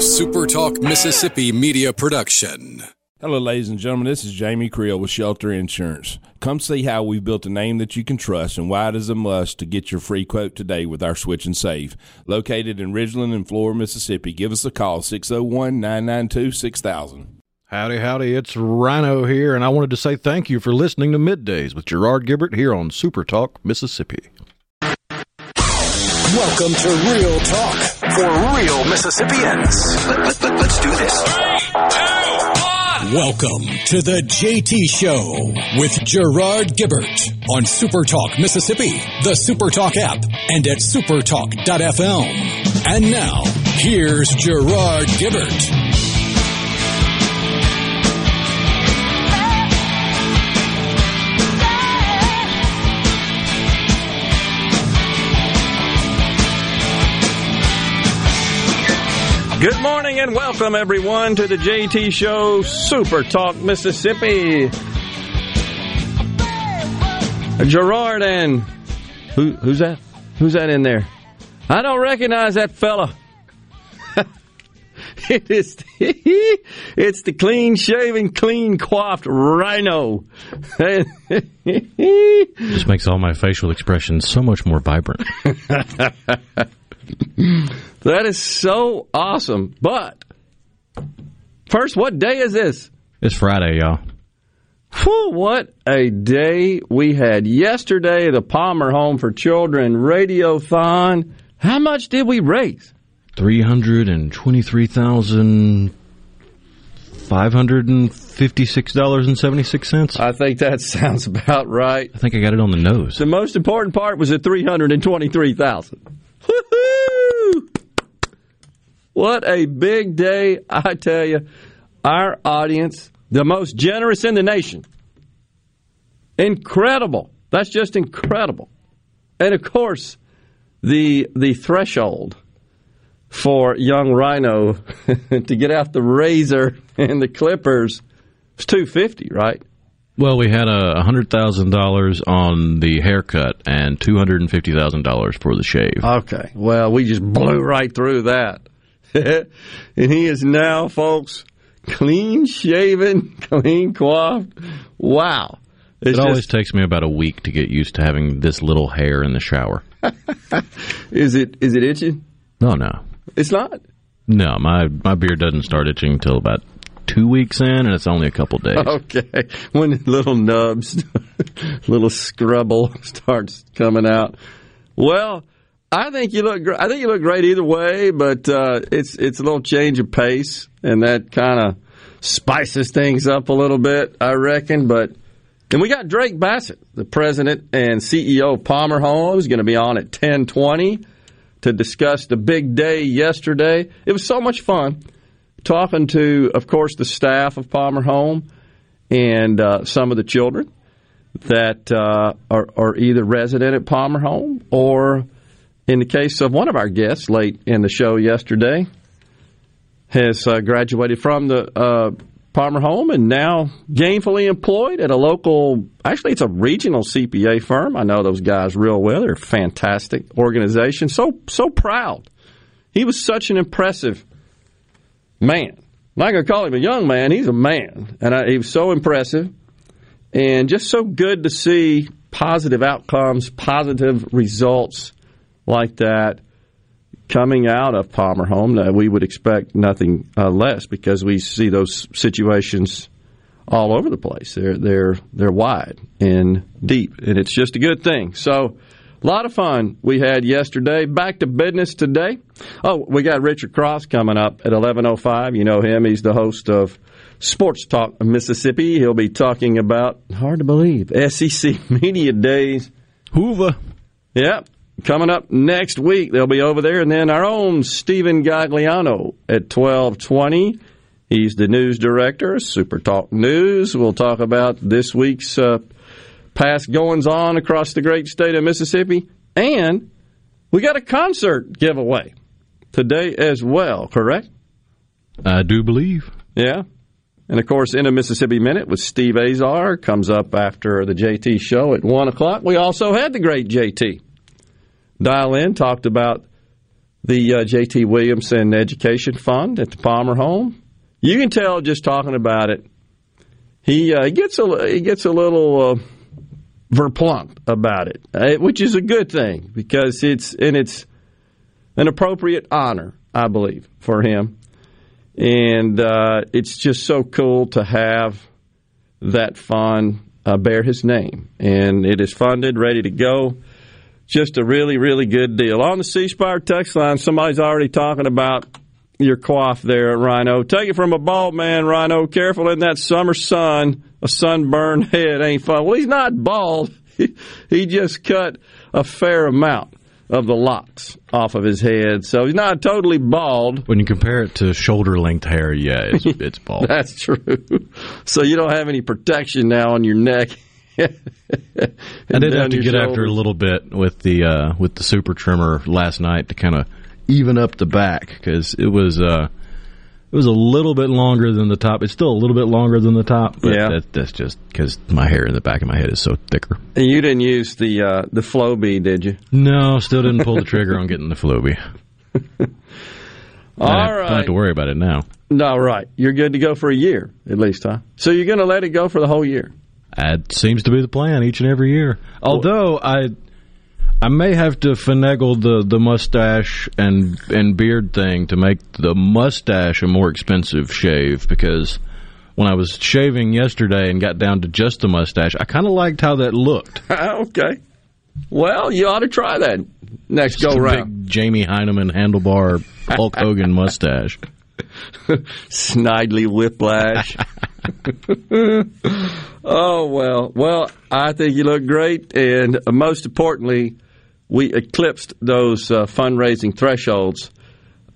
a SuperTalk Mississippi media production. Hello, ladies and gentlemen. This is Jamie Creel with Shelter Insurance. Come see how we've built a name that you can trust and why it is a must to get your free quote today with our Switch and Save. Located in Ridgeland and Flora, Mississippi. Give us a call, 601 992 6000. Howdy, howdy, it's Rhino here, and I wanted to say thank you for listening to Middays with Gerard Gibbert here on Super Talk, Mississippi. Welcome to Real Talk for real Mississippians. Let, us let, let, do this. Welcome to the JT Show with Gerard Gibbert on Super Talk Mississippi, the Super Talk app, and at supertalk.fm. And now, here's Gerard Gibbert. Good morning and welcome everyone to the JT Show Super Talk Mississippi. Gerard and who, who's that? Who's that in there? I don't recognize that fella. it is it's the clean shaven, clean coiffed rhino. Just makes all my facial expressions so much more vibrant. That is so awesome. But first, what day is this? It's Friday, y'all. Whew, what a day we had yesterday. The Palmer Home for Children Radiothon. How much did we raise? Three hundred and twenty-three thousand five hundred and fifty-six dollars and seventy-six cents. I think that sounds about right. I think I got it on the nose. The most important part was the three hundred and twenty-three thousand. Woohoo! What a big day, I tell you. Our audience, the most generous in the nation. Incredible. That's just incredible. And of course, the the threshold for young Rhino to get out the razor and the clippers was 250, right? Well, we had a hundred thousand dollars on the haircut and two hundred and fifty thousand dollars for the shave. Okay. Well, we just blew right through that. and he is now, folks, clean shaven, clean coiffed. Wow. It's it always just, takes me about a week to get used to having this little hair in the shower. is it is it itching? No, no. It's not. No, my my beard doesn't start itching until about two weeks in, and it's only a couple days. Okay, when little nubs, little scrubble starts coming out. Well, I think you look. I think you look great either way, but uh, it's it's a little change of pace, and that kind of spices things up a little bit, I reckon. But and we got Drake Bassett, the president and CEO of Palmer Homes, going to be on at ten twenty to discuss the big day yesterday. It was so much fun talking to, of course, the staff of Palmer Home and uh, some of the children that uh, are, are either resident at Palmer Home or in the case of one of our guests late in the show yesterday, has uh, graduated from the uh, Palmer Home and now gainfully employed at a local, actually, it's a regional CPA firm. I know those guys real well. They're a fantastic organization. So, so proud. He was such an impressive man. I'm not going to call him a young man. He's a man. And I, he was so impressive and just so good to see positive outcomes, positive results like that coming out of Palmer Home, uh, we would expect nothing uh, less because we see those situations all over the place. They're they're they're wide and deep, and it's just a good thing. So. A lot of fun we had yesterday. Back to business today. Oh, we got Richard Cross coming up at 11:05. You know him. He's the host of Sports Talk Mississippi. He'll be talking about hard to believe SEC Media Days. Hoover. Yep. Coming up next week, they'll be over there, and then our own Steven Gagliano at twelve twenty. He's the news director, Super Talk News. We'll talk about this week's uh, past goings on across the great state of Mississippi, and we got a concert giveaway today as well. Correct? I do believe. Yeah. And of course, in a Mississippi Minute with Steve Azar comes up after the JT show at 1 o'clock. We also had the great JT dial in, talked about the uh, J.T. Williamson Education Fund at the Palmer Home. You can tell just talking about it. He uh, gets a he gets a little uh, verklempt about it, uh, which is a good thing because it's and it's an appropriate honor, I believe, for him. And uh, it's just so cool to have that fund uh, bear his name, and it is funded, ready to go just a really, really good deal. On the C Spire text line, somebody's already talking about your coif there, Rhino. Take it from a bald man, Rhino. Careful in that summer sun. A sunburned head ain't fun. Well, he's not bald. he just cut a fair amount of the locks off of his head, so he's not totally bald. When you compare it to shoulder length hair, yeah, it's, it's bald. That's true. So you don't have any protection now on your neck. I did have to get shoulders. after a little bit with the uh, with the super trimmer last night to kind of even up the back because it was uh, it was a little bit longer than the top. It's still a little bit longer than the top, but yeah. that, that's just because my hair in the back of my head is so thicker. And you didn't use the uh, the Flowbee, did you? No, still didn't pull the trigger on getting the Flowbee. All I right. Don't have to worry about it now. No, right. You're good to go for a year at least, huh? So you're going to let it go for the whole year? That seems to be the plan each and every year. Although I, I may have to finagle the, the mustache and and beard thing to make the mustache a more expensive shave because when I was shaving yesterday and got down to just the mustache, I kind of liked how that looked. okay. Well, you ought to try that next just go round. Jamie Hyneman handlebar Hulk Hogan mustache. Snidely whiplash. oh well, well, I think you look great, and most importantly, we eclipsed those uh, fundraising thresholds,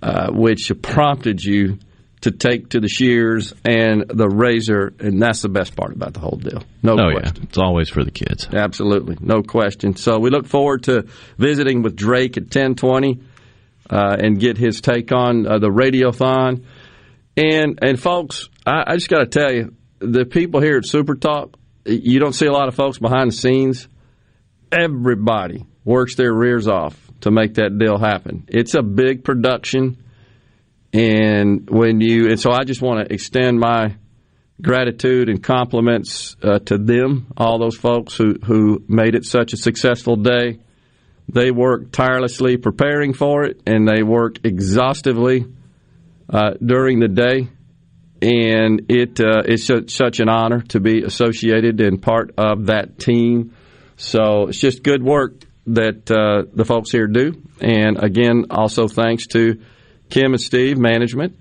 uh, which prompted you to take to the shears and the razor, and that's the best part about the whole deal. No oh, question. Yeah. It's always for the kids. Absolutely, no question. So we look forward to visiting with Drake at ten twenty. Uh, and get his take on uh, the radiothon. And and folks, I, I just got to tell you, the people here at Super Talk, you don't see a lot of folks behind the scenes. Everybody works their rears off to make that deal happen. It's a big production, and when you and so I just want to extend my gratitude and compliments uh, to them, all those folks who who made it such a successful day. They worked tirelessly preparing for it, and they worked exhaustively uh, during the day, and it uh, it's such an honor to be associated and part of that team. So it's just good work that uh, the folks here do, and again, also thanks to Kim and Steve management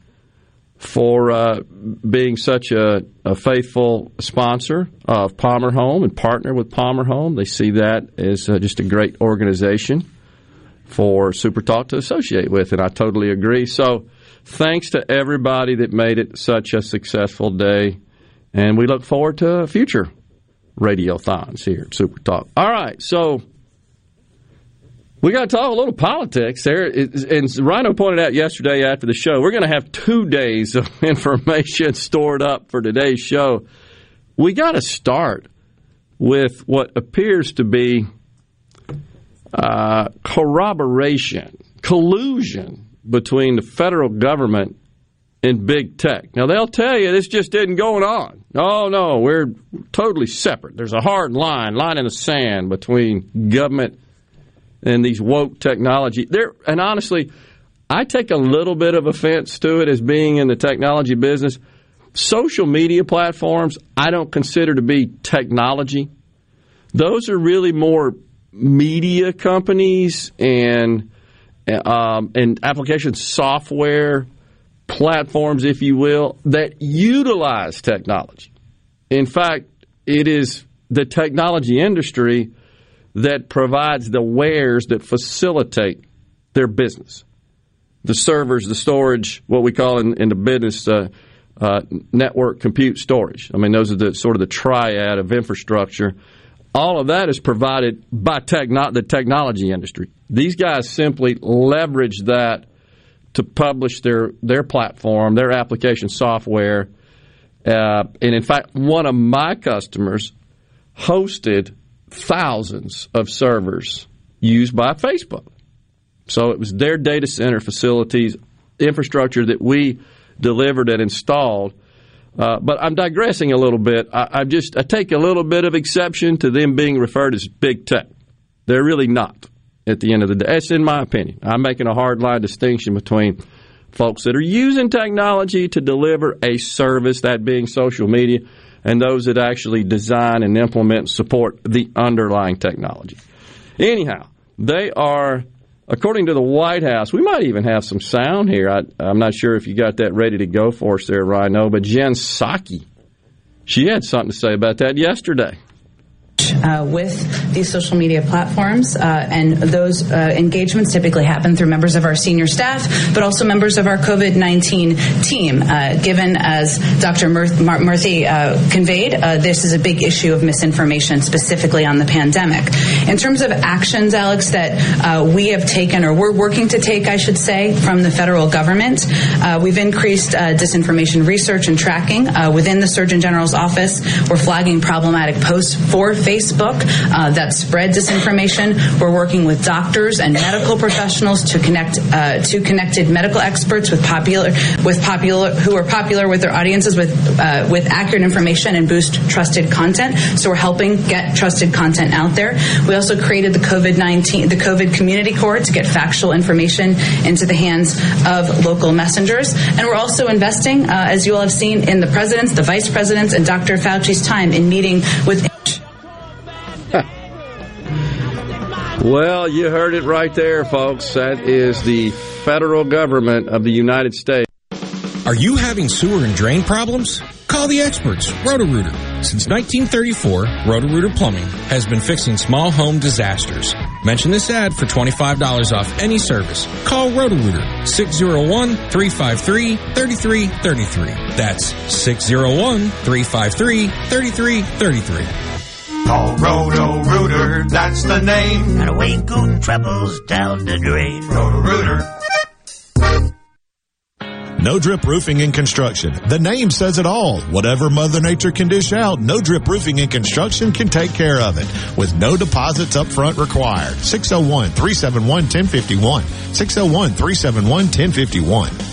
for uh, being such a, a, faithful sponsor of Palmer Home and partner with Palmer Home. They see that as uh, just a great organization for Super Talk to associate with, and I totally agree. So thanks to everybody that made it such a successful day. And we look forward to future radiothons here at Super Talk. All right, so we got to talk a little politics there. And Rhino pointed out yesterday after the show, we're going to have two days of information stored up for today's show. We got to start with what appears to be uh, corroboration, collusion between the federal government and big tech. Now they'll tell you this just isn't going on. Oh no, we're totally separate. There's a hard line, line in the sand between government and these woke technology. There and honestly, I take a little bit of offense to it as being in the technology business. Social media platforms, I don't consider to be technology. Those are really more media companies and um, and application software platforms, if you will, that utilize technology. In fact, it is the technology industry that provides the wares that facilitate their business. The servers, the storage, what we call in, in the business uh, uh, network compute storage. I mean, those are the sort of the triad of infrastructure all of that is provided by techno- the technology industry. These guys simply leverage that to publish their, their platform, their application software. Uh, and in fact, one of my customers hosted thousands of servers used by Facebook. So it was their data center facilities, infrastructure that we delivered and installed. Uh, but I'm digressing a little bit. I, I just I take a little bit of exception to them being referred as big tech. They're really not. At the end of the day, that's in my opinion. I'm making a hard line distinction between folks that are using technology to deliver a service, that being social media, and those that actually design and implement and support the underlying technology. Anyhow, they are, according to the White House, we might even have some sound here. I, am not sure if you got that ready to go for us there, Rhino, but Jen Psaki, she had something to say about that yesterday uh, with these social media platforms, uh, and those uh, engagements typically happen through members of our senior staff, but also members of our COVID 19 team. Uh, given, as Dr. Murthy uh, conveyed, this is a big issue of misinformation, specifically on the pandemic. In terms of actions, Alex, that we have taken, or we're working to take, I should say, from the federal government, we've increased disinformation research and tracking within the Surgeon General's office. We're flagging problematic posts for Facebook Facebook uh, that spread disinformation. We're working with doctors and medical professionals to connect uh, to connected medical experts with popular with popular who are popular with their audiences with uh, with accurate information and boost trusted content. So we're helping get trusted content out there. We also created the COVID nineteen the COVID Community Corps to get factual information into the hands of local messengers, and we're also investing, uh, as you all have seen, in the president's, the vice president's, and Dr. Fauci's time in meeting with. Well, you heard it right there, folks. That is the federal government of the United States. Are you having sewer and drain problems? Call the experts, Roto-Rooter. Since 1934, Roto-Rooter Plumbing has been fixing small home disasters. Mention this ad for $25 off any service. Call Roto-Rooter 601-353-3333. That's 601-353-3333. Call Roto Rooter, that's the name. And away go troubles down the drain. Roto Rooter. No Drip Roofing and Construction. The name says it all. Whatever Mother Nature can dish out, No Drip Roofing and Construction can take care of it with no deposits up front required. 601 371 1051. 601 371 1051.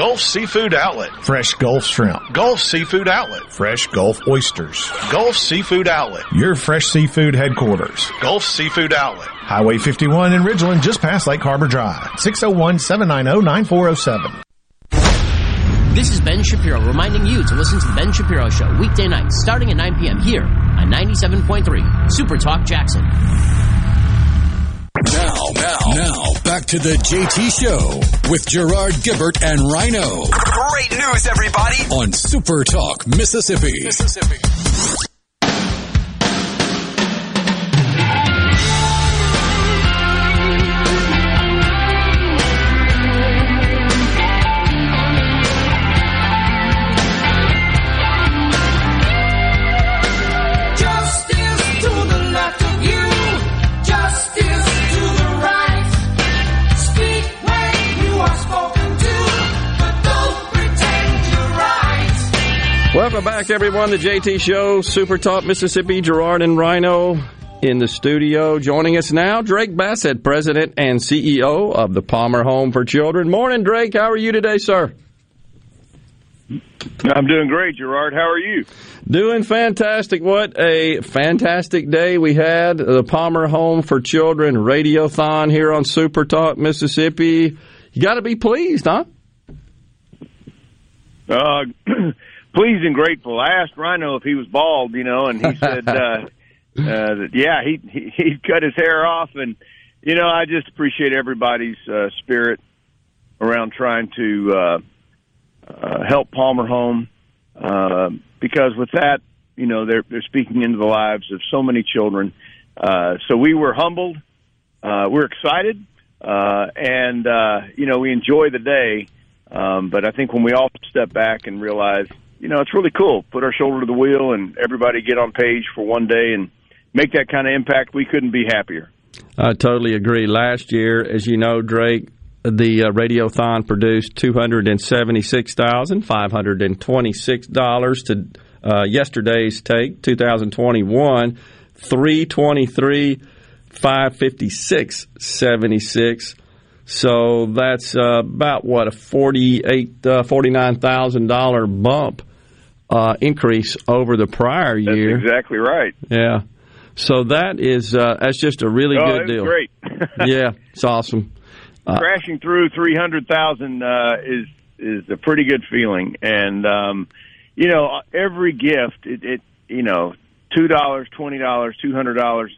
Gulf Seafood Outlet. Fresh Gulf Shrimp. Gulf Seafood Outlet. Fresh Gulf Oysters. Gulf Seafood Outlet. Your fresh seafood headquarters. Gulf Seafood Outlet. Highway 51 in Ridgeland just past Lake Harbor Drive. 601-790-9407. This is Ben Shapiro reminding you to listen to The Ben Shapiro Show weekday nights starting at 9 p.m. here on 97.3 Super Talk Jackson. Now, now, now, back to the JT Show with Gerard Gibbert and Rhino. Great news, everybody! On Super Talk, Mississippi. Mississippi. Welcome back, everyone. The JT Show, Super Talk Mississippi, Gerard and Rhino in the studio. Joining us now, Drake Bassett, President and CEO of the Palmer Home for Children. Morning, Drake. How are you today, sir? I'm doing great, Gerard. How are you? Doing fantastic. What a fantastic day we had. The Palmer Home for Children Radiothon here on Super Talk Mississippi. You got to be pleased, huh? Uh, pleased and grateful. I asked Rhino if he was bald, you know, and he said, uh, uh, that, yeah, he, he he cut his hair off, and you know, I just appreciate everybody's uh, spirit around trying to uh, uh, help Palmer home uh, because with that, you know, they're they're speaking into the lives of so many children. Uh, so we were humbled, uh, we're excited, uh, and uh, you know, we enjoy the day. Um, but I think when we all step back and realize you know, it's really cool. Put our shoulder to the wheel and everybody get on page for one day and make that kind of impact. We couldn't be happier. I totally agree. Last year, as you know, Drake, the uh, Radiothon produced two hundred and seventy six thousand five hundred and twenty six dollars to uh, yesterday's take, two thousand twenty one, three twenty three, five fifty six seventy six. So that's uh, about what a forty eight, uh, forty nine thousand dollar bump uh, increase over the prior year. That's exactly right. Yeah. So that is uh, that's just a really oh, good deal. Great. yeah, it's awesome. Uh, Crashing through three hundred thousand uh, is is a pretty good feeling, and um, you know every gift it, it you know two dollars, twenty dollars, two hundred dollars.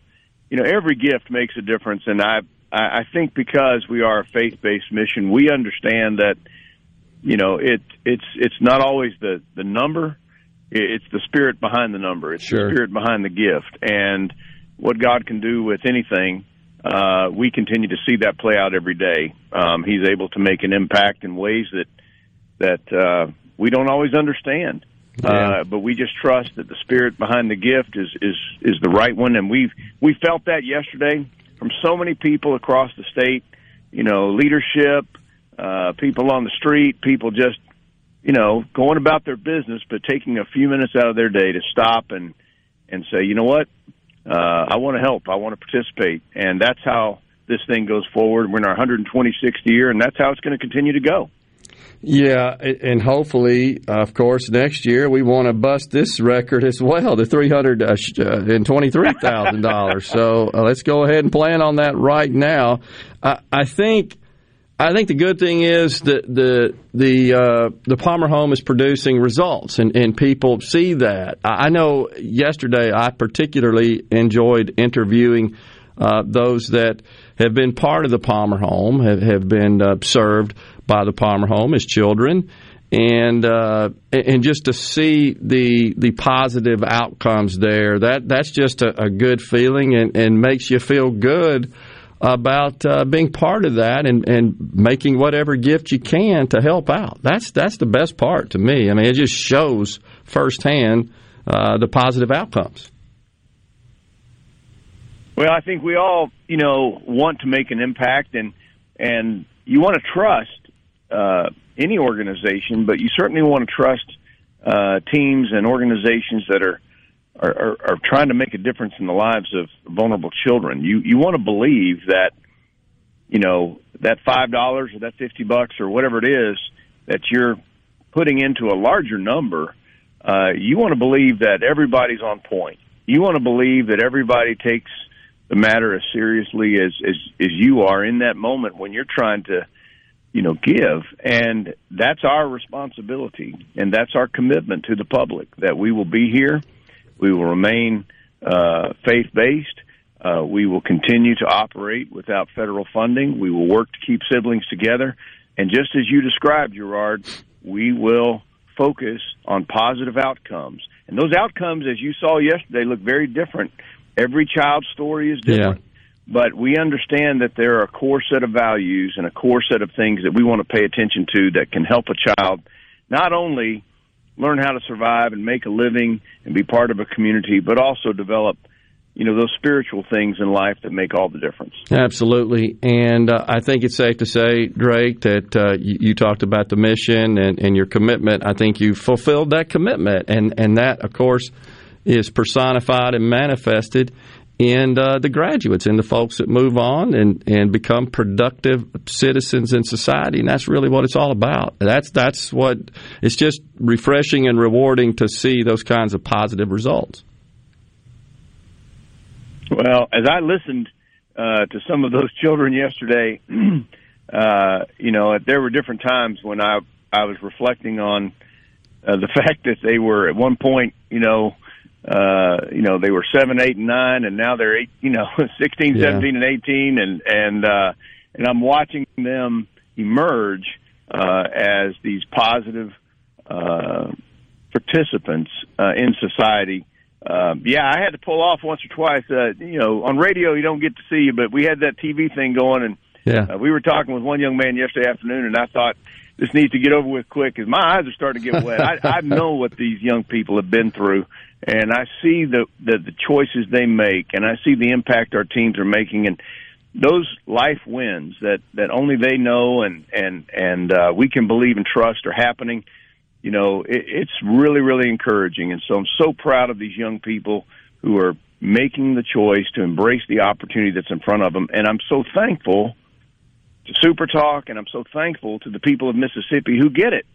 You know every gift makes a difference, and I I think because we are a faith based mission, we understand that you know it it's it's not always the the number it's the spirit behind the number. It's sure. the spirit behind the gift, and what God can do with anything. Uh, we continue to see that play out every day. Um, he's able to make an impact in ways that that uh, we don't always understand. Yeah. Uh, but we just trust that the spirit behind the gift is is is the right one, and we've we felt that yesterday from so many people across the state. You know, leadership, uh, people on the street, people just you know, going about their business, but taking a few minutes out of their day to stop and and say, you know what, uh, I want to help, I want to participate, and that's how this thing goes forward. We're in our 126th year, and that's how it's going to continue to go. Yeah, and hopefully, of course, next year we want to bust this record as well, the three hundred uh, uh, and twenty-three thousand dollars. so uh, let's go ahead and plan on that right now. I, I think I think the good thing is that the the uh, the Palmer home is producing results, and, and people see that. I know yesterday I particularly enjoyed interviewing uh, those that have been part of the Palmer home, have, have been uh, served by the Palmer home as children, and uh, and just to see the the positive outcomes there, that that's just a, a good feeling and, and makes you feel good about uh, being part of that and, and making whatever gift you can to help out. That's that's the best part to me. I mean, it just shows firsthand uh, the positive outcomes. Well, I think we all, you know, want to make an impact, and and you want to trust uh, any organization, but you certainly want to trust uh, teams and organizations that are are, are, are trying to make a difference in the lives of vulnerable children. You you want to believe that you know that five dollars or that fifty bucks or whatever it is that you're putting into a larger number. Uh, you want to believe that everybody's on point. You want to believe that everybody takes the matter as seriously as, as as you are in that moment when you're trying to you know give and that's our responsibility and that's our commitment to the public that we will be here we will remain uh, faith based. Uh, we will continue to operate without federal funding. We will work to keep siblings together. And just as you described, Gerard, we will focus on positive outcomes. And those outcomes, as you saw yesterday, look very different. Every child's story is different. Yeah. But we understand that there are a core set of values and a core set of things that we want to pay attention to that can help a child not only learn how to survive and make a living and be part of a community, but also develop you know those spiritual things in life that make all the difference. Absolutely, and uh, I think it's safe to say, Drake, that uh, you, you, talked about the mission and, and, your commitment. I think you fulfilled that commitment, and and that, of course, is personified and manifested in uh, the graduates and the folks that move on and, and become productive citizens in society, and that's really what it's all about. That's that's what it's just refreshing and rewarding to see those kinds of positive results. Well, as I listened uh, to some of those children yesterday, uh, you know, there were different times when I I was reflecting on uh, the fact that they were at one point, you know, uh, you know, they were seven, eight, and nine, and now they're eight, you know, sixteen, yeah. seventeen, and eighteen, and and uh, and I'm watching them emerge uh, as these positive uh, participants uh, in society uh, yeah, I had to pull off once or twice. Uh, you know, on radio you don't get to see you, but we had that TV thing going, and yeah, uh, we were talking with one young man yesterday afternoon, and I thought this needs to get over with quick because my eyes are starting to get wet. I, I know what these young people have been through, and I see the, the the choices they make, and I see the impact our teams are making, and those life wins that that only they know and and and uh, we can believe and trust are happening you know, it, it's really, really encouraging. And so I'm so proud of these young people who are making the choice to embrace the opportunity that's in front of them. And I'm so thankful to Super Talk, and I'm so thankful to the people of Mississippi who get it.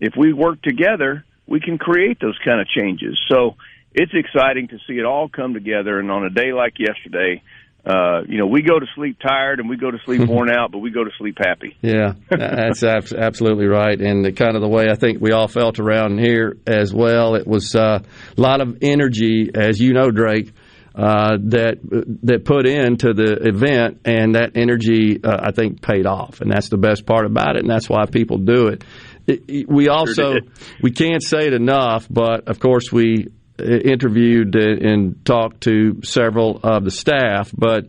If we work together, we can create those kind of changes. So it's exciting to see it all come together. And on a day like yesterday, uh, you know, we go to sleep tired and we go to sleep worn out, but we go to sleep happy. Yeah, that's absolutely right. And the kind of the way I think we all felt around here as well. It was uh, a lot of energy, as you know, Drake. Uh, that that put into the event, and that energy uh, I think paid off, and that's the best part about it, and that's why people do it. it we also sure we can't say it enough, but of course we interviewed and talked to several of the staff, but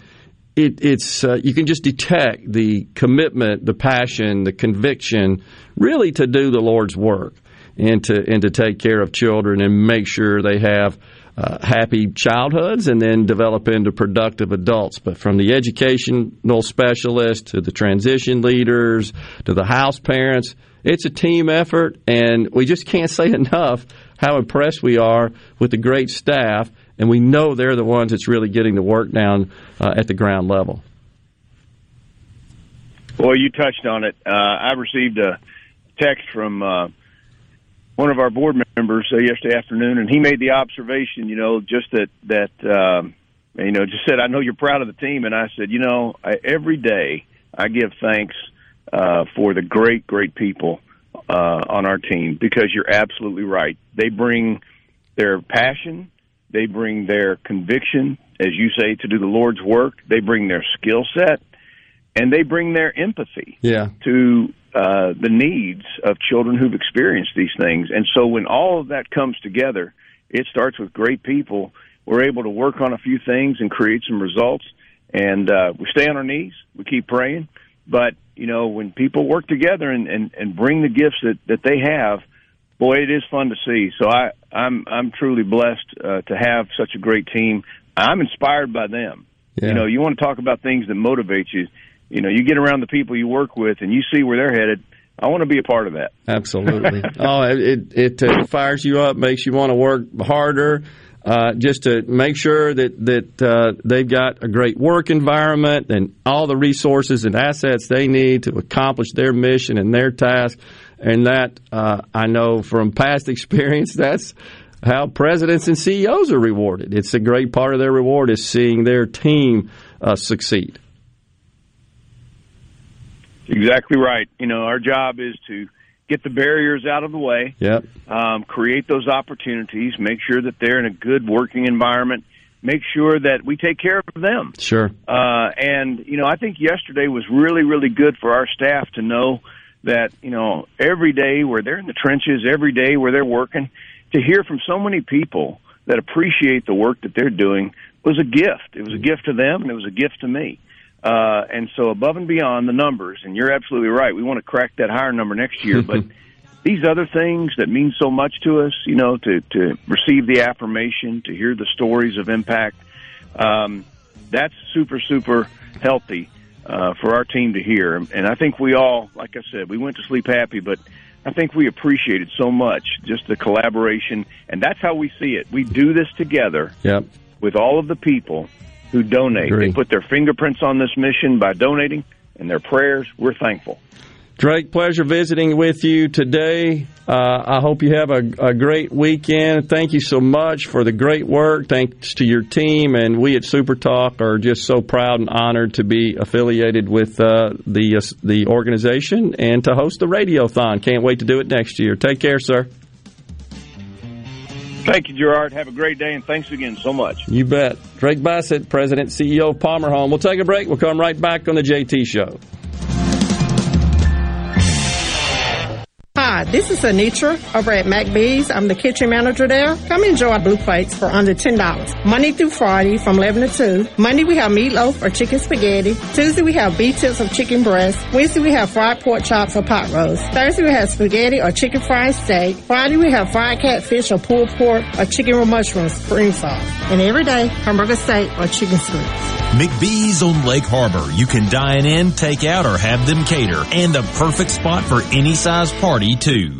it, it's uh, you can just detect the commitment, the passion, the conviction, really to do the Lord's work and to and to take care of children and make sure they have uh, happy childhoods and then develop into productive adults. But from the educational specialist to the transition leaders to the house parents, it's a team effort, and we just can't say enough how impressed we are with the great staff, and we know they're the ones that's really getting the work down uh, at the ground level. Well, you touched on it. Uh, I received a text from uh, one of our board members uh, yesterday afternoon, and he made the observation, you know, just that that um, you know, just said, "I know you're proud of the team," and I said, you know, I, every day I give thanks uh, for the great, great people uh, on our team because you're absolutely right. They bring their passion, they bring their conviction, as you say, to do the Lord's work. They bring their skill set, and they bring their empathy yeah. to uh, the needs of children who've experienced these things. And so when all of that comes together, it starts with great people. We're able to work on a few things and create some results. And uh, we stay on our knees. We keep praying. But you know, when people work together and, and, and bring the gifts that, that they have, boy, it is fun to see. So I, I'm I'm truly blessed uh, to have such a great team. I'm inspired by them. Yeah. You know, you want to talk about things that motivate you. You know, you get around the people you work with, and you see where they're headed. I want to be a part of that. Absolutely. oh, it it uh, fires you up, makes you want to work harder uh, just to make sure that that uh, they've got a great work environment and all the resources and assets they need to accomplish their mission and their task. And that uh, I know from past experience, that's how presidents and CEOs are rewarded. It's a great part of their reward is seeing their team uh, succeed. Exactly right. You know, our job is to get the barriers out of the way. Yep. Um, create those opportunities. Make sure that they're in a good working environment. make sure that we take care of them. Sure. Uh, and you know, I think yesterday was really, really good for our staff to know that you know every day where they're in the trenches, every day where they're working, to hear from so many people that appreciate the work that they're doing was a gift. It was a gift to them, and it was a gift to me. Uh, and so, above and beyond the numbers, and you're absolutely right, we want to crack that higher number next year, but. these other things that mean so much to us, you know, to, to receive the affirmation, to hear the stories of impact, um, that's super, super healthy uh, for our team to hear. And I think we all, like I said, we went to sleep happy, but I think we appreciated so much just the collaboration, and that's how we see it. We do this together yep. with all of the people who donate. Agree. They put their fingerprints on this mission by donating, and their prayers. We're thankful. Drake, pleasure visiting with you today. Uh, I hope you have a, a, great weekend. Thank you so much for the great work. Thanks to your team, and we at Super Talk are just so proud and honored to be affiliated with uh, the uh, the organization and to host the Radiothon. Can't wait to do it next year. Take care, sir. Thank you, Gerard. Have a great day, and thanks again so much. You bet. Drake Bassett, President, CEO of Palmer Home. We'll take a break. We'll come right back on the JT Show. Hi, this is Anitra over at McBee's. I'm the kitchen manager there. Come enjoy blue plates for under $10. Monday through Friday from 11 to 2. Monday we have meatloaf or chicken spaghetti. Tuesday we have beef tips or chicken breast. Wednesday we have fried pork chops or pot roast. Thursday we have spaghetti or chicken fried steak. Friday we have fried catfish or pulled pork or chicken with mushrooms cream sauce. And every day hamburger steak or chicken strips. McBee's on Lake Harbor. You can dine in, take out, or have them cater. And the perfect spot for any size party, too.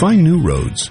Find new roads.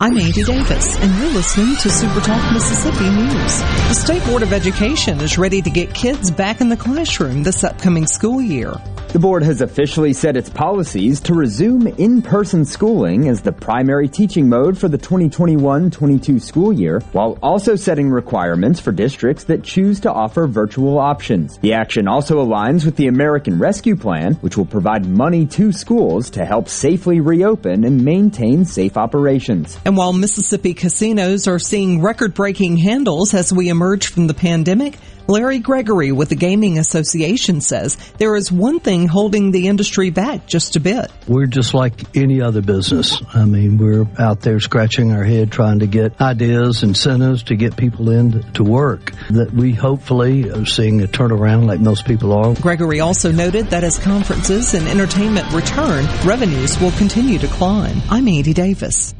I'm Andy Davis, and you're listening to SuperTalk Mississippi News. The State Board of Education is ready to get kids back in the classroom this upcoming school year. The board has officially set its policies to resume in-person schooling as the primary teaching mode for the 2021-22 school year, while also setting requirements for districts that choose to offer virtual options. The action also aligns with the American Rescue Plan, which will provide money to schools to help safely reopen and maintain safe operations. And while Mississippi casinos are seeing record-breaking handles as we emerge from the pandemic, Larry Gregory with the Gaming Association says there is one thing holding the industry back just a bit. We're just like any other business. I mean, we're out there scratching our head trying to get ideas, incentives to get people in to work that we hopefully are seeing a turnaround like most people are. Gregory also noted that as conferences and entertainment return, revenues will continue to climb. I'm Andy Davis.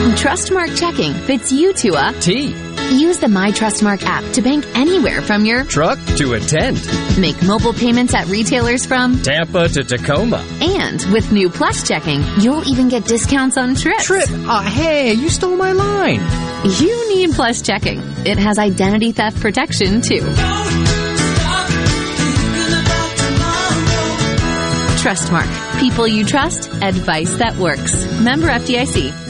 Trustmark checking fits you to a T. Use the My Trustmark app to bank anywhere from your truck to a tent. Make mobile payments at retailers from Tampa to Tacoma. And with new Plus checking, you'll even get discounts on trips. Trip? Uh, hey, you stole my line. You need Plus checking. It has identity theft protection too. Trustmark. People you trust. Advice that works. Member FDIC.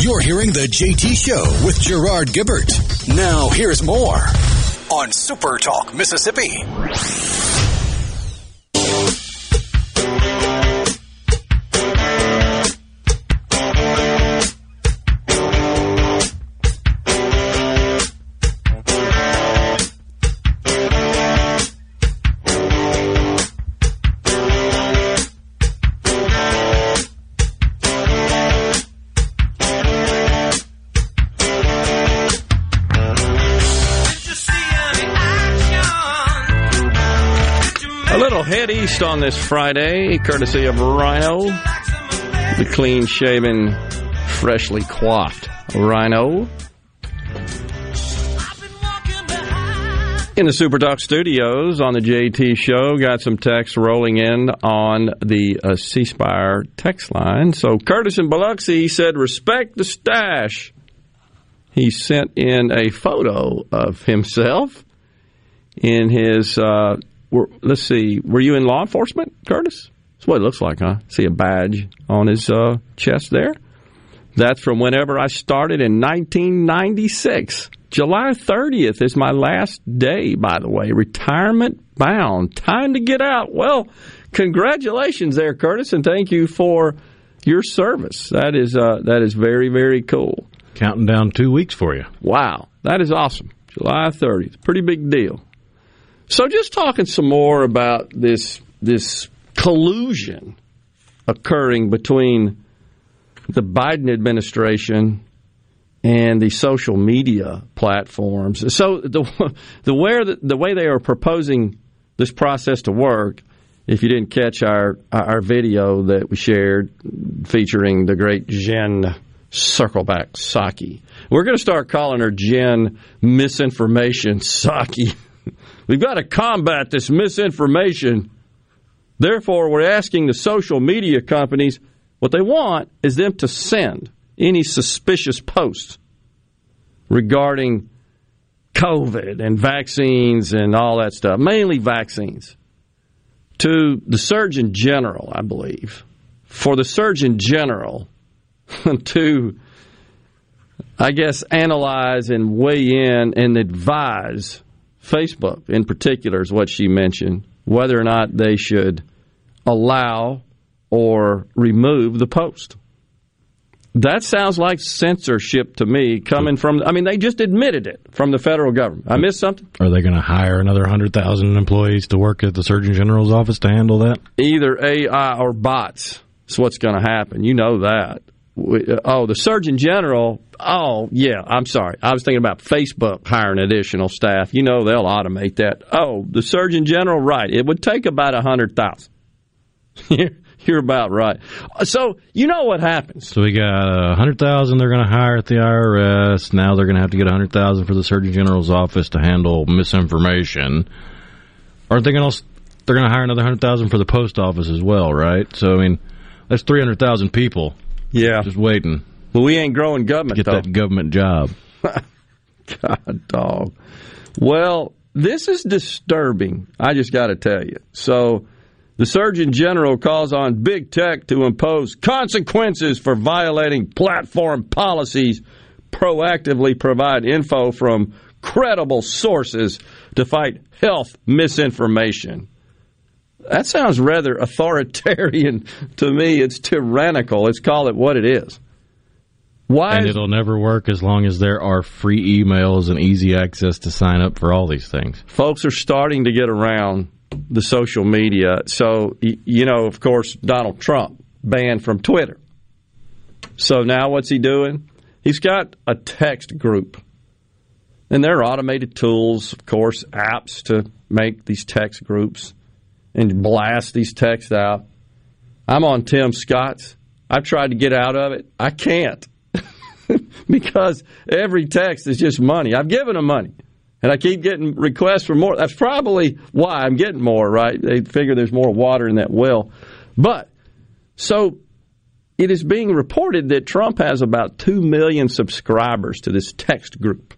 You're hearing the JT Show with Gerard Gibert. Now, here's more on Super Talk Mississippi. Head on this Friday, courtesy of Rhino, the clean shaven, freshly coiffed Rhino. In the Super Talk studios on the JT show, got some text rolling in on the uh, C Spire text line. So Curtis in Biloxi said, respect the stash. He sent in a photo of himself in his uh, were, let's see, were you in law enforcement, Curtis? That's what it looks like, huh? See a badge on his uh, chest there? That's from whenever I started in 1996. July 30th is my last day, by the way. Retirement bound. Time to get out. Well, congratulations there, Curtis, and thank you for your service. That is uh, that is very very cool. Counting down two weeks for you. Wow, that is awesome. July 30th, pretty big deal. So, just talking some more about this this collusion occurring between the Biden administration and the social media platforms. So, the the where the, the way they are proposing this process to work. If you didn't catch our our video that we shared featuring the great Jen Circleback Psaki, we're going to start calling her Jen Misinformation Psaki. We've got to combat this misinformation. Therefore, we're asking the social media companies what they want is them to send any suspicious posts regarding COVID and vaccines and all that stuff, mainly vaccines, to the Surgeon General, I believe. For the Surgeon General to, I guess, analyze and weigh in and advise Facebook in particular is what she mentioned whether or not they should allow or remove the post. That sounds like censorship to me coming from, I mean, they just admitted it from the federal government. I missed something? Are they going to hire another 100,000 employees to work at the Surgeon General's office to handle that? Either AI or bots is what's going to happen. You know that. Uh, oh, the Surgeon General. Oh, yeah. I'm sorry. I was thinking about Facebook hiring additional staff. You know they'll automate that. Oh, the Surgeon General. Right. It would take about a hundred thousand. You're about right. Uh, so you know what happens. So we got a hundred thousand they're going to hire at the IRS. Now they're going to have to get a hundred thousand for the Surgeon General's office to handle misinformation. Aren't they going to? They're going to hire another hundred thousand for the post office as well, right? So I mean, that's three hundred thousand people. Yeah, just waiting. But we ain't growing government. Get though. that government job. God, dog. Well, this is disturbing. I just got to tell you. So the Surgeon General calls on big tech to impose consequences for violating platform policies, proactively provide info from credible sources to fight health misinformation. That sounds rather authoritarian to me. It's tyrannical. Let's call it what it is. Why? And it'll never work as long as there are free emails and easy access to sign up for all these things. Folks are starting to get around the social media. So, you know, of course, Donald Trump banned from Twitter. So now what's he doing? He's got a text group. And there are automated tools, of course, apps to make these text groups and blast these texts out. I'm on Tim Scott's. I've tried to get out of it. I can't because every text is just money. I've given them money and I keep getting requests for more. That's probably why I'm getting more, right? They figure there's more water in that well. But so it is being reported that Trump has about 2 million subscribers to this text group.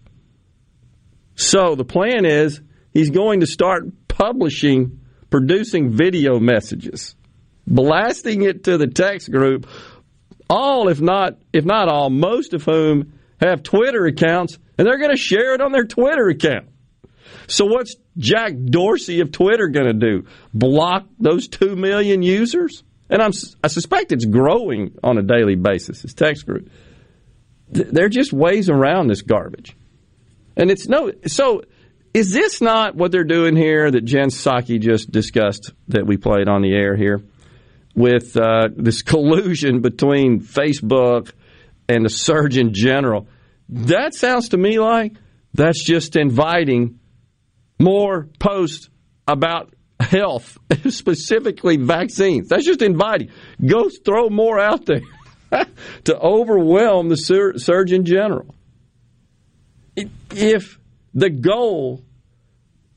So the plan is he's going to start publishing, producing video messages, blasting it to the text group. All, if not, if not all, most of whom have Twitter accounts and they're going to share it on their Twitter account. So what's Jack Dorsey of Twitter going to do? Block those 2 million users? And I'm, I suspect it's growing on a daily basis, this text group. They're just ways around this garbage. And it's no, so is this not what they're doing here that Jen Psaki just discussed that we played on the air here with uh, this collusion between Facebook and the Surgeon General? That sounds to me like that's just inviting more posts about health, specifically vaccines. That's just inviting. Go throw more out there to overwhelm the Sur- Surgeon General. If the goal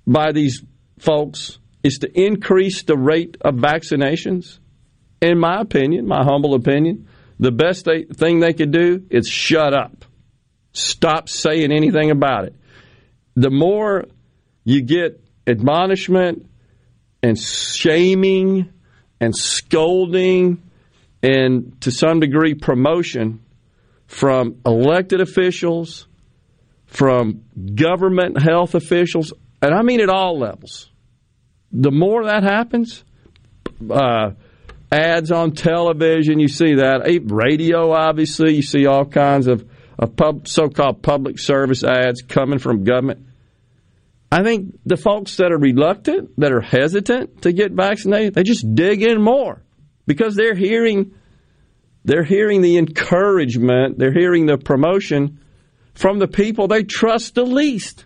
by these folks is to increase the rate of vaccinations, in my opinion, my humble opinion, the best they, thing they could do is shut up. Stop saying anything about it. The more you get admonishment and shaming and scolding and to some degree promotion from elected officials, from government health officials, and I mean at all levels. The more that happens, uh, ads on television, you see that, radio, obviously, you see all kinds of of pub, so-called public service ads coming from government. I think the folks that are reluctant, that are hesitant to get vaccinated, they just dig in more because they're hearing they're hearing the encouragement, they're hearing the promotion from the people they trust the least.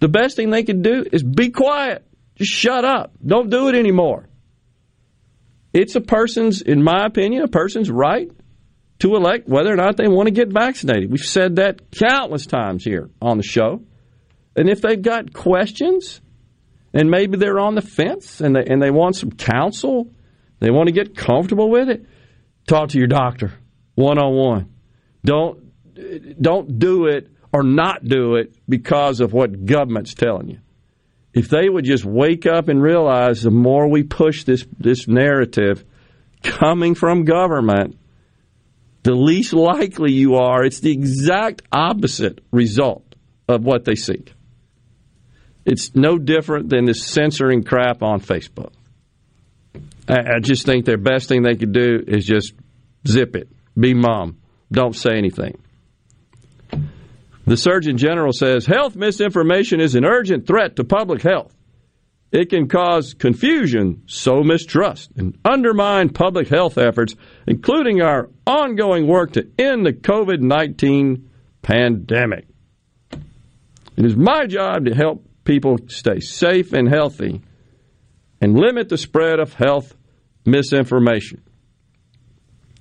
The best thing they can do is be quiet. Just shut up. Don't do it anymore. It's a person's, in my opinion, a person's right to elect whether or not they want to get vaccinated. We've said that countless times here on the show. And if they've got questions and maybe they're on the fence and they, and they want some counsel, they want to get comfortable with it, talk to your doctor one on one. Don't don't do it or not do it because of what government's telling you. If they would just wake up and realize the more we push this this narrative coming from government, the least likely you are, it's the exact opposite result of what they seek. It's no different than this censoring crap on Facebook. I, I just think their best thing they could do is just zip it, be mum, don't say anything. The Surgeon General says health misinformation is an urgent threat to public health. It can cause confusion, sow mistrust, and undermine public health efforts, including our ongoing work to end the COVID 19 pandemic. It is my job to help people stay safe and healthy and limit the spread of health misinformation.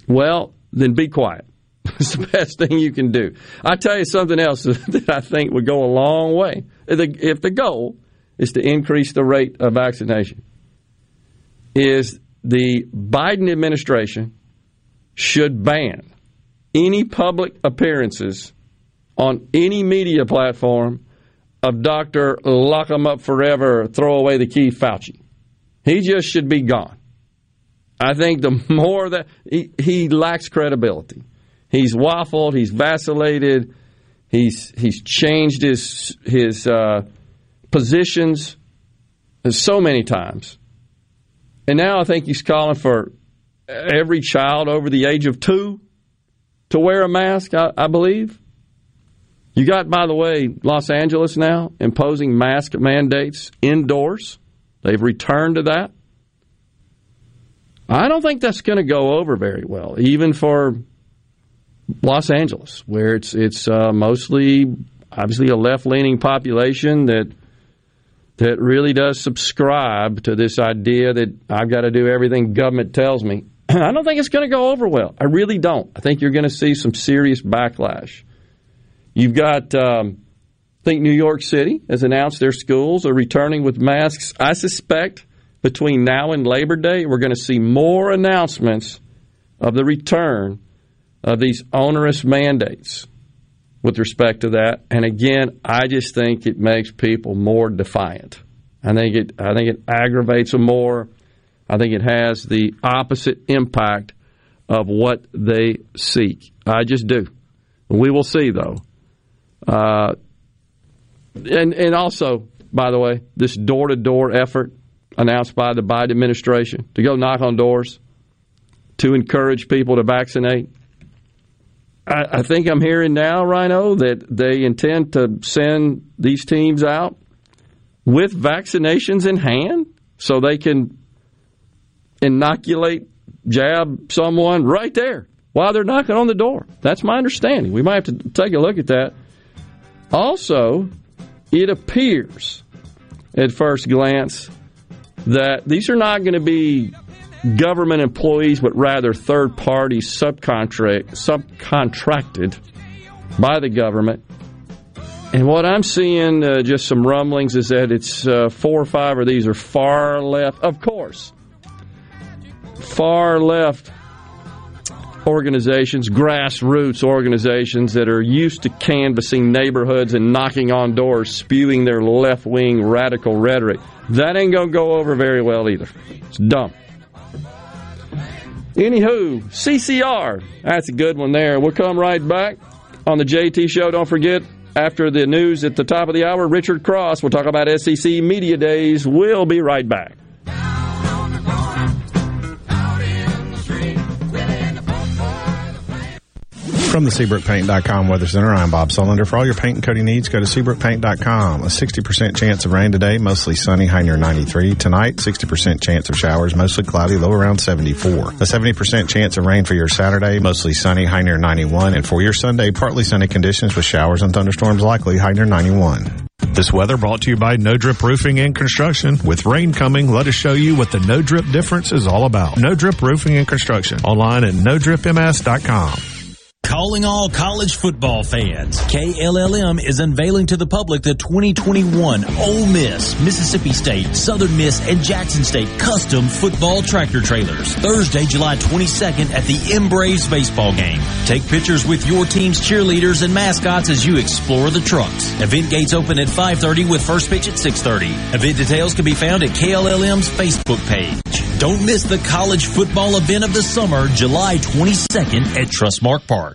Well, then be quiet. It's the best thing you can do. I tell you something else that I think would go a long way. If the goal is to increase the rate of vaccination, is the Biden administration should ban any public appearances on any media platform of Dr. Lock 'em up forever, throw away the key Fauci. He just should be gone. I think the more that he, he lacks credibility. He's waffled, he's vacillated, he's he's changed his his uh, positions so many times. And now I think he's calling for every child over the age of two to wear a mask, I, I believe. You got, by the way, Los Angeles now imposing mask mandates indoors. They've returned to that. I don't think that's going to go over very well, even for Los Angeles, where it's it's uh, mostly obviously a left leaning population that that really does subscribe to this idea that I've got to do everything government tells me. I don't think it's going to go over well. I really don't. I think you're going to see some serious backlash. You've got, um, I think New York City has announced their schools are returning with masks. I suspect between now and Labor Day, we're going to see more announcements of the return of these onerous mandates with respect to that. And again, I just think it makes people more defiant. I think it I think it aggravates them more. I think it has the opposite impact of what they seek. I just do. We will see though. Uh, and and also, by the way, this door to door effort announced by the Biden administration to go knock on doors to encourage people to vaccinate. I, I think I'm hearing now, Rhino, that they intend to send these teams out with vaccinations in hand so they can inoculate, jab someone right there while they're knocking on the door. That's my understanding. We might have to take a look at that. Also, it appears at first glance that these are not going to be government employees, but rather third parties subcontract, subcontracted by the government. And what I'm seeing, uh, just some rumblings, is that it's uh, four or five of these are far left, of course, far left organizations, grassroots organizations that are used to canvassing neighborhoods and knocking on doors, spewing their left wing radical rhetoric. That ain't going to go over very well either. It's dumb. Anywho, CCR. That's a good one there. We'll come right back on the JT Show. Don't forget, after the news at the top of the hour, Richard Cross will talk about SEC Media Days. We'll be right back. From the SeabrookPaint.com Weather Center, I'm Bob Sullender. For all your paint and coating needs, go to SeabrookPaint.com. A 60% chance of rain today, mostly sunny, high near 93. Tonight, 60% chance of showers, mostly cloudy, low around 74. A 70% chance of rain for your Saturday, mostly sunny, high near 91. And for your Sunday, partly sunny conditions with showers and thunderstorms likely, high near 91. This weather brought to you by No Drip Roofing and Construction. With rain coming, let us show you what the No Drip difference is all about. No Drip Roofing and Construction. Online at NoDripMS.com. Calling all college football fans. KLLM is unveiling to the public the 2021 Ole Miss, Mississippi State, Southern Miss, and Jackson State custom football tractor trailers. Thursday, July 22nd at the M-Braves baseball game. Take pictures with your team's cheerleaders and mascots as you explore the trucks. Event gates open at 5.30 with first pitch at 6.30. Event details can be found at KLLM's Facebook page. Don't miss the college football event of the summer, July 22nd at Trustmark Park.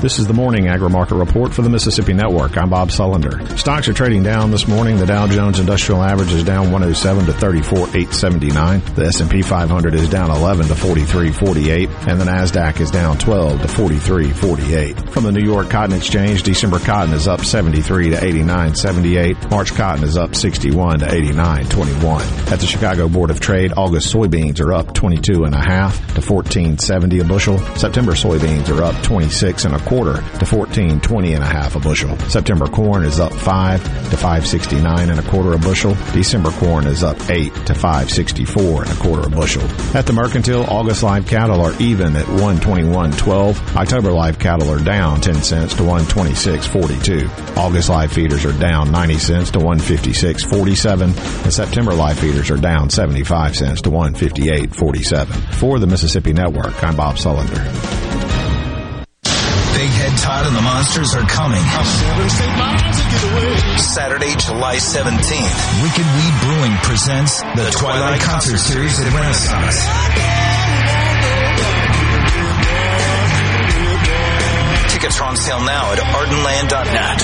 This is the morning agri-market report for the Mississippi Network. I'm Bob Sullender. Stocks are trading down this morning. The Dow Jones Industrial Average is down 107 to 34,879. The S&P 500 is down 11 to 43,48, and the Nasdaq is down 12 to 43,48. From the New York Cotton Exchange, December cotton is up 73 to 89.78. March cotton is up 61 to 89.21. At the Chicago Board of Trade, August soybeans are up 22 and a half to 14.70 a bushel. September soybeans are up 26 and a quarter to 14.20 and a half a bushel. September corn is up 5 to 569 and a quarter a bushel. December corn is up 8 to 564 and a quarter a bushel. At the Mercantile, August live cattle are even at 121.12. October live cattle are down 10 cents to 126.42. August live feeders are down 90 cents to 156.47 and September live feeders are down 75 cents to 158.47. For the Mississippi Network, I'm Bob Sullender. Todd and the Monsters are coming. Saturday, July 17th. Wicked Weed Brewing presents the Twilight Concert Series at Renaissance. Tickets are on sale now at ardenland.net.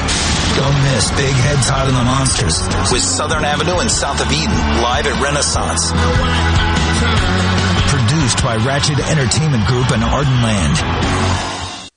Don't miss Big Head Todd and the Monsters with Southern Avenue and South of Eden live at Renaissance. Produced by Ratchet Entertainment Group and Ardenland.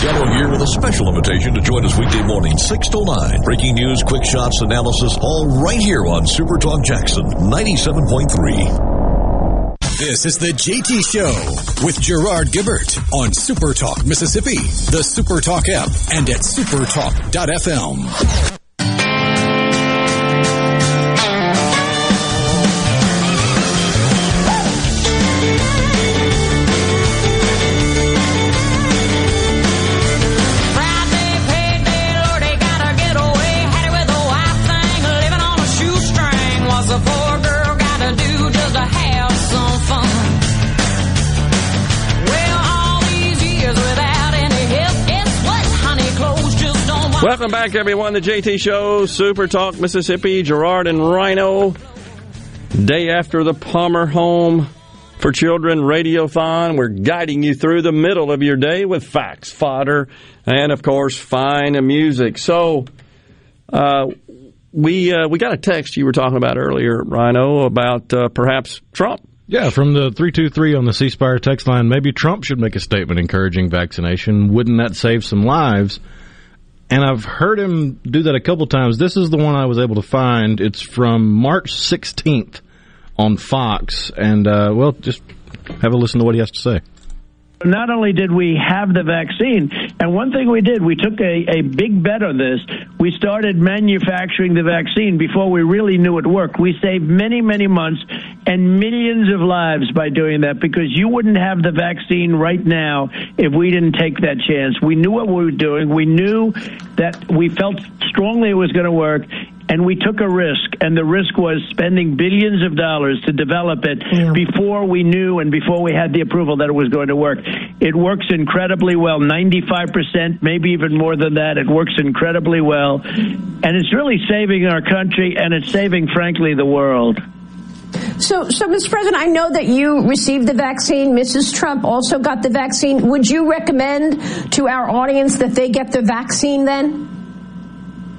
Gallo here with a special invitation to join us weekday morning, 6 to 9. Breaking news, quick shots, analysis, all right here on Super Talk Jackson 97.3. This is the JT Show with Gerard Gibert on Super Talk Mississippi, the Super Talk app, and at supertalk.fm. Welcome back, everyone. The JT Show, Super Talk Mississippi, Gerard and Rhino. Day after the Palmer Home for Children Radiothon. We're guiding you through the middle of your day with facts, fodder, and of course, fine music. So, uh, we uh, we got a text you were talking about earlier, Rhino, about uh, perhaps Trump. Yeah, from the 323 on the C Spire text line, maybe Trump should make a statement encouraging vaccination. Wouldn't that save some lives? And I've heard him do that a couple times. This is the one I was able to find. It's from March 16th on Fox, and uh, well, just have a listen to what he has to say. Not only did we have the vaccine, and one thing we did, we took a, a big bet on this. We started manufacturing the vaccine before we really knew it worked. We saved many, many months and millions of lives by doing that because you wouldn't have the vaccine right now if we didn't take that chance. We knew what we were doing. We knew that we felt strongly it was going to work and we took a risk, and the risk was spending billions of dollars to develop it before we knew and before we had the approval that it was going to work. It works incredibly well, 95%, maybe even more than that. It works incredibly well, and it's really saving our country, and it's saving, frankly, the world. So, so, Mr. President, I know that you received the vaccine. Mrs. Trump also got the vaccine. Would you recommend to our audience that they get the vaccine then?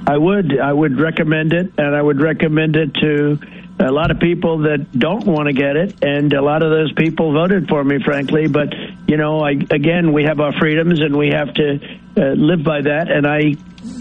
I would. I would recommend it, and I would recommend it to a lot of people that don't want to get it, and a lot of those people voted for me, frankly. But you know, I, again, we have our freedoms, and we have to uh, live by that, and I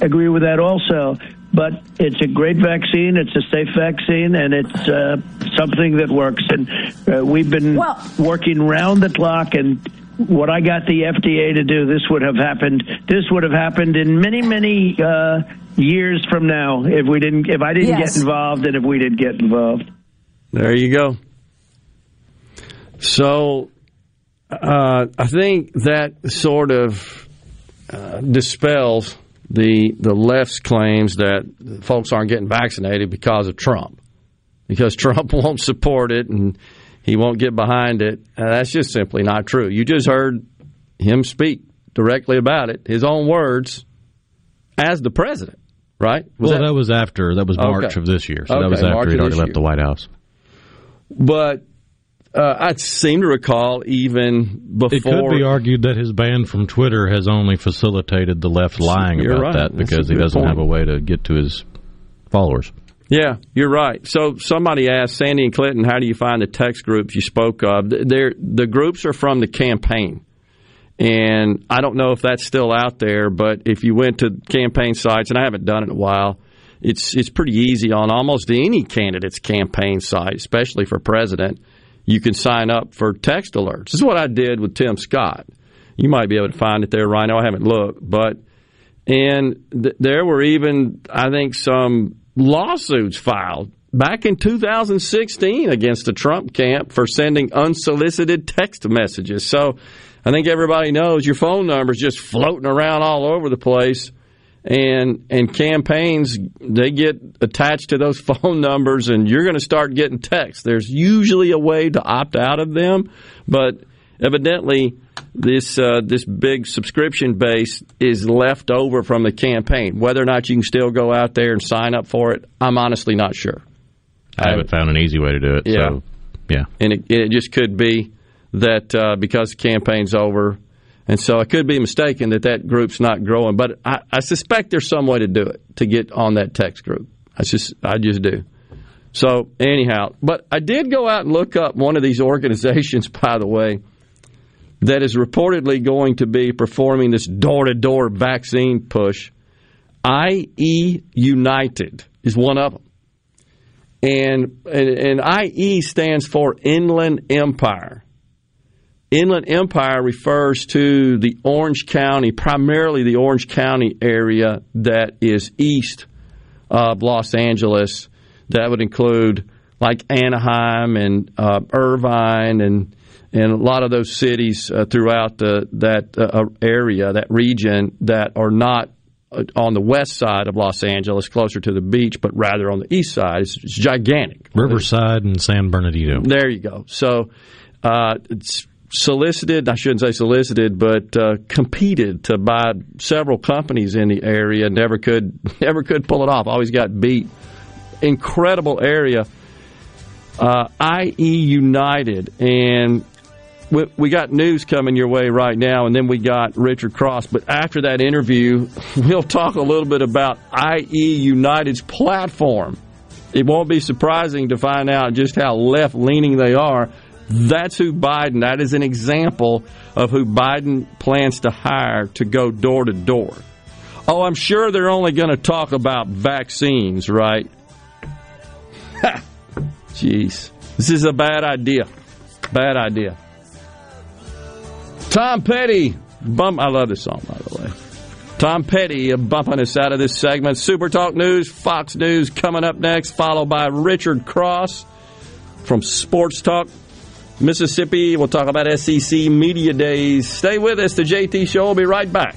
agree with that also. But it's a great vaccine. It's a safe vaccine, and it's uh, something that works. And uh, we've been well, working round the clock and what I got the FDA to do, this would have happened. This would have happened in many, many uh, years from now if we didn't, if I didn't Yes. get involved, and if we didn't get involved. There you go. So, uh, I think that sort of uh, dispels the the left's claims that folks aren't getting vaccinated because of Trump, because Trump won't support it and he won't get behind it. Uh, that's just simply not true. You just heard him speak directly about it, his own words, as the president, right? Was well, that, was after. That was March Okay. of this year. So Okay, that was March after he'd already left year. the White House. But uh, I seem to recall even before. It could be argued that his ban from Twitter has only facilitated the left lying You're about right. that because he doesn't point. have a way to get to his followers. Yeah, you're right. So somebody asked Sandy and Clinton, "How do you find the text groups you spoke of?" They're, the groups are from the campaign, and I don't know if that's still out there. But if you went to campaign sites, and I haven't done it in a while, it's it's pretty easy on almost any candidate's campaign site, especially for president. You can sign up for text alerts. This is what I did with Tim Scott. You might be able to find it there, Rhino. I haven't looked, but and th- there were even, I think, some lawsuits filed back in 2016 against the Trump camp for sending unsolicited text messages. So I think everybody knows your phone number is just floating around all over the place. And and campaigns they get attached to those phone numbers, and you're going to start getting texts. There's usually a way to opt out of them, but evidently this uh, this big subscription base is left over from the campaign. Whether or not you can still go out there and sign up for it, I'm honestly not sure. I haven't found an easy way to do it. Yeah. So, yeah. And it, it just could be that uh, because the campaign's over, and so I could be mistaken that that group's not growing. But I, I suspect there's some way to do it to get on that text group. I just I just do. So anyhow, but I did go out and look up one of these organizations, by the way, that is reportedly going to be performing this door-to-door vaccine push. IE United is one of them. And, and, and IE stands for Inland Empire. Inland Empire refers to the Orange County, primarily the Orange County area that is east of Los Angeles. That would include like Anaheim and uh, Irvine and and a lot of those cities uh, throughout the, that uh, area, that region, that are not uh, on the west side of Los Angeles, closer to the beach, but rather on the east side. It's, it's gigantic. Riverside and San Bernardino. There you go. So uh, it's solicited, I shouldn't say solicited, but uh, competed to buy several companies in the area. Never could, never could pull it off. Always got beat. Incredible area. Uh, IE United, and we, we got news coming your way right now, and then we got Richard Cross. But after that interview, we'll talk a little bit about IE United's platform. It won't be surprising to find out just how left leaning they are. That's who Biden, that is an example of who Biden plans to hire to go door to door. Oh, I'm sure they're only going to talk about vaccines, right? Jeez. This is a bad idea. Bad idea. Tom Petty. Bump. I love this song, by the way. Tom Petty a bumping us out of this segment. Super Talk News, Fox News coming up next, followed by Richard Cross from Sports Talk Mississippi. We'll talk about SEC Media Days. Stay with us. The JT Show will be right back.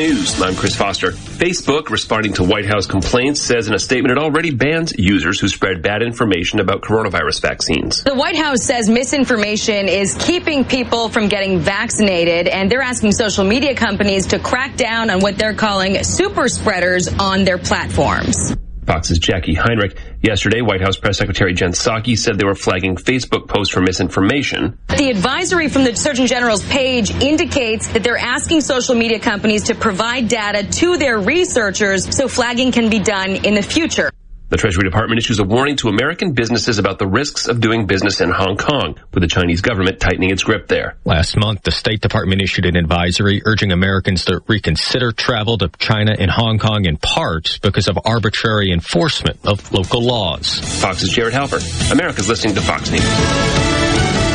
News. I'm Chris Foster. Facebook, responding to White House complaints, says in a statement it already bans users who spread bad information about coronavirus vaccines. The White House says misinformation is keeping people from getting vaccinated, and they're asking social media companies to crack down on what they're calling super spreaders on their platforms. Fox's Jacqui Heinrich. Yesterday, White House Press Secretary Jen Psaki said they were flagging Facebook posts for misinformation. The advisory from the Surgeon General's page indicates that they're asking social media companies to provide data to their researchers so flagging can be done in the future. The Treasury Department issues a warning to American businesses about the risks of doing business in Hong Kong, with the Chinese government tightening its grip there. Last month, the State Department issued an advisory urging Americans to reconsider travel to China and Hong Kong in part because of arbitrary enforcement of local laws. Fox's Jared Halper. America's listening to Fox News.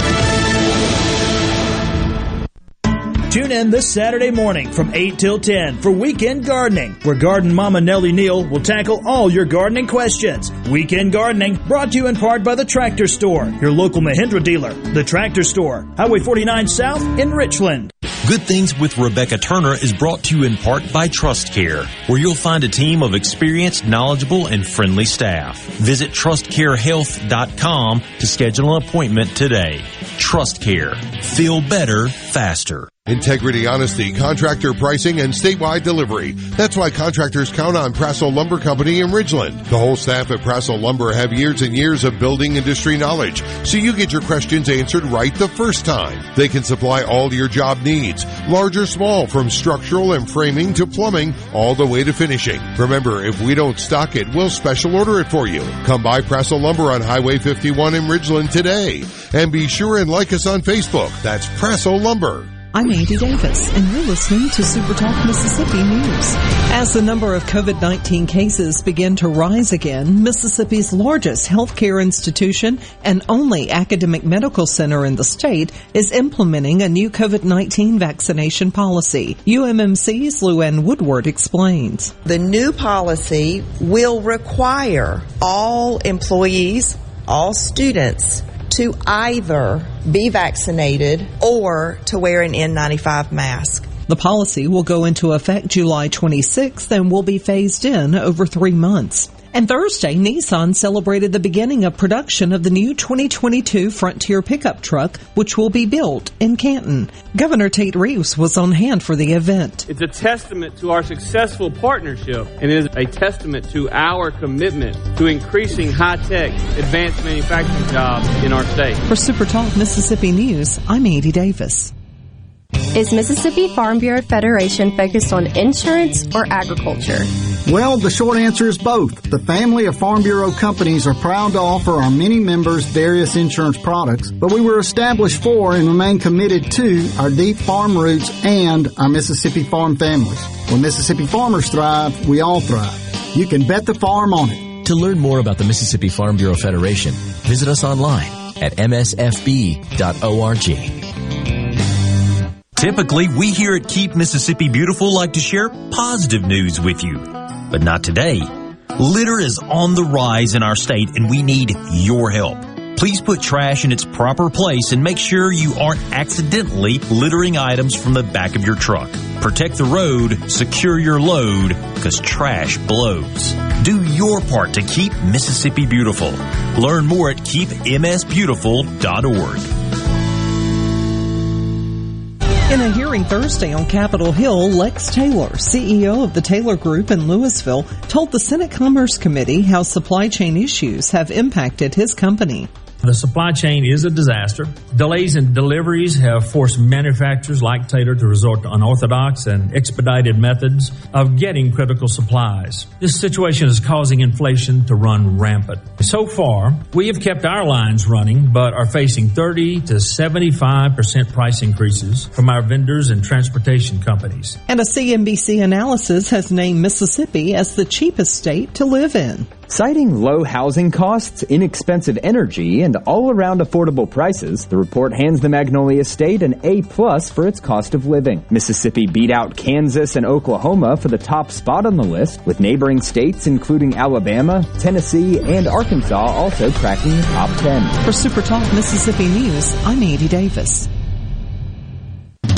Tune in this Saturday morning from 8 till 10 for Weekend Gardening, where Garden Mama Nellie Neal will tackle all your gardening questions. Weekend Gardening brought to you in part by the Tractor Store, your local Mahindra dealer. The Tractor Store, Highway 49 South in Richland. Good Things with Rebecca Turner is brought to you in part by Trust Care, where you'll find a team of experienced, knowledgeable, and friendly staff. Visit trustcarehealth.com to schedule an appointment today. Trust Care. Feel better, faster. Integrity, honesty, contractor pricing, and statewide delivery. That's why contractors count on Prassel Lumber Company in Ridgeland. The whole staff at Prassel Lumber have years and years of building industry knowledge, so you get your questions answered right the first time. They can supply all your job needs, large or small, from structural and framing to plumbing, all the way to finishing. Remember, if we don't stock it, we'll special order it for you. Come by Prassel Lumber on Highway 51 in Ridgeland today. And be sure and like us on Facebook. That's Prassel Lumber. I'm Andy Davis, and you're listening to SuperTalk Mississippi News. As the number of COVID-19 cases begin to rise again, Mississippi's largest healthcare institution and only academic medical center in the state is implementing a new COVID-19 vaccination policy. UMMC's LouAnn Woodward explains. The new policy will require all employees, all students, to either be vaccinated or to wear an N95 mask. The policy will go into effect July 26th and will be phased in over three months. And Thursday, Nissan celebrated the beginning of production of the new 2022 Frontier pickup truck, which will be built in Canton. Governor Tate Reeves was on hand for the event. It's a testament to our successful partnership and it is a testament to our commitment to increasing high-tech, advanced manufacturing jobs in our state. For Super Talk Mississippi News, I'm Andy Davis. Is Mississippi Farm Bureau Federation focused on insurance or agriculture? Well, the short answer is both. The family of Farm Bureau companies are proud to offer our many members various insurance products, but we were established for and remain committed to our deep farm roots and our Mississippi farm families. When Mississippi farmers thrive, we all thrive. You can bet the farm on it. To learn more about the Mississippi Farm Bureau Federation, visit us online at msfb.org. Typically, we here at Keep Mississippi Beautiful like to share positive news with you. But not today. Litter is on the rise in our state and we need your help. Please put trash in its proper place and make sure you aren't accidentally littering items from the back of your truck. Protect the road, secure your load, because trash blows. Do your part to keep Mississippi beautiful. Learn more at keepmsbeautiful.org. In a hearing Thursday on Capitol Hill, Lex Taylor, CEO of the Taylor Group in Louisville, told the Senate Commerce Committee how supply chain issues have impacted his company. The supply chain is a disaster. Delays in deliveries have forced manufacturers like Taylor to resort to unorthodox and expedited methods of getting critical supplies. This situation is causing inflation to run rampant. So far, we have kept our lines running, but are facing 30 to 75% price increases from our vendors and transportation companies. And a CNBC analysis has named Mississippi as the cheapest state to live in. Citing low housing costs, inexpensive energy, and and all around affordable prices, the report hands the Magnolia State an A plus for its cost of living. Mississippi beat out Kansas and Oklahoma for the top spot on the list, with neighboring states including Alabama, Tennessee, and Arkansas also cracking the top 10. For Super Talk Mississippi News, I'm Andy Davis.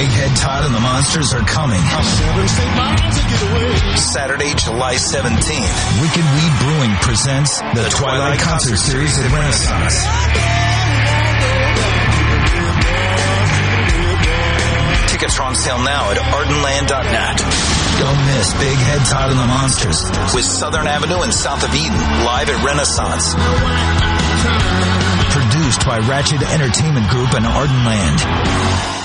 Big Head Todd and the Monsters are coming. Saturday, July 17th. Wicked Weed Brewing presents the Twilight Concert Series at Renaissance. Tickets are on sale now at ardenland.net. Don't miss Big Head Todd and the Monsters with Southern Avenue and South of Eden live at Renaissance. Produced by Ratchet Entertainment Group and Ardenland.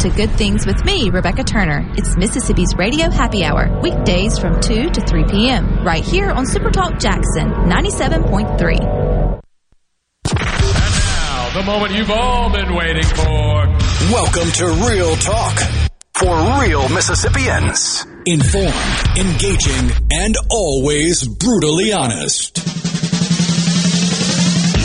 Tune in to Good Things with me, Rebecca Turner. It's Mississippi's Radio Happy Hour, weekdays from 2 to 3 p.m., right here on Super Talk Jackson 97.3. And now, The moment you've all been waiting for. Welcome to Real Talk for real Mississippians. Informed, engaging, and always brutally honest.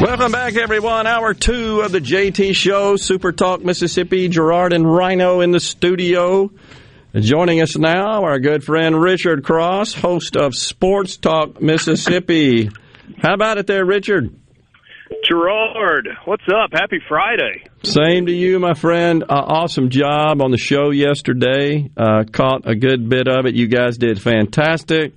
Welcome back, everyone. Hour two of the JT Show, Super Talk Mississippi. Gerard and Rhino in the studio. Joining us now, our good friend Richard Cross, host of Sports Talk Mississippi. How about it there, Richard? Gerard, what's up? Happy Friday. Same to you, my friend. Uh, awesome job on the show yesterday. Uh, caught a good bit of it. You guys did fantastic.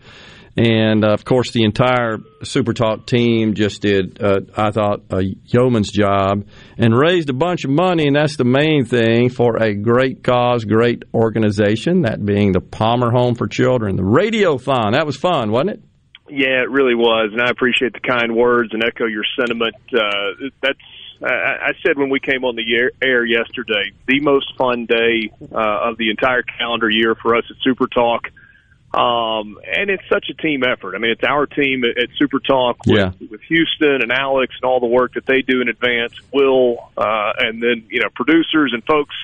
And uh, of course, the entire Super Talk team just did, uh, I thought, a yeoman's job and raised a bunch of money. And that's the main thing for a great cause, great organization, that being the Palmer Home for Children, the Radiothon. That was fun, wasn't it? Yeah, it really was. And I appreciate the kind words and echo your sentiment. Uh, that's I said when we came on the air yesterday, the most fun day uh, of the entire calendar year for us at Super Talk. Um, and it's such a team effort. I mean, it's our team at, at Super Talk with, Yeah. with Houston and Alex and all the work that they do in advance, Will, uh, and then, you know, producers and folks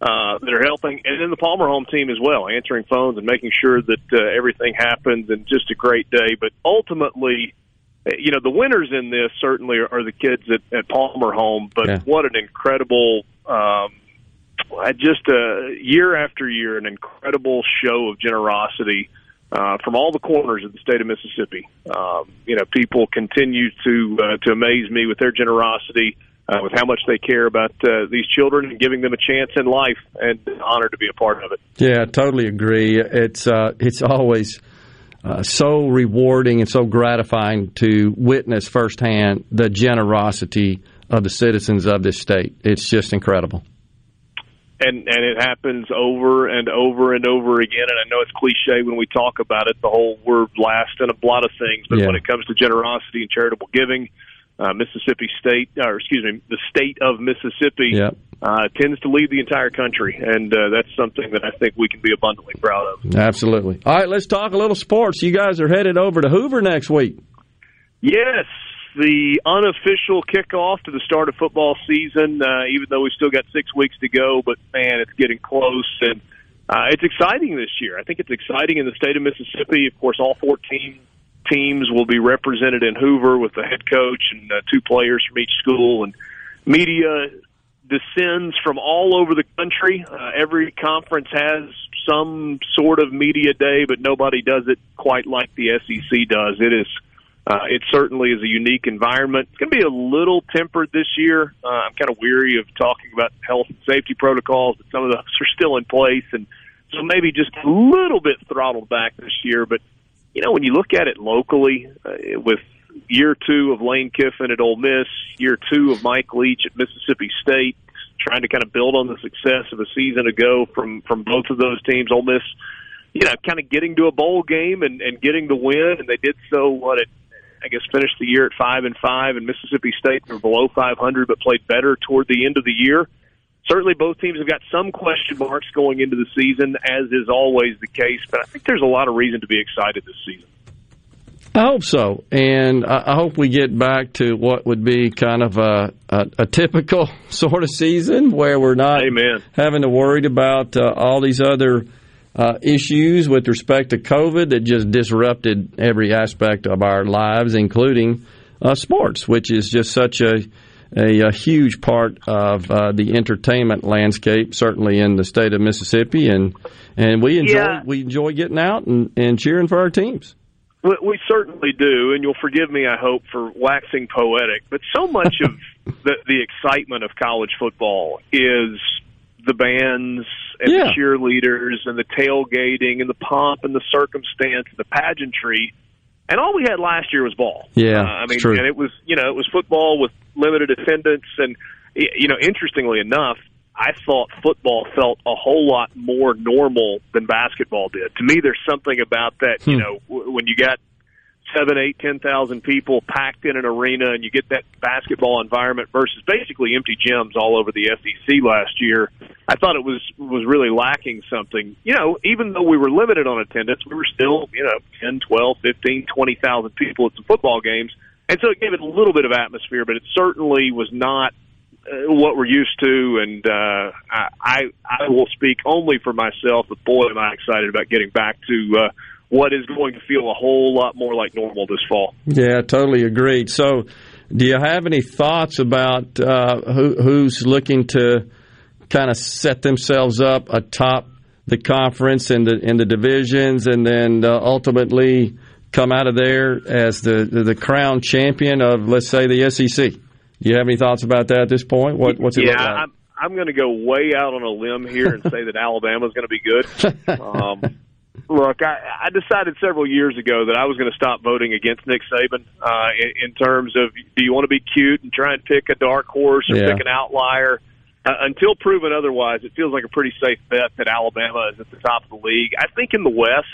uh, that are helping, and then the Palmer Home team as well, answering phones and making sure that uh, everything happens and just a great day. But ultimately, uh, you know, the winners in this certainly are, are the kids at, at Palmer Home, but Yeah. what an incredible, um, just uh, year after year, an incredible show of generosity uh, from all the corners of the state of Mississippi. Um, you know, people continue to uh, to amaze me with their generosity, uh, with how much they care about uh, these children and giving them a chance in life, and honored to be a part of it. Yeah, I totally agree. It's uh, it's always uh, so rewarding and so gratifying to witness firsthand the generosity of the citizens of this state. It's just incredible. And and it happens over and over and over again. And I know it's cliche when we talk about it, the whole we're last in a lot of things, but Yeah. when it comes to generosity and charitable giving, uh, Mississippi State, or excuse me, the state of Mississippi Yeah. uh, tends to lead the entire country, and uh, that's something that I think we can be abundantly proud of. Absolutely. All right, let's talk a little sports. You guys are headed over to Hoover next week. Yes, the unofficial kickoff to the start of football season. Uh, even though we still got six weeks to go, but man, it's getting close, and uh, it's exciting this year. I think it's exciting in the state of Mississippi. Of course, all fourteen teams will be represented in Hoover with the head coach and uh, two players from each school, and media descends from all over the country. Uh, every conference has some sort of media day, but nobody does it quite like the SEC does. It is Uh, it certainly is a unique environment. It's going to be a little tempered this year. Uh, I'm kind of weary of talking about health and safety protocols, but some of those are still in place, and so maybe just a little bit throttled back this year. But you know, when you look at it locally, uh, with year two of Lane Kiffin at Ole Miss, year two of Mike Leach at Mississippi State, trying to kind of build on the success of a season ago from from both of those teams. Ole Miss, you know, kind of getting to a bowl game and, and getting the win, and they did so what it I guess finished the year at five and five, and Mississippi State were below 500, but played better toward the end of the year. Certainly, both teams have got some question marks going into the season, as is always the case. But I think there's a lot of reason to be excited this season. I hope so, and I hope we get back to what would be kind of a, a, a typical sort of season where we're not Amen. having to worry about uh, all these other uh, issues with respect to COVID that just disrupted every aspect of our lives, including uh, sports, which is just such a a, a huge part of uh, the entertainment landscape, certainly in the state of Mississippi, and and we enjoy Yeah. we enjoy getting out and, and cheering for our teams. We, we certainly do, and you'll forgive me, I hope, for waxing poetic. But so much of the, the excitement of college football is the bands and Yeah. the cheerleaders and the tailgating and the pomp and the circumstance and the pageantry. And all we had last year was ball. Yeah, uh, I mean, and it was you know it was football with limited attendance, and you know, interestingly enough, I thought football felt a whole lot more normal than basketball did. To me, there's something about that. You Hmm. know, w- when you got seven, eight, ten thousand people packed in an arena, and you get that basketball environment versus basically empty gyms all over the SEC last year. I thought it was was really lacking something. You know, even though we were limited on attendance, we were still you know ten, twelve, fifteen, twenty thousand people at some football games, and so it gave it a little bit of atmosphere, but it certainly was not uh, what we're used to, and uh, I, I I will speak only for myself. But boy, am I excited about getting back to uh, what is going to feel a whole lot more like normal this fall. Yeah, totally agreed. So, do you have any thoughts about uh, who, who's looking to kind of set themselves up atop the conference and the in the divisions, and then uh, ultimately come out of there as the, the the crown champion of, let's say, the SEC? Do you have any thoughts about that at this point? What, what's it yeah, like? I'm I'm going to go way out on a limb here and say that Alabama's going to be good. Um, look, I, I decided several years ago that I was going to stop voting against Nick Saban uh, in, in terms of do you want to be cute and try and pick a dark horse or Yeah. pick an outlier. Uh, until proven otherwise, it feels like a pretty safe bet that Alabama is at the top of the league. I think in the West,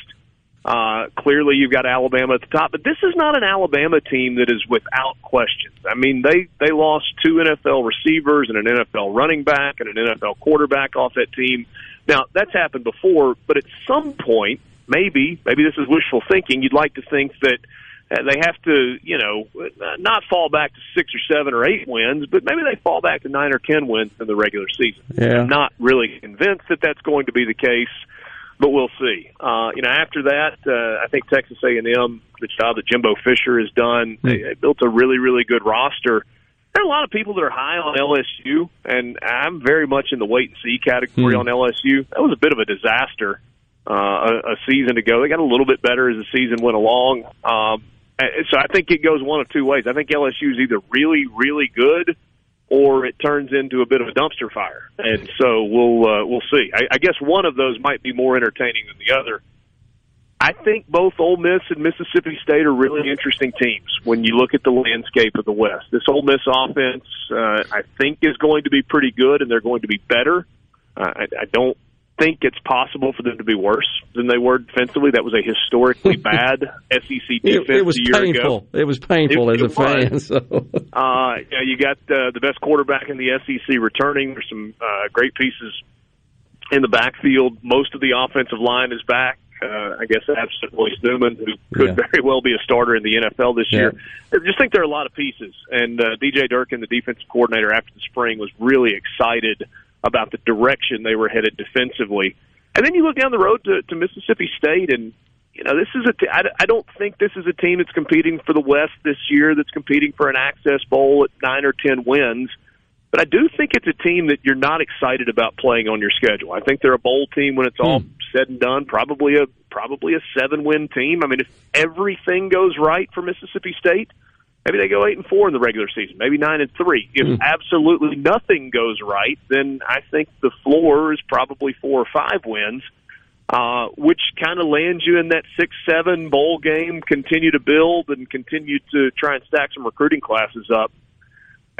uh, clearly you've got Alabama at the top, but this is not an Alabama team that is without questions. I mean, they they lost two NFL receivers and an NFL running back and an NFL quarterback off that team. Now that's happened before, but at some point, maybe maybe this is wishful thinking. You'd like to think that uh, they have to, you know, not fall back to six or seven or eight wins, but maybe they fall back to nine or ten wins in the regular season. Yeah. I'm not really convinced that that's going to be the case, but we'll see. Uh, you know, after that, uh, I think Texas A&M, the job that Jimbo Fisher has done, they, they built a really, really good roster. There are a lot of people that are high on LSU, and I'm very much in the wait and see category Hmm. on LSU. That was a bit of a disaster uh, a, a season ago. They got a little bit better as the season went along. Um, so I think it goes one of two ways. I think LSU is either really, really good, or it turns into a bit of a dumpster fire. And so we'll uh, we'll see. I, I guess one of those might be more entertaining than the other. I think both Ole Miss and Mississippi State are really interesting teams when you look at the landscape of the West. This Ole Miss offense, uh, I think, is going to be pretty good, and they're going to be better. Uh, I, I don't think it's possible for them to be worse than they were defensively. That was a historically bad SEC defense It, it was a year painful. ago. It was painful It- as a was. fan. So. Uh, you, know, you got uh, the best quarterback in the SEC returning. There's some uh, great pieces in the backfield. Most of the offensive line is back. Uh, I guess absent Royce Newman, who could Yeah. very well be a starter in the NFL this Yeah. year. I just think there are a lot of pieces. And uh, DJ Durkin, the defensive coordinator after the spring, was really excited about the direction they were headed defensively. And then you look down the road to, to Mississippi State, and you know this is a. T- I, I don't think this is a team that's competing for the West this year. That's competing for an Access Bowl at nine or ten wins. But I do think it's a team that you're not excited about playing on your schedule. I think they're a bowl team when it's all Hmm. said and done. Probably a probably a seven win team. I mean, if everything goes right for Mississippi State, maybe they go eight and four in the regular season, maybe nine and three. If Hmm. absolutely nothing goes right, then I think the floor is probably four or five wins. Uh, which kind of lands you in that six, seven bowl game. Continue to build and continue to try and stack some recruiting classes up.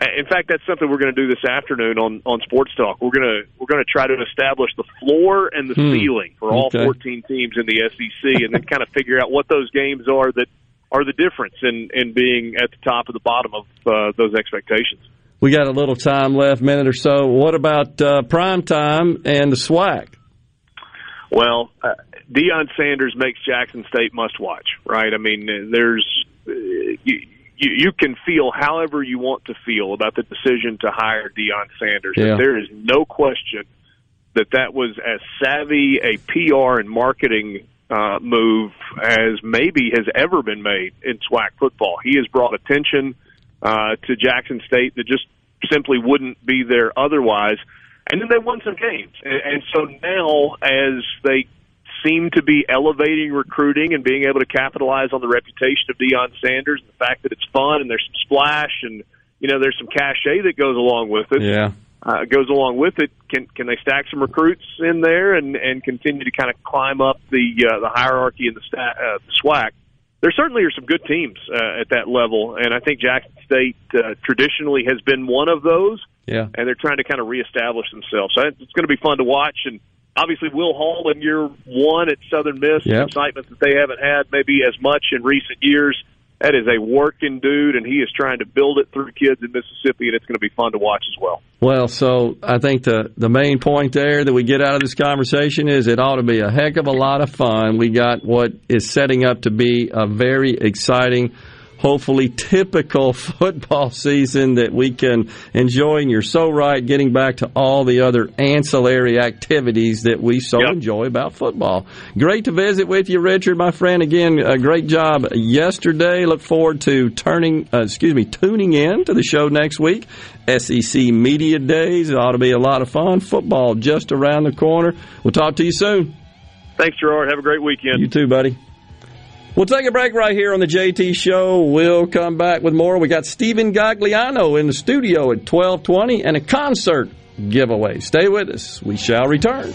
Uh, In fact, that's something we're going to do this afternoon on on Sports Talk. We're going to we're going to try to establish the floor and the Hmm. ceiling for all Okay. 14 teams in the SEC, and then kind of figure out what those games are that are the difference in in being at the top of the bottom of uh, those expectations. We got a little time left, minute or so. What about uh, prime time and the SWAC? Well, uh, Deion Sanders makes Jackson State must watch, right? I mean, uh, there's uh, you, you you can feel however you want to feel about the decision to hire Deion Sanders. Yeah. There is no question that that was as savvy a PR and marketing uh, move as maybe has ever been made in SWAC football. He has brought attention uh, to Jackson State that just simply wouldn't be there otherwise. And then they won some games. And, and so now, as they seem to be elevating recruiting and being able to capitalize on the reputation of Deion Sanders and the fact that it's fun and there's some splash and, you know, there's some cachet that goes along with it Yeah. uh, goes along with it. Can can they stack some recruits in there and and continue to kind of climb up the uh, the hierarchy in the sta- uh, the SWAC? There certainly are some good teams uh, at that level, and I think Jackson State uh, traditionally has been one of those. Yeah. and they're trying to kind of reestablish themselves. So it's going to be fun to watch. And obviously, Will Hall in year one at Southern Miss, Yep. excitement that they haven't had maybe as much in recent years. That is a working dude, and he is trying to build it through kids in Mississippi, and it's going to be fun to watch as well. Well, so I think the the main point there that we get out of this conversation is it ought to be a heck of a lot of fun. We got what is setting up to be a very exciting, hopefully typical football season that we can enjoy. And you're so right, getting back to all the other ancillary activities that we so enjoy about football. Great to visit with you, Richard, my friend. Again, a great job yesterday. Look forward to turning, uh, excuse me, tuning in to the show next week. SEC Media Days. It ought to be a lot of fun. Football just around the corner. We'll talk to you soon. Thanks, Gerard. Have a great weekend. You too, buddy. We'll take a break right here on the JT Show. We'll come back with more. We got Steven Gagliano in the studio at 1220 and a concert giveaway. Stay with us. We shall return.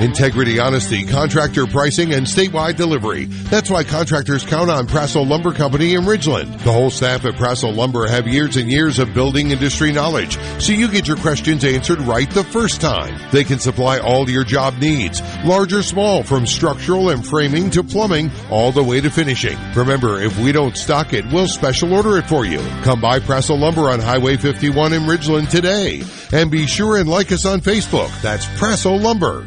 Integrity, honesty, contractor pricing, and statewide delivery. That's why contractors count on Prassel Lumber Company in Ridgeland. The whole staff at Prassel Lumber have years and years of building industry knowledge, so you get your questions answered right the first time. They can supply all your job needs, large or small, from structural and framing to plumbing, all the way to finishing. Remember, if we don't stock it, we'll special order it for you. Come by Prassel Lumber on Highway 51 in Ridgeland today. And be sure and like us on Facebook. That's Prassel Lumber.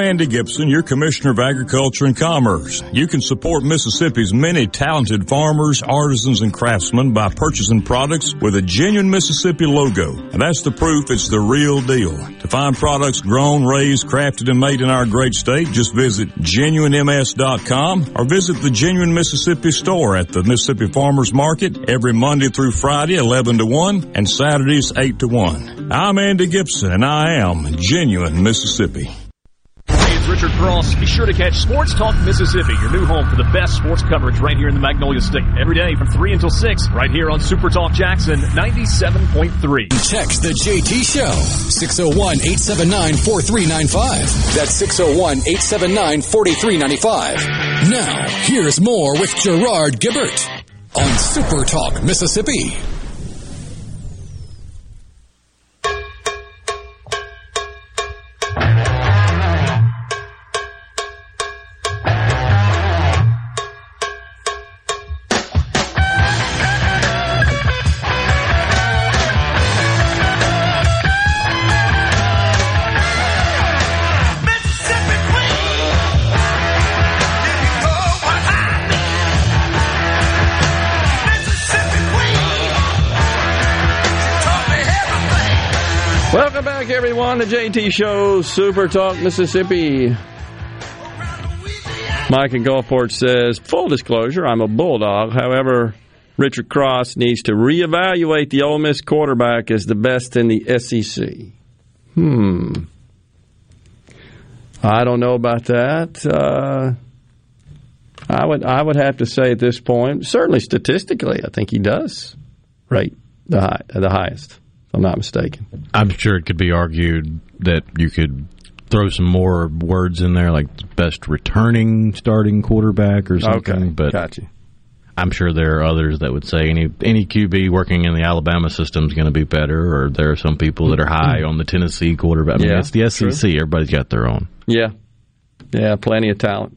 Andy Gibson, your Commissioner of Agriculture and Commerce. You can support Mississippi's many talented farmers, artisans, and craftsmen by purchasing products with a genuine Mississippi logo. And that's the proof it's the real deal. To find products grown, raised, crafted, and made in our great state, just visit genuinems.com or visit the Genuine Mississippi store at the Mississippi Farmers Market every Monday through Friday, 11 to 1, and Saturdays, 8 to 1. I'm Andy Gibson, and I am Genuine Mississippi. Richard Cross. Be sure to catch Sports Talk Mississippi, your new home for the best sports coverage right here in the Magnolia State. Every day from 3 until 6, right here on Super Talk Jackson 97.3. Text the JT Show, 601 879 4395. That's 601 879 4395. Now, here's more with Gerard Gibert on Super Talk Mississippi. Everyone, JT Show, Super Talk Mississippi. Mike in Gulfport says, full disclosure, I'm a Bulldog. However, Richard Cross needs to reevaluate the Ole Miss quarterback as the best in the SEC. Hmm. I don't know about that. Uh, I would I would have to say at this point, certainly statistically, I think he does rate the high, the highest. If I'm not mistaken. I'm sure it could be argued that you could throw some more words in there, like best returning starting quarterback or something. Okay, but gotcha. I'm sure there are others that would say any any QB working in the Alabama system is going to be better, or there are some people that are high on the Tennessee quarterback. I mean, Yeah, it's the SEC. true. Everybody's got their own. Yeah. Yeah, plenty of talent.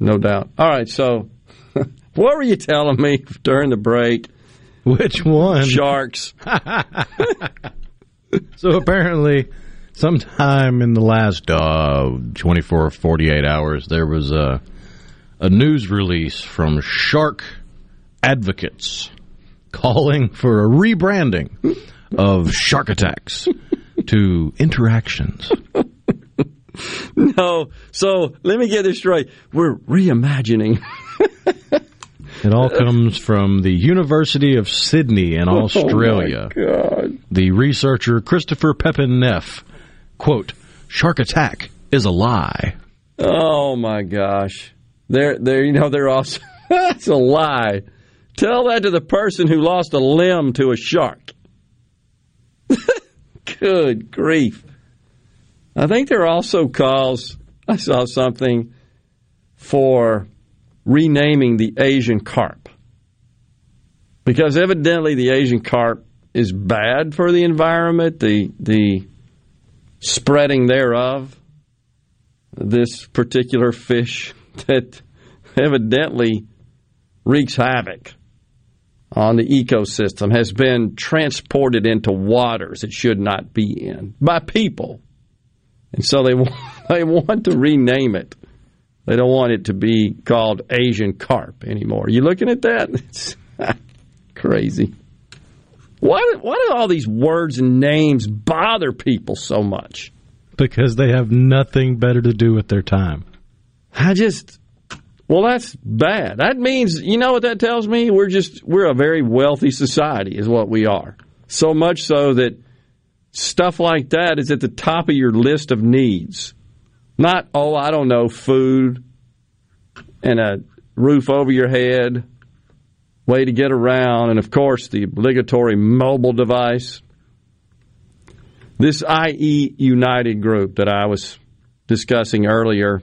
No doubt. All right, so what were you telling me during the break? Which one? Sharks. So apparently, sometime in the last uh, 24 or 48 hours, there was a, a news release from Shark Advocates calling for a rebranding of Shark Attacks to Interactions. No. So let me get this straight. We're reimagining. It all comes from the University of Sydney in Australia. Oh, my God. The researcher Christopher Pepin Neff, quote, Shark Attack is a lie. Oh my gosh. They're they're you know they're also that's a lie. Tell that to the person who lost a limb to a shark. Good grief. I think there are also calls I saw something for renaming the Asian carp. Because evidently the Asian carp is bad for the environment, the the spreading thereof this particular fish that evidently wreaks havoc on the ecosystem has been transported into waters it should not be in by people. And so they they want to rename it. They don't want it to be called Asian carp anymore. You looking at that? It's crazy. Why, why do all these words and names bother people so much? Because they have nothing better to do with their time. I just Well, that's bad. That means, you know what that tells me? We're just, we're a very wealthy society, is what we are. So much so that stuff like that is at the top of your list of needs. Not, oh, I don't know, food and a roof over your head, way to get around, and of course the obligatory mobile device. This IE United group that I was discussing earlier,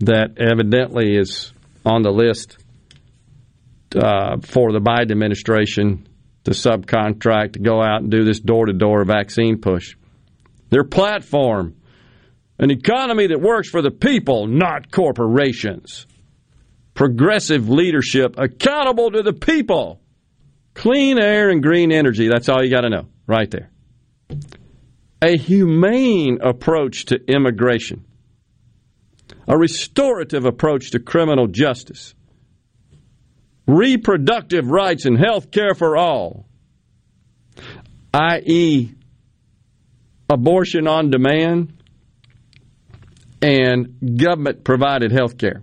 that evidently is on the list uh, for the Biden administration to subcontract to go out and do this door to door vaccine push. Their platform an economy that works for the people, not corporations. Progressive leadership accountable to the people. Clean air and green energy. That's all you got to know right there. A humane approach to immigration. A restorative approach to criminal justice. Reproductive rights and health care for all. I.e., abortion on demand and government provided health care,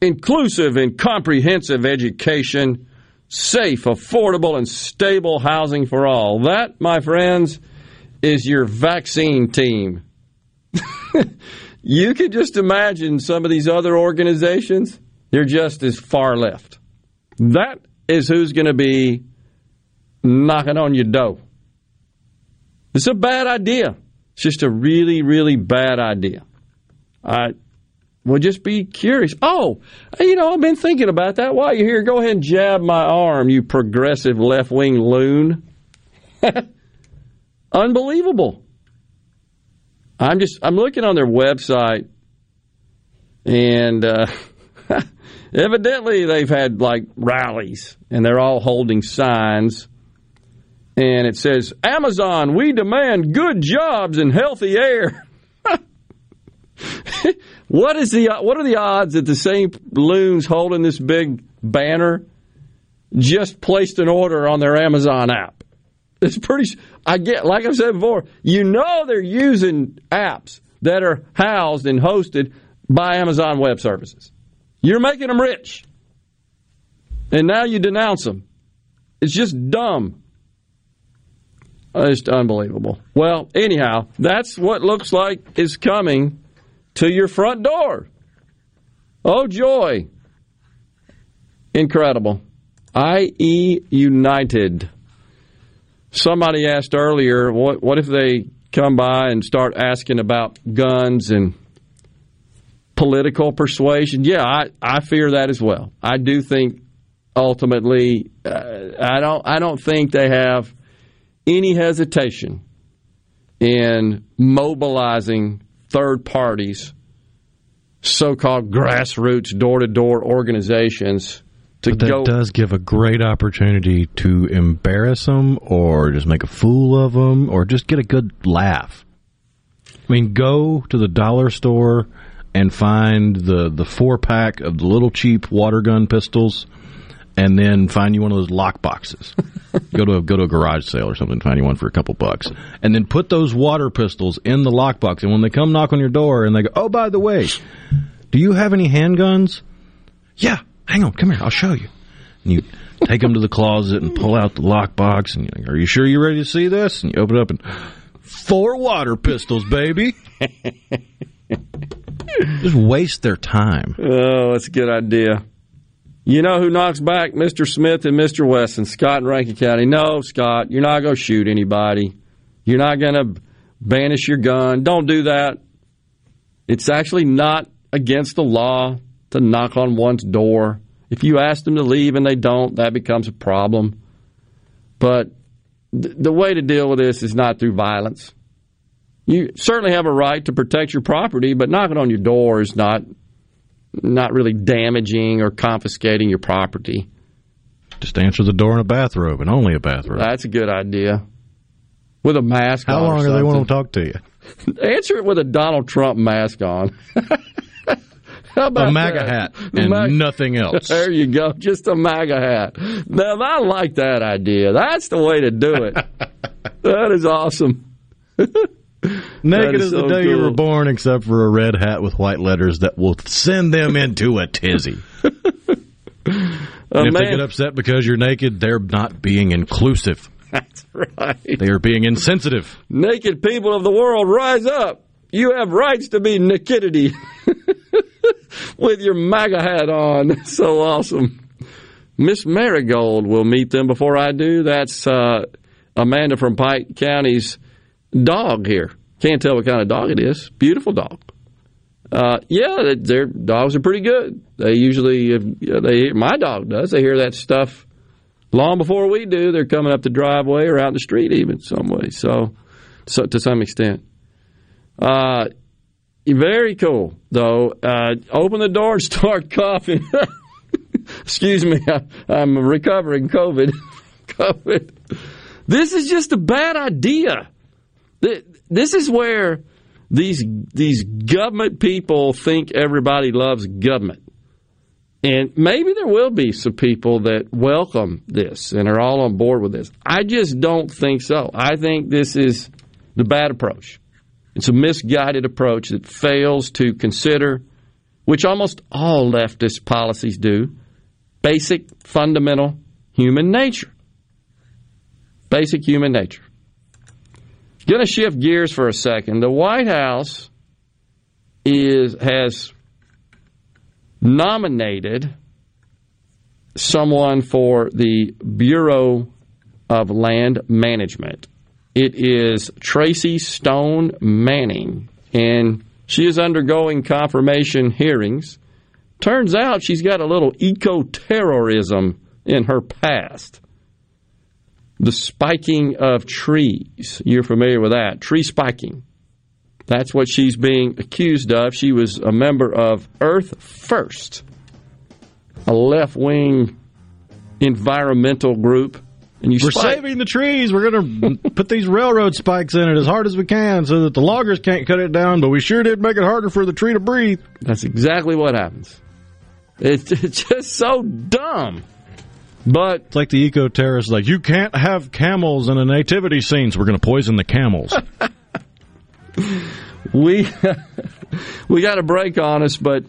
inclusive and comprehensive education, safe, affordable, and stable housing for all. That, my friends, is your vaccine team. you can just imagine some of these other organizations, they're just as far left. That is who's going to be knocking on your door. It's a bad idea. It's just a really, really bad idea. I will just be curious. Oh, you know, I've been thinking about that. While you're here, go ahead and jab my arm, you progressive left wing loon. Unbelievable. I'm just I'm looking on their website, and uh, evidently they've had like rallies, and they're all holding signs, and it says Amazon, we demand good jobs and healthy air. what is the what are the odds that the same loons holding this big banner just placed an order on their Amazon app? It's pretty. I get like I've said before. You know they're using apps that are housed and hosted by Amazon Web Services. You're making them rich, and now you denounce them. It's just dumb. It's unbelievable. Well, anyhow, that's what looks like is coming to your front door. Oh, joy. Incredible. IE United. Somebody asked earlier, what, what if they come by and start asking about guns and political persuasion? Yeah, I, I fear that as well. I do think ultimately, uh, I don't I don't think they have any hesitation in mobilizing third parties, so called grassroots, door to door organizations to but that go. does give a great opportunity to embarrass them or just make a fool of them or just get a good laugh. I mean, go to the dollar store and find the, the four pack of the little cheap water gun pistols and then find you one of those lock boxes. go to a, go to a garage sale or something, find you one for a couple bucks, and then put those water pistols in the lock box. And when they come knock on your door, and they go, "Oh, by the way, do you have any handguns?" Yeah, hang on, come here, I'll show you. And you take them to the closet and pull out the lock box, and you're like, "Are you sure you're ready to see this?" And you open it up and four water pistols, baby. Just waste their time. Oh, that's a good idea. You know who knocks back Mr. Smith and Mr. Wesson? Scott in Rankin County. No, Scott, you're not going to shoot anybody. You're not going to banish your gun. Don't do that. It's actually not against the law to knock on one's door. If you ask them to leave and they don't, that becomes a problem. But th- the way to deal with this is not through violence. You certainly have a right to protect your property, but knocking on your door is not not really damaging or confiscating your property. Just answer the door in a bathrobe and only a bathrobe. That's a good idea. With a mask How on. long or do they want to talk to you? Answer it with a Donald Trump mask on. How about A MAGA that? hat and Ma- nothing else. There you go. Just a MAGA hat. Now, I like that idea. That's the way to do it. that is awesome. Naked is as the so day you were born, except for a red hat with white letters that will send them into a tizzy. And if they get upset because you're naked, they're not being inclusive. That's right. They are being insensitive. Naked people of the world, rise up. You have rights to be nakedity with your MAGA hat on. So awesome. Miss Marigold will meet them before I do. That's uh, Amanda from Pike County's dog here. Can't tell what kind of dog it is. Beautiful dog. Uh, yeah, their dogs are pretty good. They usually, they my dog does. They hear that stuff long before we do. They're coming up the driveway or out in the street, even some way. So, so to some extent, uh, very cool though. Uh, open the door and start coughing. Excuse me, I, I'm recovering COVID. COVID. This is just a bad idea. Th- This is where these these government people think everybody loves government. And maybe there will be some people that welcome this and are all on board with this. I just don't think so. I think this is the bad approach. It's a misguided approach that fails to consider, which almost all leftist policies do, basic, fundamental human nature. Basic human nature. Going to shift gears for a second. The White House is has nominated someone for the Bureau of Land Management. It is Tracy Stone Manning, and she is undergoing confirmation hearings. Turns out she's got a little eco terrorism in her past. The spiking of trees. You're familiar with that. Tree spiking. That's what she's being accused of. She was a member of Earth First, a left wing environmental group. And you We're spike- saving the trees. We're going to put these railroad spikes in it as hard as we can so that the loggers can't cut it down, but we sure did make it harder for the tree to breathe. That's exactly what happens. It's, it's just so dumb. But it's like the eco terrorists, like you can't have camels in a nativity scene, so we're going to poison the camels. we we got a break on us, but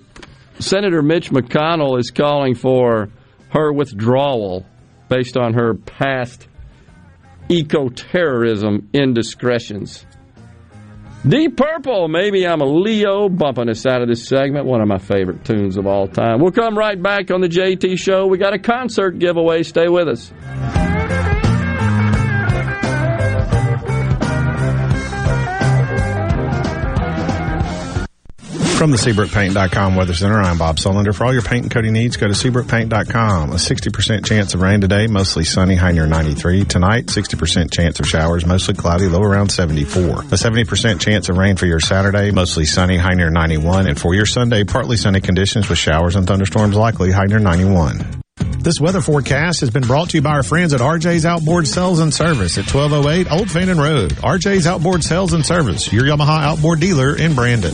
Senator Mitch McConnell is calling for her withdrawal based on her past eco terrorism indiscretions. Deep Purple, maybe I'm a Leo, bumping us out of this segment. One of my favorite tunes of all time. We'll come right back on the JT Show. We got a concert giveaway. Stay with us. From the SeabrookPaint.com Weather Center, I'm Bob Sullender. For all your paint and coating needs, go to SeabrookPaint.com. A 60% chance of rain today, mostly sunny, high near 93. Tonight, 60% chance of showers, mostly cloudy, low around 74. A 70% chance of rain for your Saturday, mostly sunny, high near 91. And for your Sunday, partly sunny conditions with showers and thunderstorms likely, high near 91. This weather forecast has been brought to you by our friends at RJ's Outboard Sales and Service at 1208 Old Fannin Road. RJ's Outboard Sales and Service, your Yamaha outboard dealer in Brandon.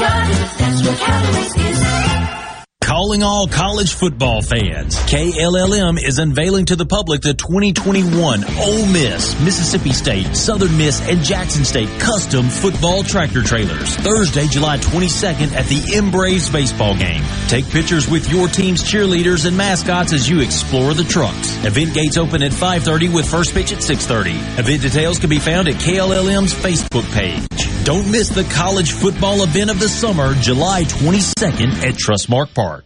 Callaway's is. Calling all college football fans. KLLM is unveiling to the public the 2021 Ole Miss, Mississippi State, Southern Miss, and Jackson State custom football tractor trailers. Thursday, July 22nd at the M-Braves baseball game. Take pictures with your team's cheerleaders and mascots as you explore the trucks. Event gates open at 5.30 with first pitch at 6.30. Event details can be found at KLLM's Facebook page. Don't miss the college football event of the summer, July 22nd at Trustmark Park.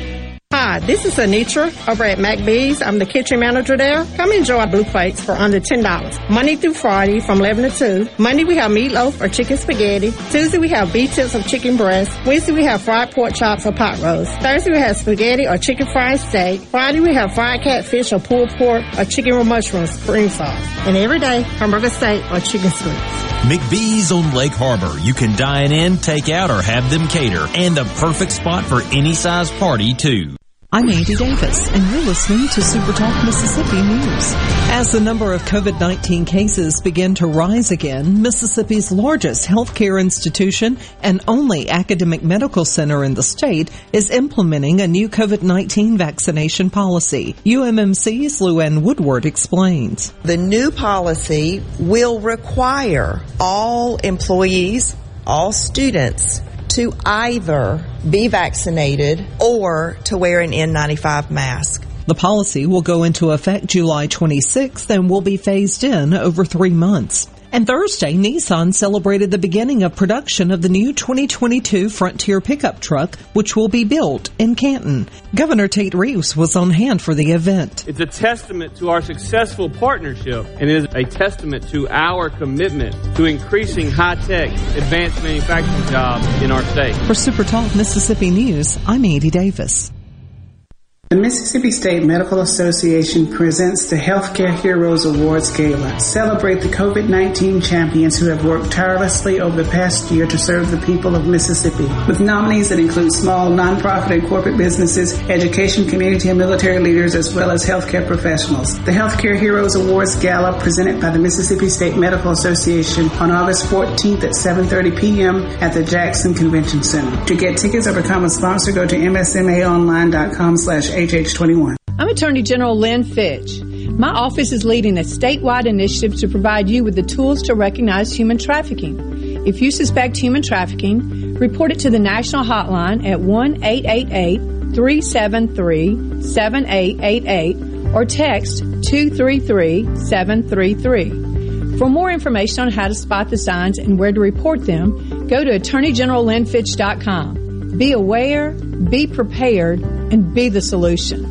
Hi, this is Anitra over at McBee's. I'm the kitchen manager there. Come enjoy our blue plates for under $10. Monday through Friday from 11 to 2. Monday we have meatloaf or chicken spaghetti. Tuesday we have beef tips or chicken breast. Wednesday we have fried pork chops or pot roast. Thursday we have spaghetti or chicken fried steak. Friday we have fried catfish or pulled pork or chicken with mushrooms, spring sauce. And every day, hamburger steak or chicken strips. McBee's on Lake Harbor. You can dine in, take out, or have them cater. And the perfect spot for any size party, too. I'm Andy Davis, and you're listening to Super Talk Mississippi News. As the number of COVID-19 cases begin to rise again, Mississippi's largest healthcare institution and only academic medical center in the state is implementing a new COVID-19 vaccination policy. UMMC's LouAnn Woodward explains. The new policy will require all employees, all students, to either be vaccinated or to wear an N95 mask. The policy will go into effect July 26th and will be phased in over three months. And Thursday, Nissan celebrated the beginning of production of the new 2022 Frontier pickup truck, which will be built in Canton. Governor Tate Reeves was on hand for the event. It's a testament to our successful partnership and it is a testament to our commitment to increasing high-tech, advanced manufacturing jobs in our state. For Super Talk Mississippi News, I'm Andy Davis. The Mississippi State Medical Association presents the Healthcare Heroes Awards Gala. Celebrate the COVID-19 champions who have worked tirelessly over the past year to serve the people of Mississippi. With nominees that include small, nonprofit and corporate businesses, education, community and military leaders, as well as healthcare professionals. The Healthcare Heroes Awards Gala presented by the Mississippi State Medical Association on August 14th at 7.30 p.m. at the Jackson Convention Center. To get tickets or become a sponsor, go to msmaonline.com slash HH21. I'm Attorney General Lynn Fitch. My office is leading a statewide initiative to provide you with the tools to recognize human trafficking. If you suspect human trafficking, report it to the national hotline at 1 888 373 7888 or text 233 733. For more information on how to spot the signs and where to report them, go to AttorneyGeneralLynnFitch.com. Be aware, be prepared, and be the solution.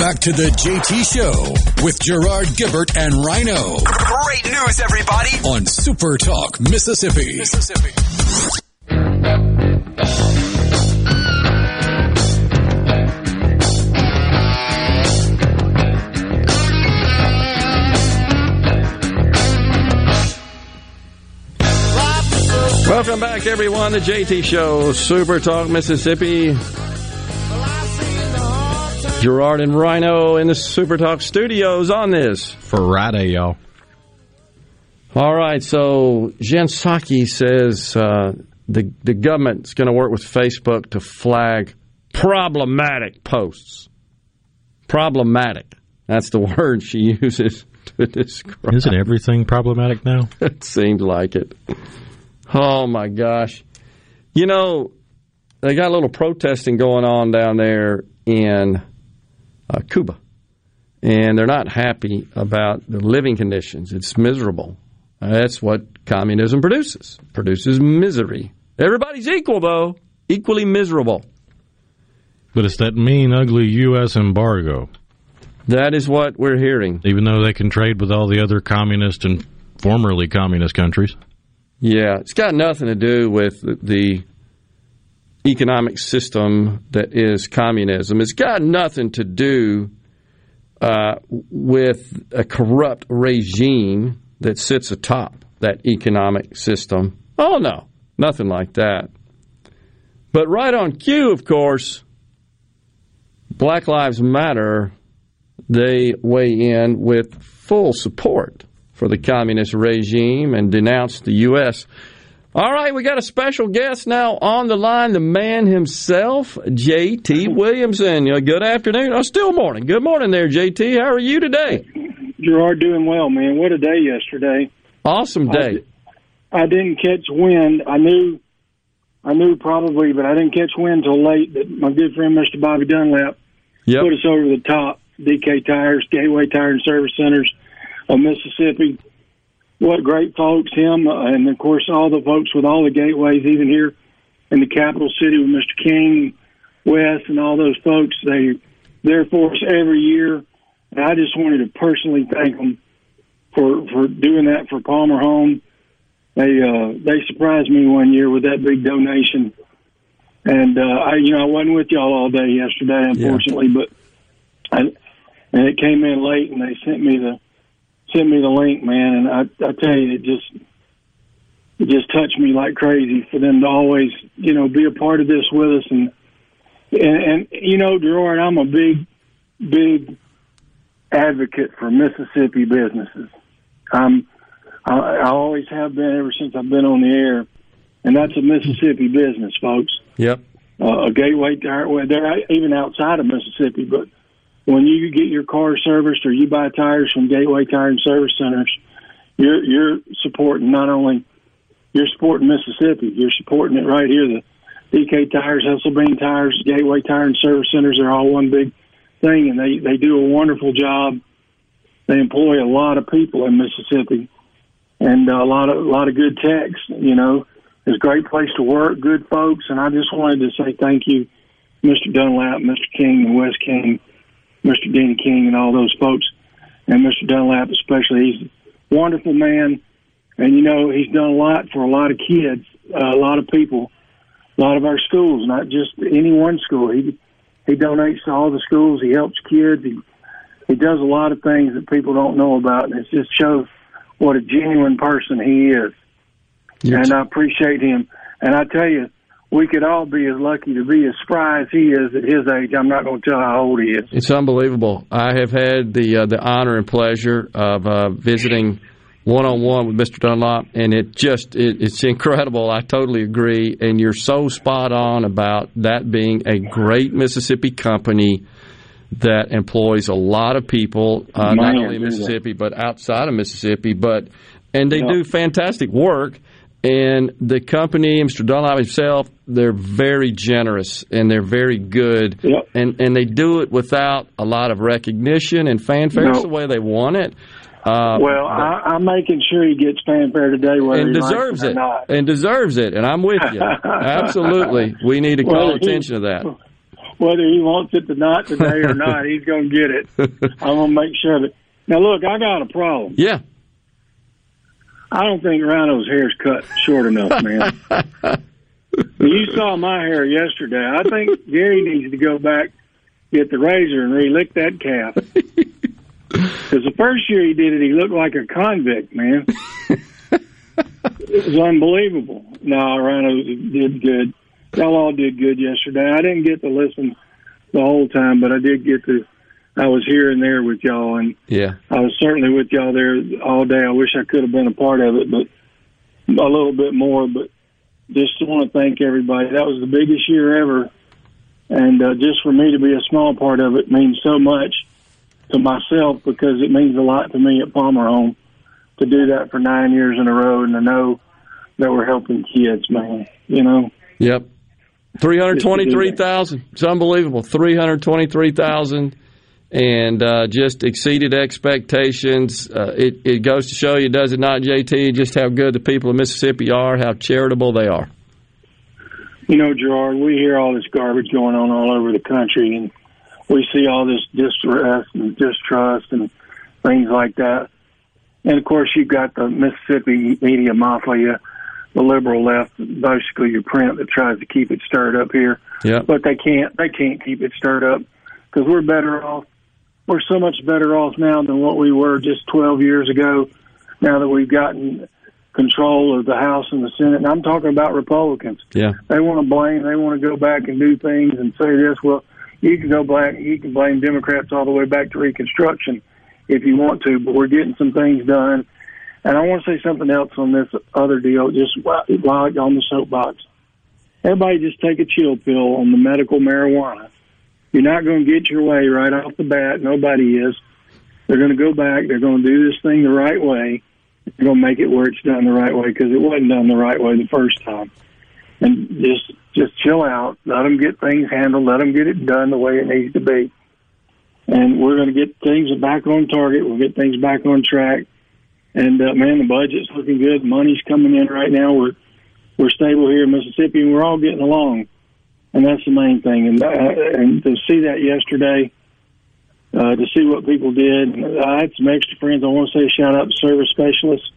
Back to the JT Show with Gerard Gibert and Rhino Great news, everybody! on Super Talk, Mississippi. Mississippi. Welcome back, everyone. The JT Show, Super Talk, Mississippi. Gerard and Rhino in the Super Talk studios on this. Friday, y'all. All right, so Jen Psaki says uh, the, the government's going to work with Facebook to flag problematic posts. Problematic. That's the word she uses to describe. Isn't everything problematic now? it seems like it. Oh my gosh. You know, they got a little protesting going on down there in uh, Cuba. And they're not happy about the living conditions. It's miserable. That's what communism produces. It produces misery. Everybody's equal though, equally miserable. But it's that mean, ugly U.S. embargo. That is what we're hearing. Even though they can trade with all the other communist and formerly communist countries. Yeah, it's got nothing to do with the economic system that is communism. It's got nothing to do uh, with a corrupt regime that sits atop that economic system. Oh, no, nothing like that. But right on cue, of course, Black Lives Matter, they weigh in with full support for the communist regime and denounce the U.S. All right, we got a special guest now on the line, the man himself, J.T. Williamson. Uh, good afternoon. Oh, still morning. Good morning there, J.T. How are you today? Gerard, doing well, man. What a day yesterday. Awesome day. I, I didn't catch wind. I knew, I knew probably, but I didn't catch wind till late. That my good friend Mr. Bobby Dunlap yep. put us over the top. DK Tires, Gateway Tire and Service Centers of Mississippi what great folks, him, uh, and of course all the folks with all the gateways, even here in the capital city with Mr. King, Wes, and all those folks. They they're for us every year, and I just wanted to personally thank them for for doing that for Palmer Home. They uh, they surprised me one year with that big donation, and uh, I you know I wasn't with y'all all day yesterday, unfortunately, yeah. but I, and it came in late, and they sent me the sent me the link, man, and I I tell you, it just it just touched me like crazy for them to always, you know, be a part of this with us, and and, and you know, Gerard, I'm a big, big advocate for Mississippi businesses. Um, I, I always have been ever since I've been on the air, and that's a Mississippi business, folks. Yep. Uh, a gateway tire. Well, they're even outside of Mississippi, but when you get your car serviced or you buy tires from Gateway Tire and Service Centers, you're you're supporting not only you're supporting Mississippi, you're supporting it right here. The DK Tires, Hustle Tires, Gateway Tire and Service Centers are all one big thing, and they they do a wonderful job. They employ a lot of people in Mississippi, and a lot of a lot of good techs. You know, it's a great place to work, good folks, and I just wanted to say thank you, Mr. Dunlap, Mr. King, and Wes King Mr. Dean King and all those folks, and Mr. Dunlap especially. He's a wonderful man, and you know he's done a lot for a lot of kids, uh, a lot of people, a lot of our schools, not just any one school. He he donates to all the schools. He helps kids. He he does a lot of things that people don't know about, and it just shows what a genuine person he is. Yes. And I appreciate him. And I tell you, we could all be as lucky to be as spry as he is at his age. I'm not going to tell how old he is. It's unbelievable. I have had the uh, the honor and pleasure of uh, visiting one on one with Mr. Dunlap, and it just it, it's incredible. I totally agree, and you're so spot on about that being a great Mississippi company that employs a lot of people, uh, not only in Mississippi but outside of Mississippi. But and they yeah. do fantastic work and the company, Mr. Dunlap himself, they're very generous and they're very good, yep. and and they do it without a lot of recognition and fanfare. No. It's the way they want it. Uh, well, I, am making sure he gets fanfare today, whether and deserves it, it and deserves it. And I'm with you. Absolutely, we need to call well, attention to that. Whether he wants it to not today or not, he's going to get it. I'm going to make sure of it. Now, look, I got a problem. Yeah. I don't think Rhino's hair's cut short enough, man. you saw my hair yesterday. I think Gary needs to go back, get the razor, and relick that calf. Because the first year he did it, he looked like a convict, man. it was unbelievable. No, Rhino did good. Y'all all did good yesterday. I didn't get to listen the whole time, but I did get to I was here and there with y'all, and yeah, I was certainly with y'all there all day. I wish I could have been a part of it, but a little bit more. But just want to thank everybody. That was the biggest year ever, and uh, just for me to be a small part of it means so much to myself because it means a lot to me at Palmer Home to do that for nine years in a row and to know that we're helping kids, man. You know. Yep. Three hundred twenty-three thousand. It's unbelievable. Three hundred twenty-three thousand and uh, just exceeded expectations. Uh, it, it goes to show you, does it not, JT, just how good the people of Mississippi are, how charitable they are. You know, Gerard, we hear all this garbage going on all over the country, and we see all this distress and distrust and things like that. And of course, you've got the Mississippi media mafia the liberal left, basically your print that tries to keep it stirred up here. Yeah. But they can't. They can't keep it stirred up because we're better off. We're so much better off now than what we were just 12 years ago. Now that we've gotten control of the House and the Senate, and I'm talking about Republicans. Yeah. They want to blame. They want to go back and do things and say this. Well, you can go back. You can blame Democrats all the way back to Reconstruction if you want to, but we're getting some things done. And I want to say something else on this other deal, just while on the soapbox. Everybody just take a chill pill on the medical marijuana. You're not going to get your way right off the bat. Nobody is. They're going to go back. They're going to do this thing the right way. They're going to make it where it's done the right way because it wasn't done the right way the first time. And just just chill out. Let them get things handled. Let them get it done the way it needs to be. And we're going to get things back on target. We'll get things back on track. And uh, man, the budget's looking good. Money's coming in right now. We're we're stable here in Mississippi, and we're all getting along. And that's the main thing. And uh, and to see that yesterday, uh, to see what people did, I had some extra friends. I want to say shout out to service specialists.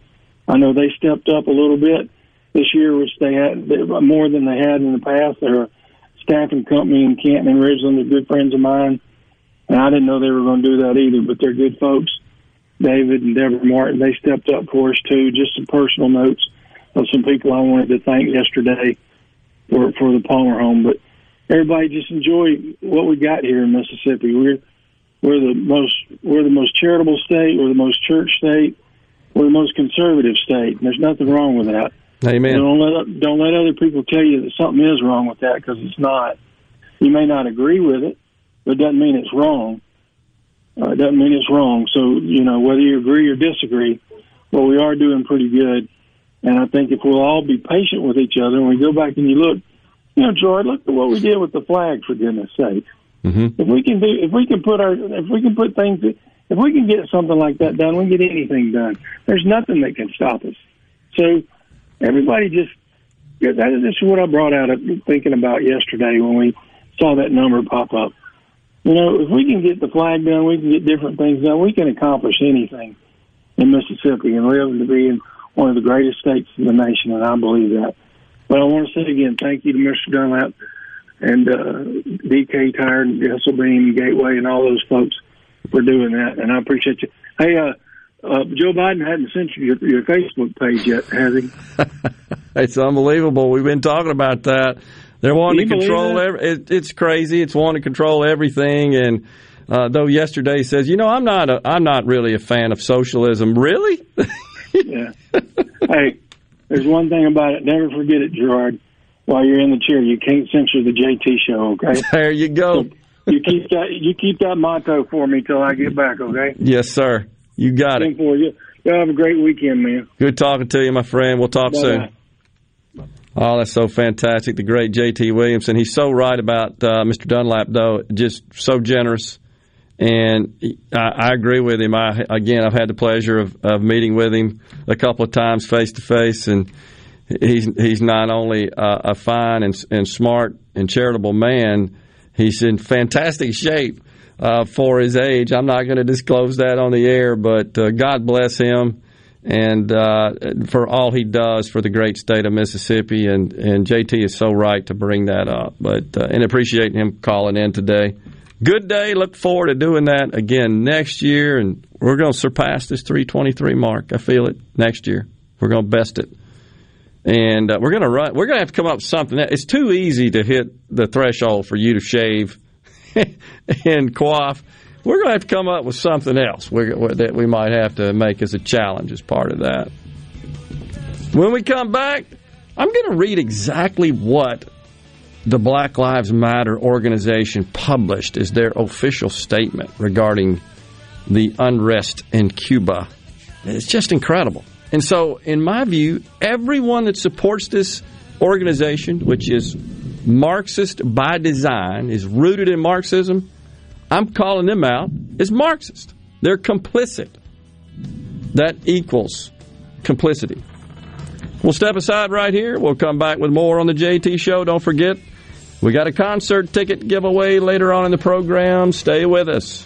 I know they stepped up a little bit this year, which they had more than they had in the past. They're a staffing company in Canton and Ridgeland. They're good friends of mine, and I didn't know they were going to do that either. But they're good folks. David and Deborah Martin, they stepped up for us too. Just some personal notes of some people I wanted to thank yesterday for for the Palmer home. But everybody just enjoy what we got here in Mississippi. We're we're the most we're the most charitable state. We're the most church state. We're the most conservative state. And there's nothing wrong with that. Amen. Don't let don't let other people tell you that something is wrong with that because it's not. You may not agree with it, but it doesn't mean it's wrong. Uh, it doesn't mean it's wrong. So you know whether you agree or disagree, well, we are doing pretty good. And I think if we'll all be patient with each other, and we go back and you look, you know, George, look at what we did with the flag for goodness sake. Mm-hmm. If we can do, if we can put our, if we can put things, if we can get something like that done, we can get anything done. There's nothing that can stop us. So everybody just, that is what I brought out of thinking about yesterday when we saw that number pop up. You know, if we can get the flag done, we can get different things done. We can accomplish anything in Mississippi and live to be in one of the greatest states in the nation, and I believe that. But I want to say again, thank you to Mr. Dunlap and uh, DK Tire and Beam Gateway and all those folks for doing that, and I appreciate you. Hey, uh, uh, Joe Biden hadn't sent you your, your Facebook page yet, has he? it's unbelievable. We've been talking about that. They're wanting to control. Every, it, it's crazy. It's wanting to control everything. And uh, though yesterday he says, you know, I'm not. A, I'm not really a fan of socialism. Really? yeah. Hey, there's one thing about it. Never forget it, Gerard. While you're in the chair, you can't censor the JT show. Okay. There you go. So you keep that. You keep that motto for me till I get back. Okay. Yes, sir. You got it. For you. You have a great weekend, man. Good talking to you, my friend. We'll talk Bye-bye. soon. Oh, that's so fantastic. The great J.T. Williamson. He's so right about uh, Mr. Dunlap, though. Just so generous. And I, I agree with him. I, again, I've had the pleasure of, of meeting with him a couple of times face to face. And he's, he's not only a, a fine and, and smart and charitable man, he's in fantastic shape uh, for his age. I'm not going to disclose that on the air, but uh, God bless him and uh, for all he does for the great state of Mississippi. And, and JT is so right to bring that up. But uh, and appreciate him calling in today. Good day. Look forward to doing that again next year, and we're going to surpass this 323 mark. I feel it next year. We're going to best it. And uh, we're going to run. We're going to have to come up with something. It's too easy to hit the threshold for you to shave and quaff we're going to have to come up with something else that we might have to make as a challenge as part of that. When we come back, I'm going to read exactly what the Black Lives Matter organization published as their official statement regarding the unrest in Cuba. It's just incredible. And so, in my view, everyone that supports this organization, which is Marxist by design, is rooted in Marxism, I'm calling them out as Marxist. They're complicit. That equals complicity. We'll step aside right here. We'll come back with more on the JT Show. Don't forget, we got a concert ticket giveaway later on in the program. Stay with us.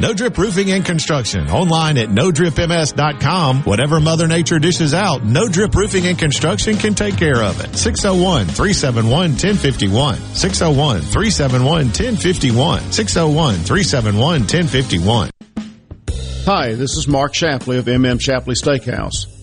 No Drip Roofing and Construction. Online at NoDripMS.com. Whatever Mother Nature dishes out, No Drip Roofing and Construction can take care of it. 601 371 1051. 601 371 1051. 601 371 1051. Hi, this is Mark Shapley of MM Shapley Steakhouse.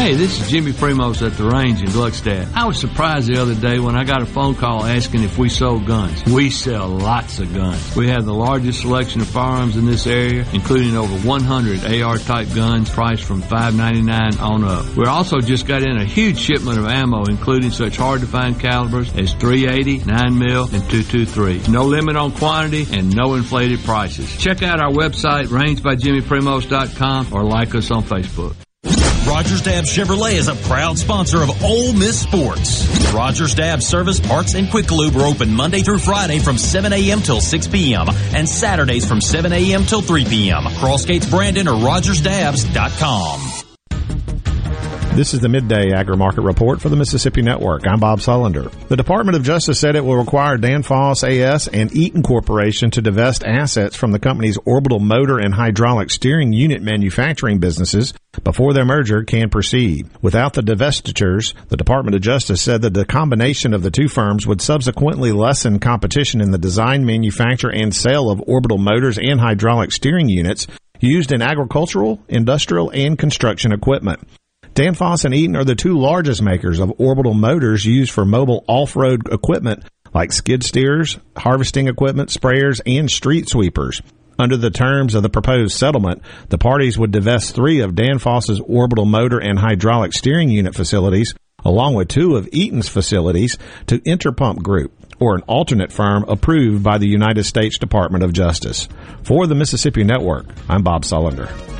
Hey, this is Jimmy Primos at the range in Gluckstadt. I was surprised the other day when I got a phone call asking if we sold guns. We sell lots of guns. We have the largest selection of firearms in this area, including over 100 AR type guns priced from $5.99 on up. We also just got in a huge shipment of ammo, including such hard to find calibers as 380, 9mm, and 223. No limit on quantity and no inflated prices. Check out our website, rangebyjimmyprimos.com or like us on Facebook. Rogers Dabbs Chevrolet is a proud sponsor of Ole Miss Sports. Rogers Dabbs Service, Parts, and Quick Lube are open Monday through Friday from 7 a.m. till 6 p.m. and Saturdays from 7 a.m. till 3 p.m. Crossgates Brandon or RogersDabbs.com. This is the midday agri market report for the Mississippi Network. I'm Bob Sullender. The Department of Justice said it will require Danfoss AS and Eaton Corporation to divest assets from the company's orbital motor and hydraulic steering unit manufacturing businesses before their merger can proceed. Without the divestitures, the Department of Justice said that the combination of the two firms would subsequently lessen competition in the design, manufacture, and sale of orbital motors and hydraulic steering units used in agricultural, industrial, and construction equipment. Danfoss and Eaton are the two largest makers of orbital motors used for mobile off-road equipment like skid steers, harvesting equipment, sprayers, and street sweepers. Under the terms of the proposed settlement, the parties would divest three of Danfoss's orbital motor and hydraulic steering unit facilities, along with two of Eaton's facilities, to Interpump Group, or an alternate firm approved by the United States Department of Justice. For the Mississippi Network, I'm Bob Sullender.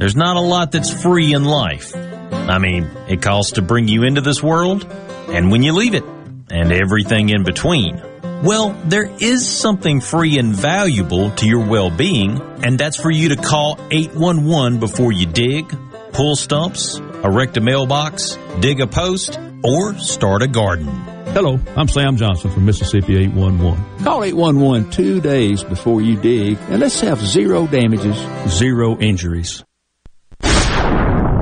There's not a lot that's free in life. I mean, it costs to bring you into this world, and when you leave it, and everything in between. Well, there is something free and valuable to your well-being, and that's for you to call 811 before you dig, pull stumps, erect a mailbox, dig a post, or start a garden. Hello, I'm Sam Johnson from Mississippi 811. Call 811 two days before you dig, and let's have zero damages, zero injuries.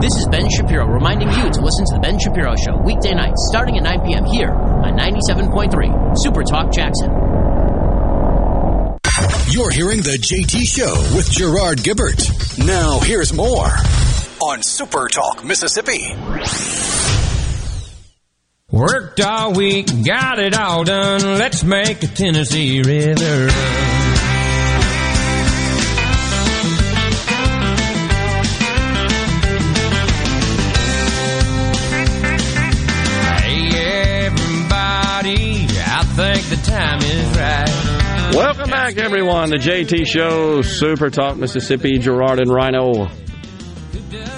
This is Ben Shapiro reminding you to listen to The Ben Shapiro Show weekday nights starting at 9 p.m. here on 97.3 Super Talk Jackson. You're hearing The JT Show with Gerard Gibert. Now, here's more on Super Talk Mississippi. Worked all week, got it all done. Let's make a Tennessee River run. Welcome back, everyone. The JT Show, Super Talk Mississippi, Gerard and Rhino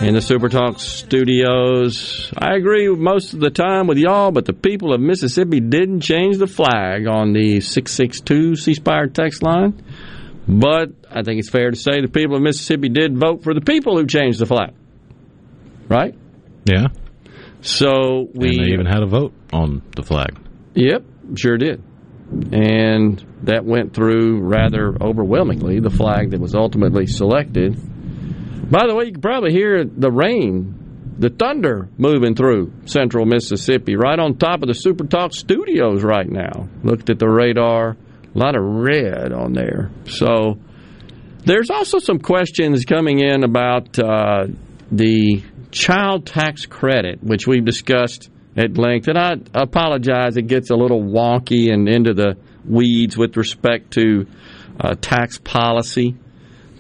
in the Super Talk studios. I agree most of the time with y'all, but the people of Mississippi didn't change the flag on the 662 C Spire text line. But I think it's fair to say the people of Mississippi did vote for the people who changed the flag. Right? Yeah. So we and they even had a vote on the flag. Yep, sure did. And that went through rather overwhelmingly, the flag that was ultimately selected. By the way, you can probably hear the rain, the thunder moving through central Mississippi, right on top of the Super Talk studios right now. Looked at the radar, a lot of red on there. So there's also some questions coming in about uh, the child tax credit, which we've discussed at length. And I apologize, it gets a little wonky and into the weeds with respect to uh, tax policy.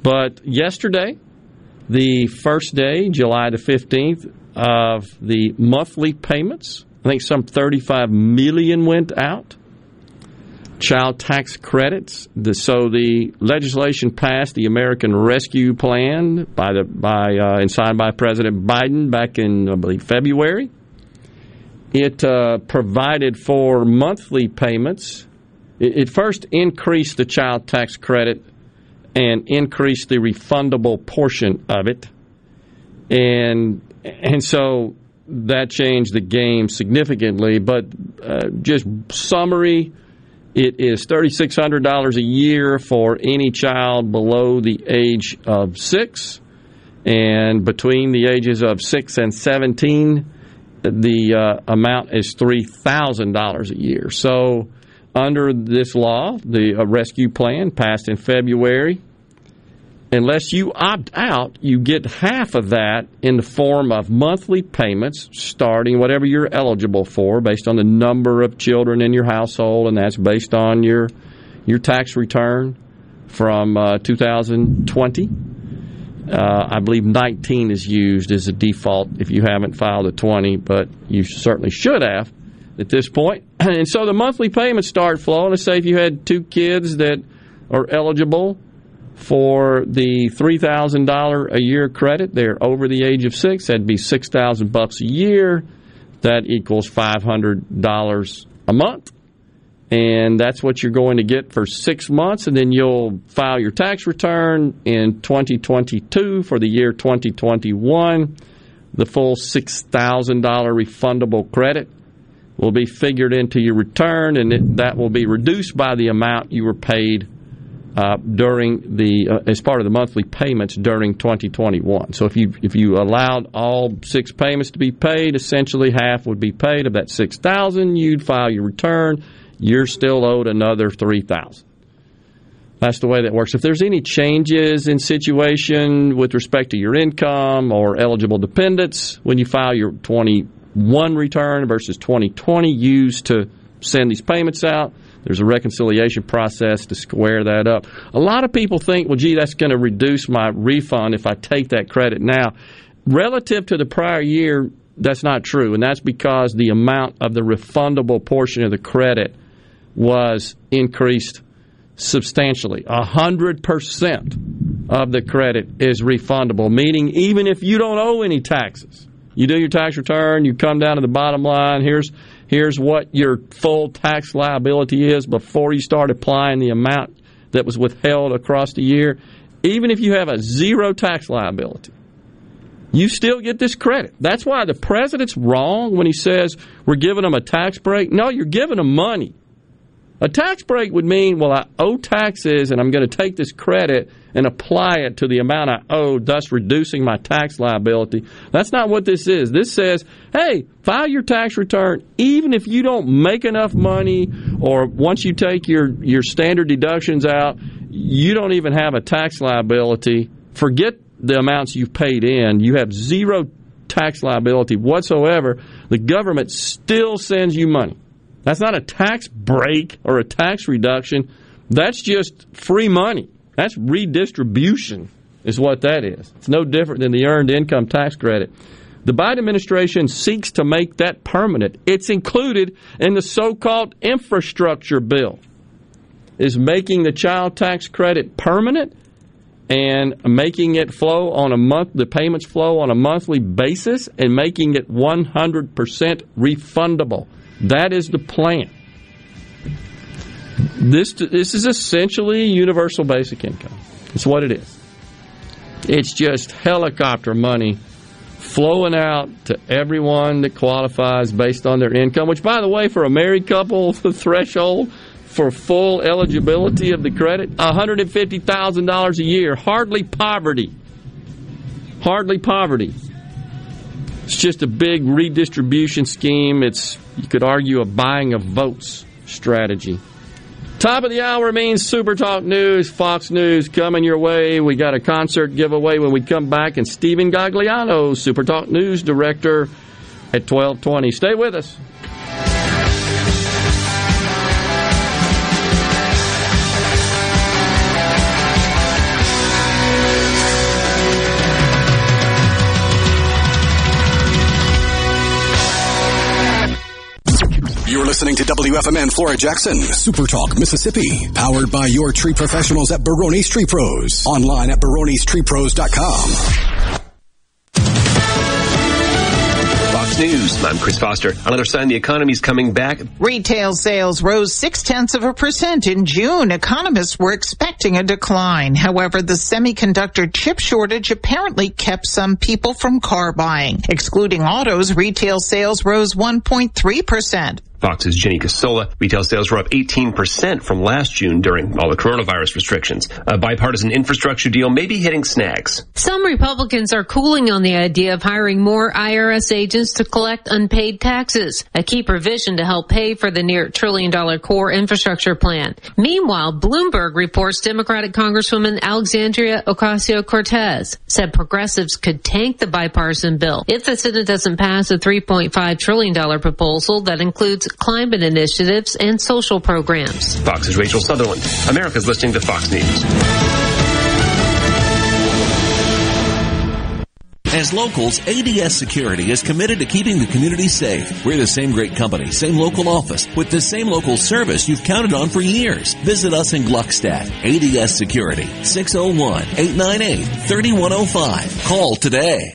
But yesterday, the first day, July the 15th, of the monthly payments, I think some 35 million went out. Child tax credits. The, so the legislation passed the American Rescue Plan by the by uh, and signed by President Biden back in I believe February. It uh, provided for monthly payments. It, it first increased the child tax credit and increased the refundable portion of it, and and so that changed the game significantly. But uh, just summary it is $3,600 a year for any child below the age of six. And between the ages of six and 17, the uh, amount is $3,000 a year. So, under this law, the uh, rescue plan passed in February, unless you opt out, you get half of that in the form of monthly payments, starting whatever you're eligible for, based on the number of children in your household, and that's based on your your tax return from uh, 2020. Uh, I believe 19 is used as a default if you haven't filed a 20, but you certainly should have at this point. And so the monthly payments start flowing. Let's say if you had two kids that are eligible for the three thousand dollar a year credit. They're over the age of six. That'd be six thousand bucks a year. That equals five hundred dollars a month, and that's what you're going to get for six months. And then you'll file your tax return in 2022 for the year 2021. The full six thousand dollar refundable credit will be figured into your return, and it, that will be reduced by the amount you were paid uh, during the uh, as part of the monthly payments during 2021. So if you if you allowed all six payments to be paid, essentially half would be paid of that 6,000. You'd file your return. You're still owed another three thousand. That's the way that works. If there's any changes in situation with respect to your income or eligible dependents when you file your 21 return versus 2020 used to send these payments out, there's a reconciliation process to square that up. A lot of people think, well, gee, that's going to reduce my refund if I take that credit now. Relative to the prior year, that's not true, and that's because the amount of the refundable portion of the credit was increased substantially. A hundred percent of the credit is refundable, meaning even if you don't owe any taxes, you do your tax return, you come down to the bottom line. Here's here's what your full tax liability is before you start applying the amount that was withheld across the year. Even if you have a zero tax liability, you still get this credit. That's why the president's wrong when he says we're giving them a tax break. No, you're giving them money. A tax break would mean, well, I owe taxes and I'm going to take this credit and apply it to the amount I owe, thus reducing my tax liability. That's not what this is. This says, hey, file your tax return even if you don't make enough money or once you take your, your standard deductions out, you don't even have a tax liability. Forget the amounts you've paid in. You have zero tax liability whatsoever. The government still sends you money. That's not a tax break or a tax reduction. That's just free money. That's redistribution, is what that is. It's no different than the earned income tax credit. The Biden administration seeks to make that permanent. It's included in the so called infrastructure bill. Is making the child tax credit permanent and making it flow on a month the payments flow on a monthly basis and making it 100% refundable. That is the plan. This this is essentially universal basic income. It's what it is. It's just helicopter money flowing out to everyone that qualifies based on their income. Which, by the way, for a married couple, the threshold for full eligibility of the credit $150,000 a year. Hardly poverty. Hardly poverty. It's just a big redistribution scheme. It's, you could argue, a buying of votes strategy. Top of the hour means Super Talk News, Fox News coming your way. We got a concert giveaway when we come back, and Steven Gagliano, Super Talk News Director, at 1220. Stay with us. You're listening to WFMN Flora Jackson, Super Talk, Mississippi, powered by your tree professionals at Barone's Tree Pros. Online at baronestreepros.com. Fox News. I'm Chris Foster. Another sign the economy's coming back. Retail sales rose six tenths of a percent in June. Economists were expecting a decline. However, the semiconductor chip shortage apparently kept some people from car buying. Excluding autos, retail sales rose 1.3 percent. Fox's Jenny Casola. Retail sales were up 18% from last June during all the coronavirus restrictions. A bipartisan infrastructure deal may be hitting snags. Some Republicans are cooling on the idea of hiring more IRS agents to collect unpaid taxes, a key provision to help pay for the near trillion dollar core infrastructure plan. Meanwhile, Bloomberg reports Democratic Congresswoman Alexandria Ocasio-Cortez said progressives could tank the bipartisan bill if the Senate doesn't pass a $3.5 trillion proposal that includes climate initiatives and social programs. Fox's Rachel Sutherland. America's listening to Fox News. As locals, ADS Security is committed to keeping the community safe. We're the same great company, same local office, with the same local service you've counted on for years. Visit us in Gluckstadt. ADS Security, 601-898-3105. Call today.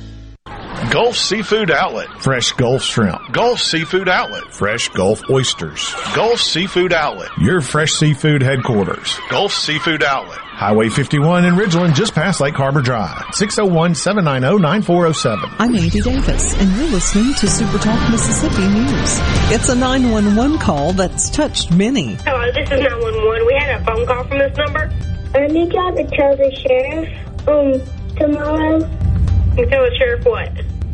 Gulf Seafood Outlet. Fresh Gulf Shrimp. Gulf Seafood Outlet. Fresh Gulf Oysters. Gulf Seafood Outlet. Your fresh seafood headquarters. Gulf Seafood Outlet. Highway 51 in Ridgeland, just past Lake Harbor Drive. 601-790-9407. I'm Andy Davis, and you're listening to Super Talk Mississippi News. It's a 911 call that's touched many. Hello, this is 911. We had a phone call from this number. I need y'all to tell the sheriff, um, tomorrow. Tell the sheriff what?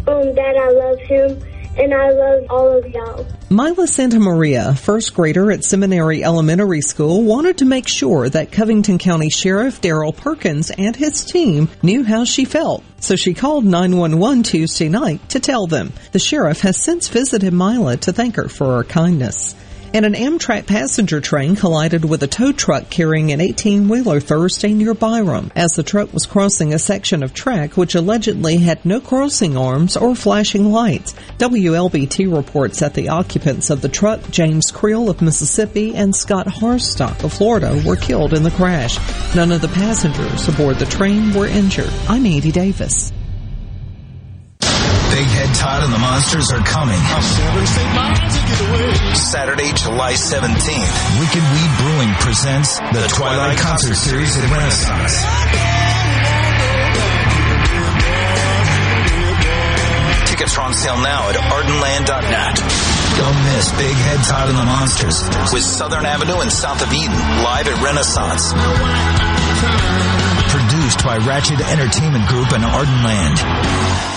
Um, that I love him and I love all of y'all. Mila Santa Maria, first grader at Seminary Elementary School, wanted to make sure that Covington County Sheriff Daryl Perkins and his team knew how she felt. So she called 911 Tuesday night to tell them. The sheriff has since visited Mila to thank her for her kindness and an Amtrak passenger train collided with a tow truck carrying an 18-wheeler Thursday near Byram as the truck was crossing a section of track which allegedly had no crossing arms or flashing lights. WLBT reports that the occupants of the truck, James Creel of Mississippi and Scott Harstock of Florida, were killed in the crash. None of the passengers aboard the train were injured. I'm Andy Davis. Big Head Todd and the Monsters are coming. Saturday, July 17th. Wicked Weed Brewing presents the Twilight Concert Series at Renaissance. Tickets are on sale now at ardenland.net. Don't miss Big Head Todd and the Monsters with Southern Avenue and South of Eden live at Renaissance. Produced by Ratchet Entertainment Group and Ardenland.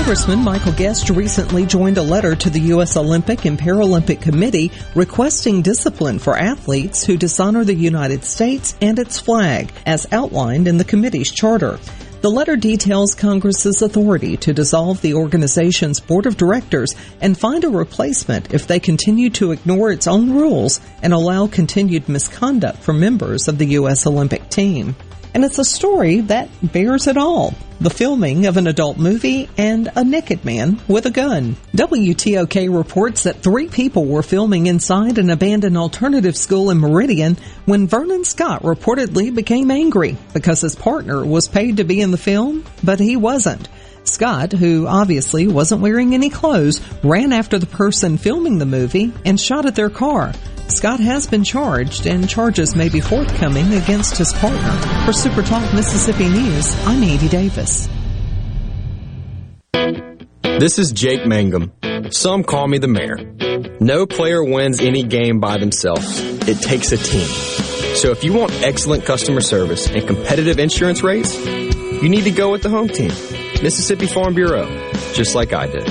Congressman Michael Guest recently joined a letter to the U.S. Olympic and Paralympic Committee requesting discipline for athletes who dishonor the United States and its flag, as outlined in the committee's charter. The letter details Congress's authority to dissolve the organization's board of directors and find a replacement if they continue to ignore its own rules and allow continued misconduct from members of the U.S. Olympic team. And it's a story that bears it all. The filming of an adult movie and a naked man with a gun. WTOK reports that three people were filming inside an abandoned alternative school in Meridian when Vernon Scott reportedly became angry because his partner was paid to be in the film, but he wasn't. Scott, who obviously wasn't wearing any clothes, ran after the person filming the movie and shot at their car. Scott has been charged, and charges may be forthcoming against his partner. For Super Talk Mississippi News, I'm Andy Davis. This is Jake Mangum. Some call me the mayor. No player wins any game by themselves. It takes a team. So if you want excellent customer service and competitive insurance rates, you need to go with the home team, Mississippi Farm Bureau, just like I did.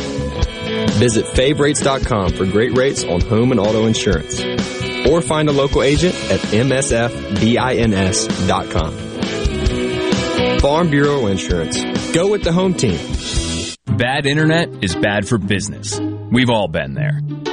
Visit favrates.com for great rates on home and auto insurance. Or find a local agent at msfbins.com. Farm Bureau Insurance. Go with the home team. Bad internet is bad for business. We've all been there.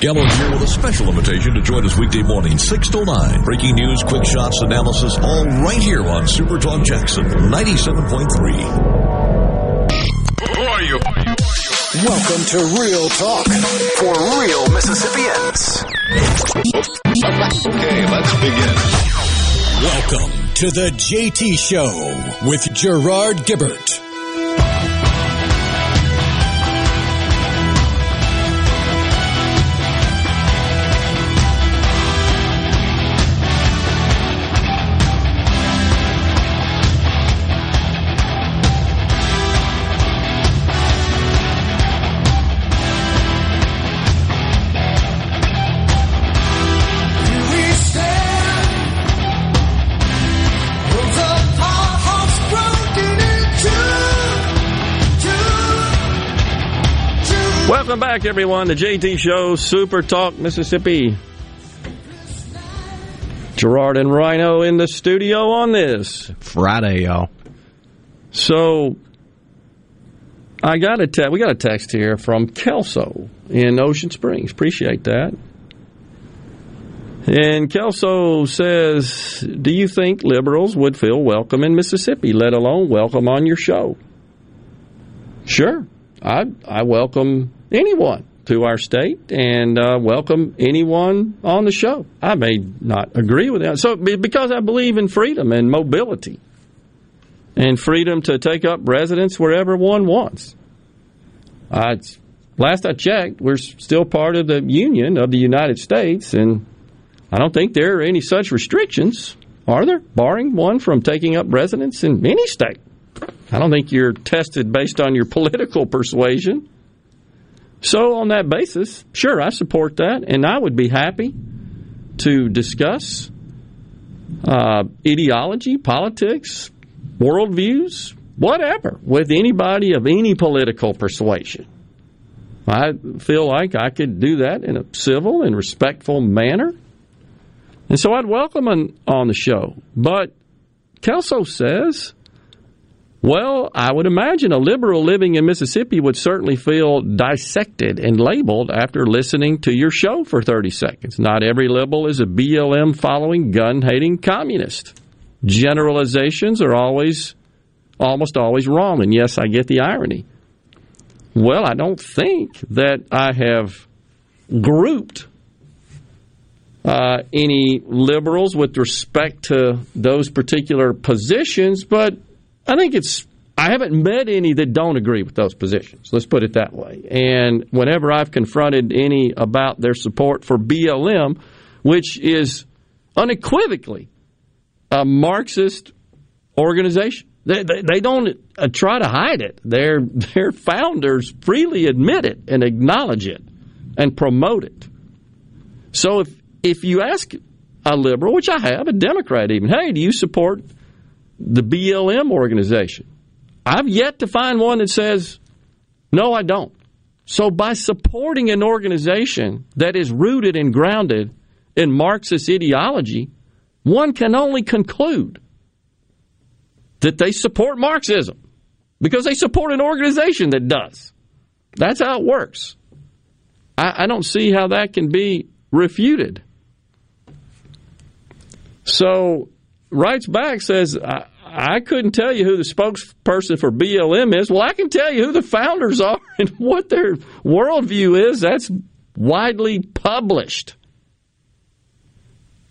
Gallows here with a special invitation to join us weekday morning, 6 to 9. Breaking news, quick shots, analysis, all right here on Super Talk Jackson 97.3. Who are you? Welcome to Real Talk for real Mississippians. Okay, let's begin. Welcome to the JT Show with Gerard Gibert. Welcome back, everyone. The JT Show, Super Talk, Mississippi. Gerard and Rhino in the studio on this Friday, y'all. So, I got a te- we got a text here from Kelso in Ocean Springs. Appreciate that. And Kelso says, "Do you think liberals would feel welcome in Mississippi, let alone welcome on your show?" Sure, I I welcome anyone to our state and uh, welcome anyone on the show. I may not agree with that. So because I believe in freedom and mobility and freedom to take up residence wherever one wants. Last I checked, we're still part of the Union of the United States, and I don't think there are any such restrictions, are there? Barring one from taking up residence in any state. I don't think you're tested based on your political persuasion. So, on that basis, sure, I support that, and I would be happy to discuss uh, ideology, politics, worldviews, whatever, with anybody of any political persuasion. I feel like I could do that in a civil and respectful manner. And so I'd welcome him on the show. But Kelso says well, I would imagine a liberal living in Mississippi would certainly feel dissected and labeled after listening to your show for 30 seconds. Not every liberal is a BLM following, gun hating communist. Generalizations are always, almost always wrong. And yes, I get the irony. Well, I don't think that I have grouped uh, any liberals with respect to those particular positions, but I think it's. I haven't met any that don't agree with those positions. Let's put it that way. And whenever I've confronted any about their support for BLM, which is unequivocally a Marxist organization, they, they, they don't uh, try to hide it. Their their founders freely admit it and acknowledge it and promote it. So if if you ask a liberal, which I have, a Democrat even, hey, do you support the BLM organization? I've yet to find one that says, no, I don't. So by supporting an organization that is rooted and grounded in Marxist ideology, one can only conclude that they support Marxism because they support an organization that does. That's how it works. I, I don't see how that can be refuted. So, writes back says, I, I couldn't tell you who the spokesperson for BLM is. Well, I can tell you who the founders are and what their worldview is. That's widely published.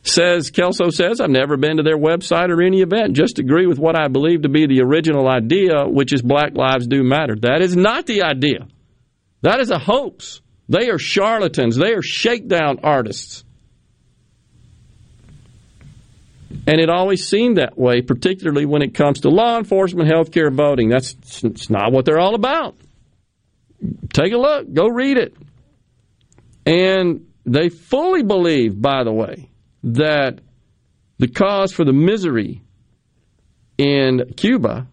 Says Kelso says, I've never been to their website or any event. Just agree with what I believe to be the original idea, which is Black Lives Do Matter. That is not the idea. That is a hoax. They are charlatans. They are shakedown artists. And it always seemed that way, particularly when it comes to law enforcement, healthcare, voting. That's it's not what they're all about. Take a look, go read it. And they fully believe, by the way, that the cause for the misery in Cuba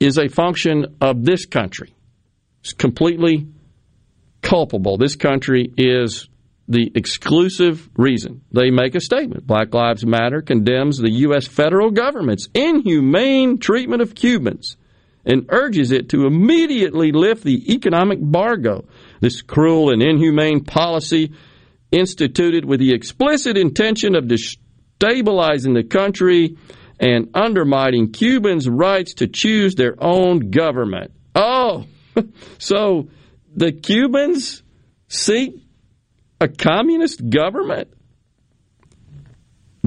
is a function of this country. It's completely culpable. This country is the exclusive reason. They make a statement. Black Lives Matter condemns the U.S. federal government's inhumane treatment of Cubans and urges it to immediately lift the economic embargo. This cruel and inhumane policy instituted with the explicit intention of destabilizing the country and undermining Cubans' rights to choose their own government. Oh, so the Cubans seek a communist government?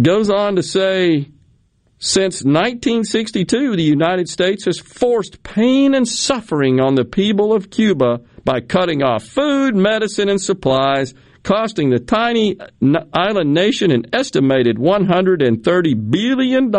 Goes on to say, since 1962, the United States has forced pain and suffering on the people of Cuba by cutting off food, medicine, and supplies, costing the tiny island nation an estimated $130 billion.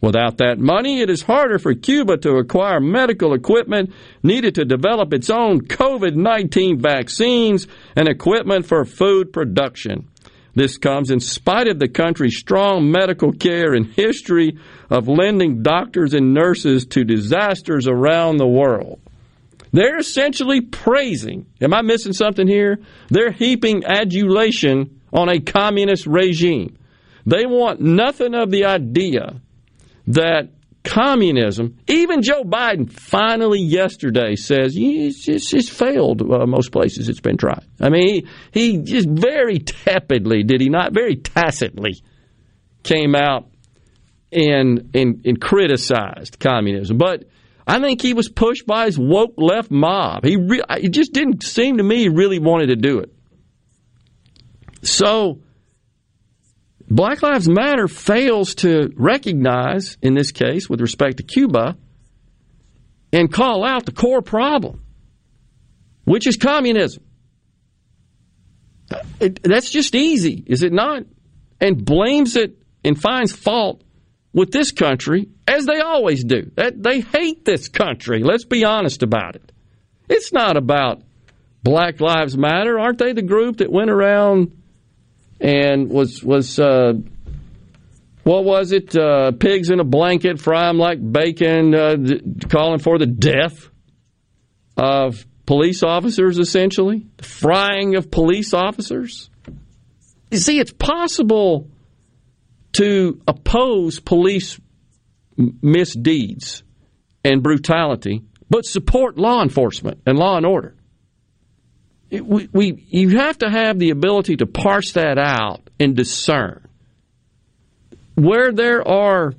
Without that money, it is harder for Cuba to acquire medical equipment needed to develop its own COVID 19 vaccines and equipment for food production. This comes in spite of the country's strong medical care and history of lending doctors and nurses to disasters around the world. They're essentially praising, am I missing something here? They're heaping adulation on a communist regime. They want nothing of the idea that communism, even Joe Biden finally yesterday says it's, it's, failed uh, most places it's been tried. I mean, he, he just very tepidly, did he not? Very tacitly came out and, and, and criticized communism. But I think he was pushed by his woke left mob. He re- it just didn't seem to me he really wanted to do it. So Black Lives Matter fails to recognize, in this case, with respect to Cuba, and call out the core problem, which is communism. Uh, it, that's just easy, is it not? And blames it and finds fault with this country, as they always do. That they hate this country. Let's be honest about it. It's not about Black Lives Matter. Aren't they the group that went around and was was uh, what was it? Uh, pigs in a blanket, fry them like bacon, uh, calling for the death of police officers, essentially, the frying of police officers. You see, it's possible to oppose police misdeeds and brutality, but support law enforcement and law and order we, we, you have to have the ability to parse that out and discern. Where there are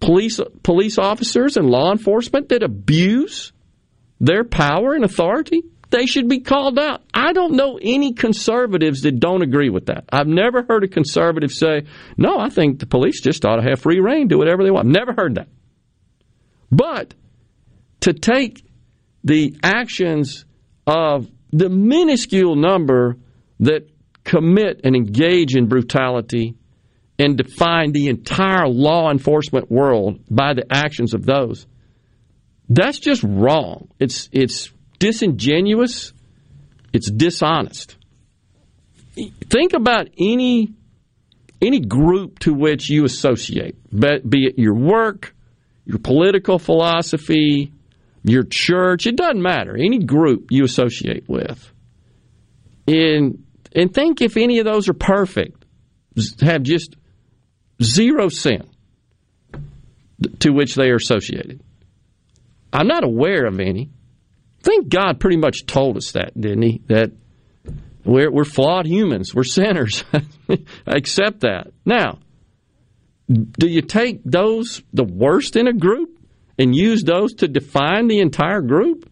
police police officers and law enforcement that abuse their power and authority, they should be called out. I don't know any conservatives that don't agree with that. I've never heard a conservative say, no, I think the police just ought to have free reign, do whatever they want. Never heard that. But to take the actions of the minuscule number that commit and engage in brutality and define the entire law enforcement world by the actions of those, that's just wrong. It's it's disingenuous. It's dishonest. Think about any any group to which you associate, be it your work, your political philosophy, your church, it doesn't matter. Any group you associate with. And, and think if any of those are perfect, have just zero sin to which they are associated. I'm not aware of any. I think God pretty much told us that, didn't He? That we're, we're flawed humans, we're sinners. Accept that. Now, do you take those, the worst in a group, and use those to define the entire group?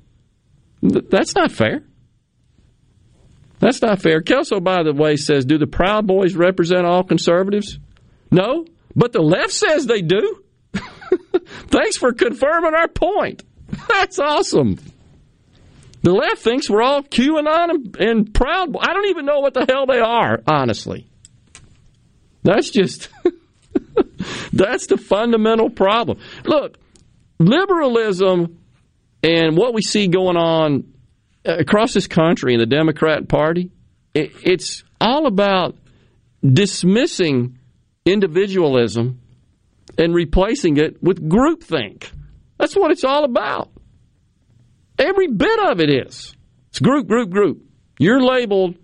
That's not fair. That's not fair. Kelso, by the way, says, Do the Proud Boys represent all conservatives? No, but the left says they do. Thanks for confirming our point. That's awesome. The left thinks we're all QAnon and, and Proud I don't even know what the hell they are, honestly. That's just, that's the fundamental problem. Look, liberalism and what we see going on across this country in the Democrat Party, it's all about dismissing individualism and replacing it with groupthink. That's what it's all about. Every bit of it is. It's group, group, group. You're labeled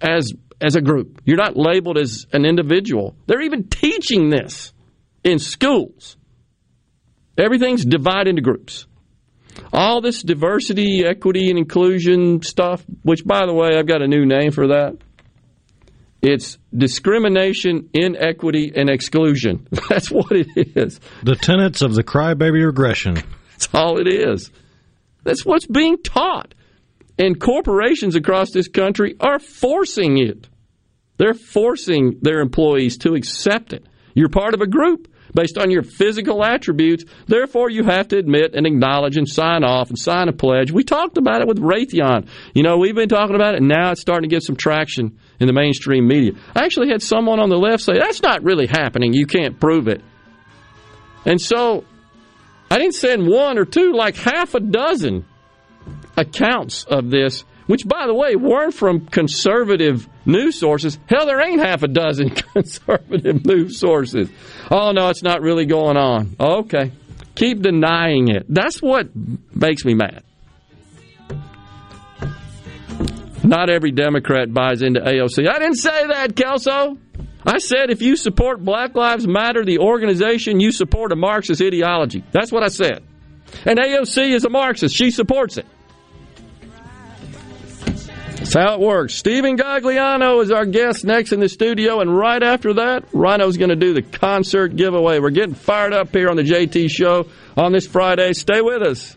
as as a group. You're not labeled as an individual. They're even teaching this in schools. Everything's divided into groups. All this diversity, equity, and inclusion stuff, which, by the way, I've got a new name for that. It's discrimination, inequity, and exclusion. That's what it is. The tenets of the crybaby regression. That's all it is. That's what's being taught. And corporations across this country are forcing it. They're forcing their employees to accept it. You're part of a group based on your physical attributes. Therefore, you have to admit and acknowledge and sign off and sign a pledge. We talked about it with Raytheon. You know, we've been talking about it, and now it's starting to get some traction in the mainstream media. I actually had someone on the left say, that's not really happening. You can't prove it. And so I didn't send one or two, like half a dozen accounts of this which, by the way, weren't from conservative news sources. Hell, there ain't half a dozen conservative news sources. Oh, no, it's not really going on. Okay. Keep denying it. That's what makes me mad. Not every Democrat buys into AOC. I didn't say that, Kelso. I said if you support Black Lives Matter, the organization, you support a Marxist ideology. That's what I said. And AOC is a Marxist. She supports it. That's how it works. Steven Gagliano is our guest next in the studio, and right after that, Rhino's going to do the concert giveaway. We're getting fired up here on the JT Show on this Friday. Stay with us.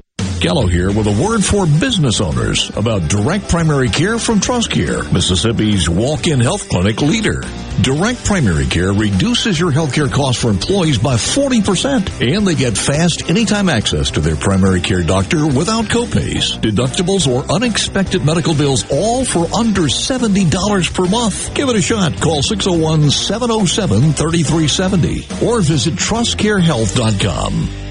Gallo here with a word for business owners about direct primary care from TrustCare, Mississippi's walk-in health clinic leader. Direct primary care reduces your healthcare costs for employees by 40% and they get fast anytime access to their primary care doctor without copays, deductibles, or unexpected medical bills all for under $70 per month. Give it a shot. Call 601-707-3370 or visit trustcarehealth.com.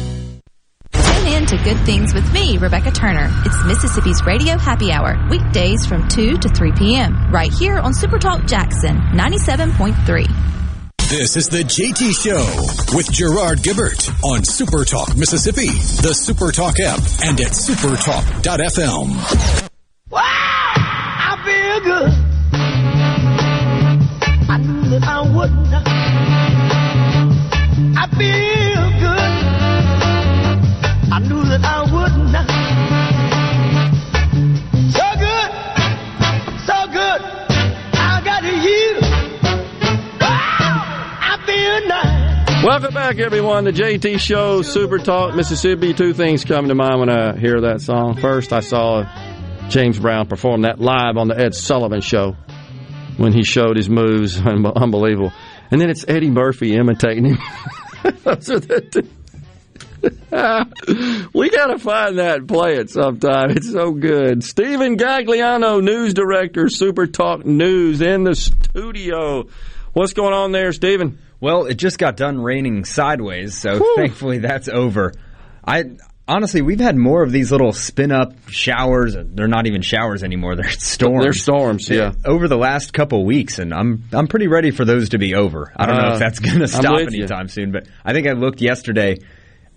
Tune in to Good Things with me, Rebecca Turner. It's Mississippi's Radio Happy Hour, weekdays from 2 to 3 p.m., right here on Supertalk Jackson 97.3. This is the JT Show with Gerard Gibert on Supertalk Mississippi, the Supertalk app, and at supertalk.fm. Wow! I feel good. Welcome back, everyone. The JT Show, Super Talk, Mississippi. Two things come to mind when I hear that song. First, I saw James Brown perform that live on the Ed Sullivan Show when he showed his moves. Unbelievable. And then it's Eddie Murphy imitating him. We got to find that and play it sometime. It's so good. Steven Gagliano, news director, Super Talk News, in the studio. What's going on there, Steven? Well, it just got done raining sideways, so thankfully that's over. I honestly, we've had more of these little spin up showers. They're not even showers anymore; they're storms. They're storms, yeah. Over the last couple weeks, and I'm I'm pretty ready for those to be over. I don't know Uh, if that's going to stop with you. anytime soon, but I think I looked yesterday.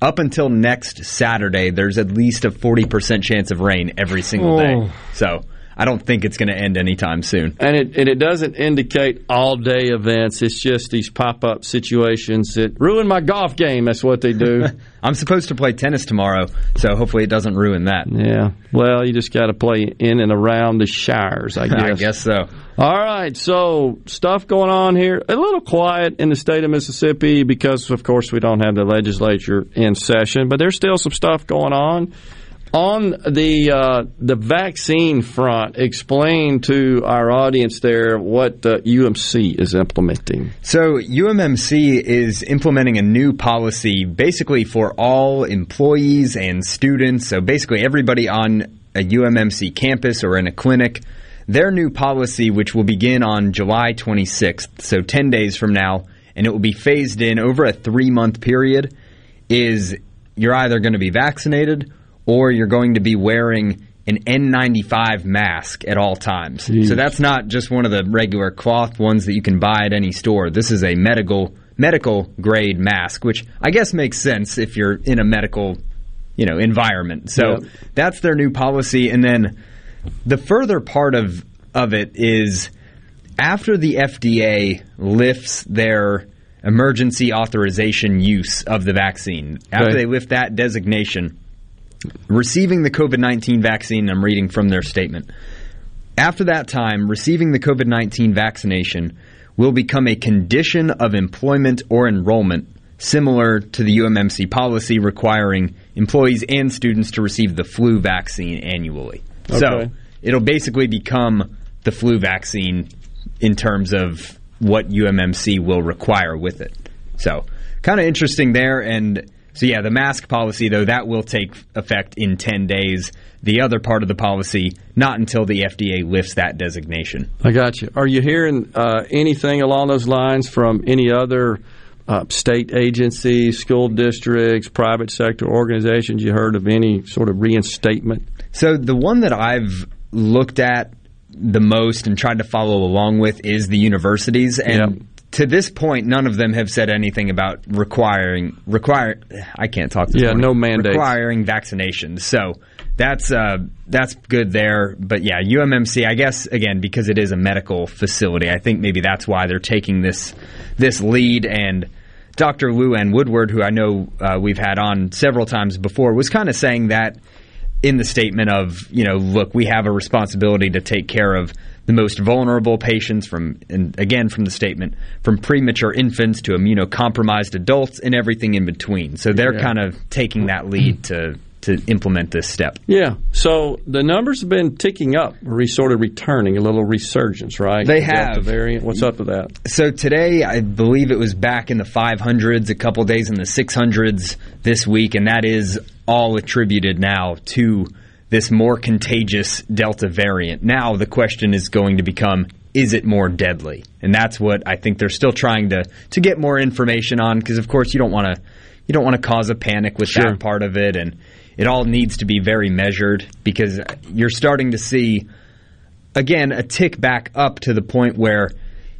Up until next Saturday, there's at least a 40% chance of rain every single Oh. day. So I don't think it's going to end anytime soon. And it and it doesn't indicate all day events. It's just these pop up situations that ruin my golf game. That's what they do. I'm supposed to play tennis tomorrow, so hopefully it doesn't ruin that. Yeah. Well, you just got to play in and around the shires, I guess. I guess so. All right. So stuff going on here. A little quiet in the state of Mississippi because, of course, we don't have the legislature in session, but there's still some stuff going on. On the uh, the vaccine front, explain to our audience there what uh, UMC is implementing. So, UMMC is implementing a new policy basically for all employees and students. So, basically, everybody on a UMMC campus or in a clinic. Their new policy, which will begin on July 26th, so 10 days from now, and it will be phased in over a three month period, is you're either going to be vaccinated or you're going to be wearing an N95 mask at all times. So that's not just one of the regular cloth ones that you can buy at any store. This is a medical medical grade mask, which I guess makes sense if you're in a medical you know environment. So Yep. that's their new policy, and then the further part of of it is after the FDA lifts their emergency authorization use of the vaccine, after Okay. they lift that designation, receiving the COVID 19 vaccine, I'm reading from their statement. After that time, receiving the COVID 19 vaccination will become a condition of employment or enrollment, similar to the UMMC policy requiring employees and students to receive the flu vaccine annually. So it'll basically become the flu vaccine in terms of what UMMC will require with it. So, kind of interesting there. And so, yeah, the mask policy, though, that will take effect in 10 days. The other part of the policy, not until the FDA lifts that designation. I got you. Are you hearing uh, anything along those lines from any other uh, state agencies, school districts, private sector organizations? You heard of any sort of reinstatement? So the one that I've looked at the most and tried to follow along with is the universities and to this point none of them have said anything about requiring require I can't talk this Yeah, morning. no mandates. requiring vaccinations. So that's uh, that's good there, but yeah, UMMC. I guess again because it is a medical facility, I think maybe that's why they're taking this this lead. And Dr. LouAnn Woodward, who I know uh, we've had on several times before, was kind of saying that in the statement of, you know, look, we have a responsibility to take care of the most vulnerable patients from, and again from the statement, from premature infants to immunocompromised adults and everything in between. So they're Yeah. kind of taking that lead to to implement this step. Yeah. So the numbers have been ticking up, re- sort of returning, a little resurgence, right? They Delta have. variant. What's up with that? So today, I believe it was back in the 500s, a couple days in the 600s this week, and that is all attributed now to this more contagious Delta variant. Now the question is going to become is it more deadly? And that's what I think they're still trying to to get more information on because of course you don't want to you don't want to cause a panic with Sure. that part of it and it all needs to be very measured because you're starting to see again a tick back up to the point where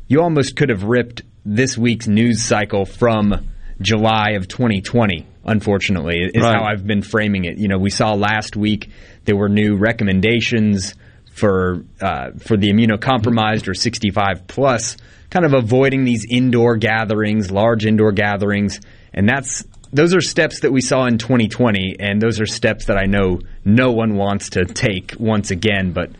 you almost could have ripped this week's news cycle from July of 2020. Unfortunately, is Right. how I've been framing it. You know, we saw last week there were new recommendations for uh, for the immunocompromised or 65 plus, kind of avoiding these indoor gatherings, large indoor gatherings, and that's those are steps that we saw in 2020, and those are steps that I know no one wants to take once again, but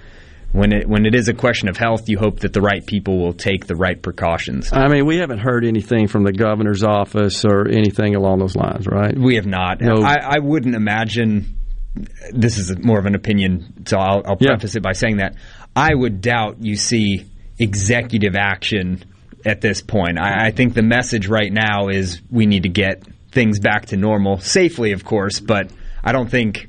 when it when it is a question of health, you hope that the right people will take the right precautions. I mean, we haven't heard anything from the governor's office or anything along those lines, right? We have not. No. I, I wouldn't imagine. This is more of an opinion, so I'll, I'll Yeah. preface it by saying that I would doubt you see executive action at this point. I, I think the message right now is we need to get things back to normal safely, of course, but I don't think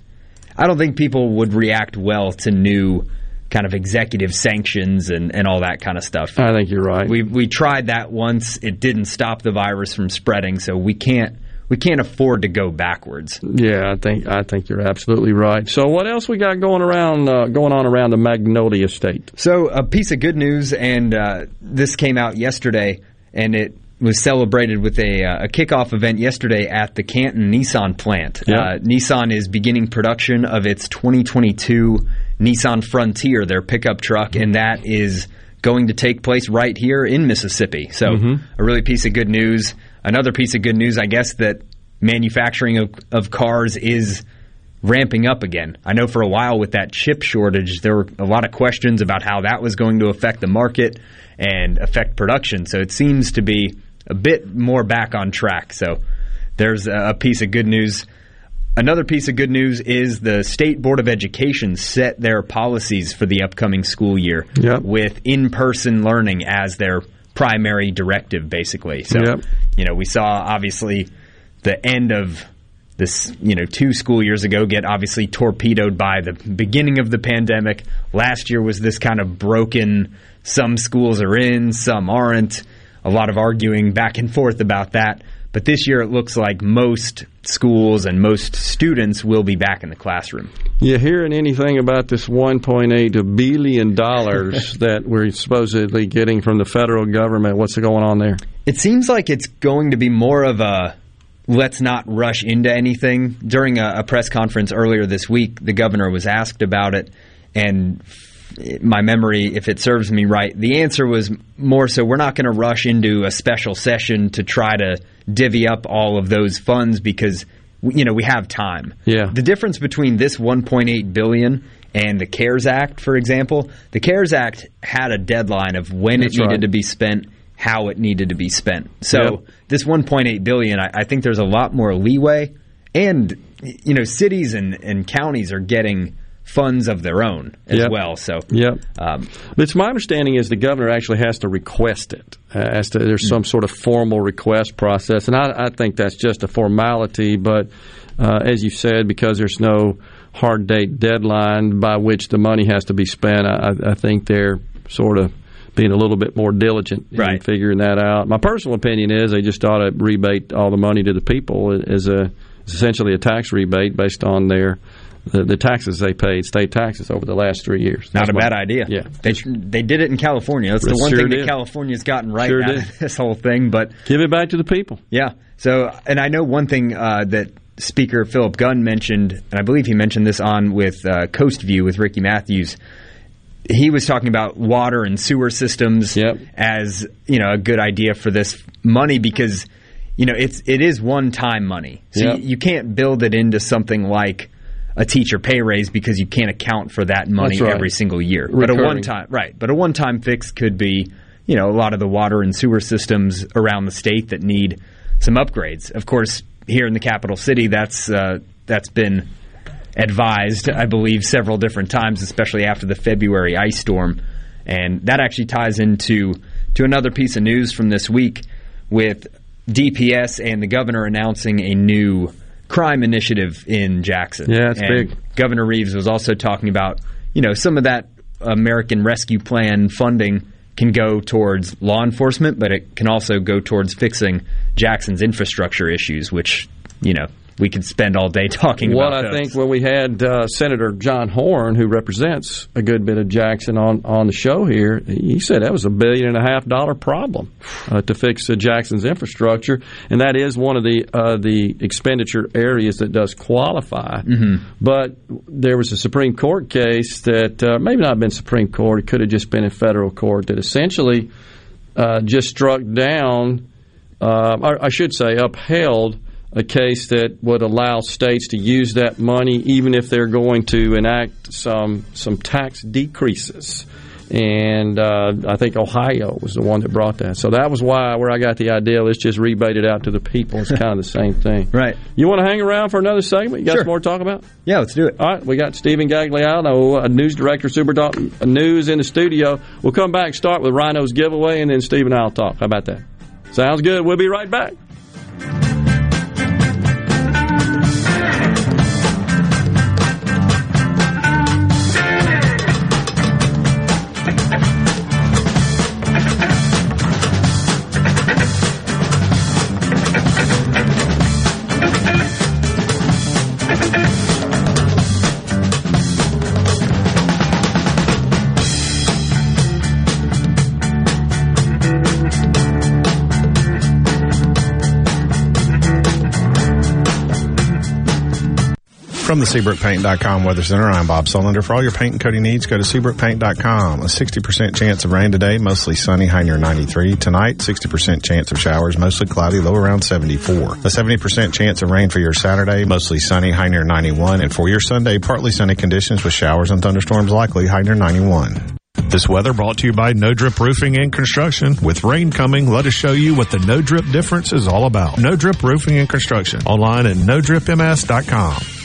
I don't think people would react well to new kind of executive sanctions and, and all that kind of stuff. I think you're right. We we tried that once. It didn't stop the virus from spreading, so we can't we can't afford to go backwards. Yeah, I think I think you're absolutely right. So, what else we got going around uh, going on around the Magnolia State? So a piece of good news, and uh, this came out yesterday, and it was celebrated with a, uh, a kickoff event yesterday at the Canton Nissan plant. Yeah. Uh, Nissan is beginning production of its 2022 Nissan Frontier, their pickup truck, and that is going to take place right here in Mississippi. So Mhm. a really piece of good news. Another piece of good news, I guess, that manufacturing of, of cars is ramping up again. I know for a while with that chip shortage, there were a lot of questions about how that was going to affect the market and affect production. So it seems to be a bit more back on track. So there's a piece of good news. Another piece of good news is the State Board of Education set their policies for the upcoming school year Yep. with in person learning as their primary directive, basically. So, Yep. you know, we saw obviously the end of this, you know, two school years ago get obviously torpedoed by the beginning of the pandemic. Last year was this kind of broken, some schools are in, some aren't. A lot of arguing back and forth about that. But this year it looks like most schools and most students will be back in the classroom. You hearing anything about this 1.8 billion dollars that we're supposedly getting from the federal government? What's going on there? It seems like it's going to be more of a let's not rush into anything. During a, a press conference earlier this week, the governor was asked about it, and my memory, if it serves me right, the answer was more so we're not going to rush into a special session to try to divvy up all of those funds because you know we have time. Yeah. The difference between this 1.8 billion and the CARES Act, for example, the CARES Act had a deadline of when That's it needed right. to be spent, how it needed to be spent. So Yep. this 1.8 billion, I, I think there's a lot more leeway, and you know cities and, and counties are getting funds of their own as Yep. well. So Yep. um, it's my understanding is the governor actually has to request it. Uh, as to, there's some sort of formal request process, and I, I think that's just a formality. But uh, as you said, because there's no hard date deadline by which the money has to be spent, I, I think they're sort of being a little bit more diligent in Right. figuring that out. My personal opinion is they just ought to rebate all the money to the people as a essentially a tax rebate based on their the, the taxes they paid, state taxes over the last three years. Not a my- bad idea. Yeah, They they did it in California. That's the one sure thing did. that California's gotten right Sure out of this whole thing. But give it back to the people. Yeah. So, and I know one thing uh, that Speaker Philip Gunn mentioned, and I believe he mentioned this on with uh, Coast View with Ricky Matthews. He was talking about water and sewer systems as you know a good idea for this money because you know it's it is one time money, so Yep. you, you can't build it into something like a teacher pay raise because you can't account for that money right. every single year. But a one time right, but a one time fix could be you know a lot of the water and sewer systems around the state that need some upgrades. Of course, here in the capital city, that's uh, that's been advised, I believe, several different times, especially after the February ice storm, and that actually ties into to another piece of news from this week with DPS and the governor announcing a new crime initiative in Jackson. Yeah, it's And big. Governor Reeves was also talking about, you know, some of that American Rescue Plan funding can go towards law enforcement, but it can also go towards fixing Jackson's infrastructure issues, which, you know, we could spend all day talking What about. Well, I those. think when we had uh, Senator John Horhn, who represents a good bit of Jackson, on, on the show here, he said that was a billion and a half dollar problem uh, to fix uh, Jackson's infrastructure, and that is one of the uh, the expenditure areas that does qualify. Mm-hmm. But there was a Supreme Court case that uh, maybe not been Supreme Court; it could have just been in federal court that essentially uh, just struck down, uh, I should say, upheld a case that would allow states to use that money even if they're going to enact some some tax decreases. And uh, I think Ohio was the one that brought that. So that was why where I got the idea. Let's just rebate it out to the people. It's kind of the same thing, right? You want to hang around for another segment? You got Sure. some more to talk about? Yeah, let's do it. All right, we got Steven Gagliano, a news director, Super Talk News, in the studio. We'll come back, start with Rhino's giveaway, and then Steve and I'll talk. How about that? Sounds good. We'll be right back. From the SeabrookPaint.com Weather Center, I'm Bob Sullender. For all your paint and coating needs, go to SeabrookPaint.com. A 60% chance of rain today, mostly sunny, high near 93. Tonight, 60% chance of showers, mostly cloudy, low around 74. A 70% chance of rain for your Saturday, mostly sunny, high near 91. And for your Sunday, partly sunny conditions with showers and thunderstorms likely, high near 91. This weather brought to you by No Drip Roofing and Construction. With rain coming, let us show you what the No Drip difference is all about. No Drip Roofing and Construction. Online at NoDripMS.com.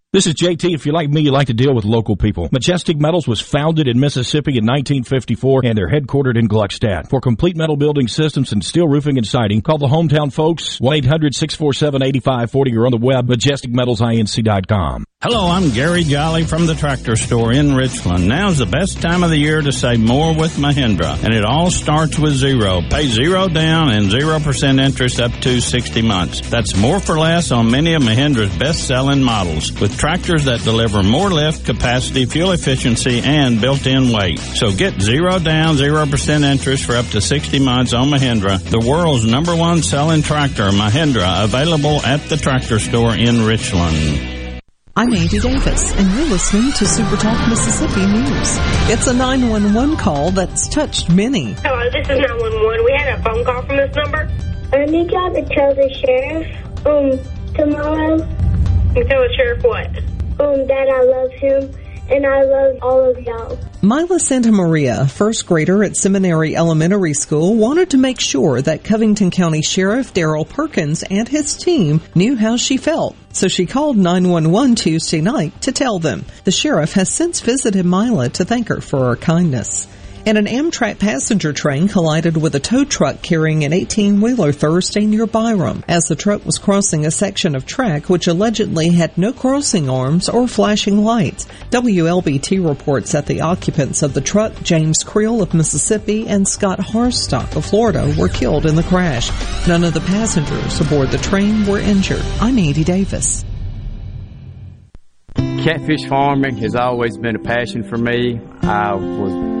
This is JT. If you're like me, you like to deal with local people. Majestic Metals was founded in Mississippi in 1954 and they're headquartered in Gluckstadt. For complete metal building systems and steel roofing and siding, call the hometown folks 1-800-647-8540 or on the web majesticmetalsinc.com. Hello, I'm Gary Jolly from the tractor store in Richland. Now's the best time of the year to save more with Mahindra, and it all starts with zero. Pay zero down and 0% interest up to 60 months. That's more for less on many of Mahindra's best-selling models, with tractors that deliver more lift, capacity, fuel efficiency, and built-in weight. So get zero down, 0% interest for up to 60 months on Mahindra, the world's number one selling tractor, Mahindra, available at the tractor store in Richland. I'm Andy Davis, and you're listening to Super Talk Mississippi News. It's a 911 call that's touched many. Hello, this is 911. We had a phone call from this number. I need y'all to tell the sheriff um tomorrow. And tell the sheriff what? Um, that I love him and I love all of y'all. Mila Santa Maria, first grader at Seminary Elementary School, wanted to make sure that Covington County Sheriff Daryl Perkins and his team knew how she felt. So she called 911 Tuesday night to tell them. The sheriff has since visited Mila to thank her for her kindness. And an Amtrak passenger train collided with a tow truck carrying an 18-wheeler Thursday near Byram as the truck was crossing a section of track which allegedly had no crossing arms or flashing lights. WLBT reports that the occupants of the truck, James Creel of Mississippi and Scott Harstock of Florida, were killed in the crash. None of the passengers aboard the train were injured. I'm Andy Davis. Catfish farming has always been a passion for me. I was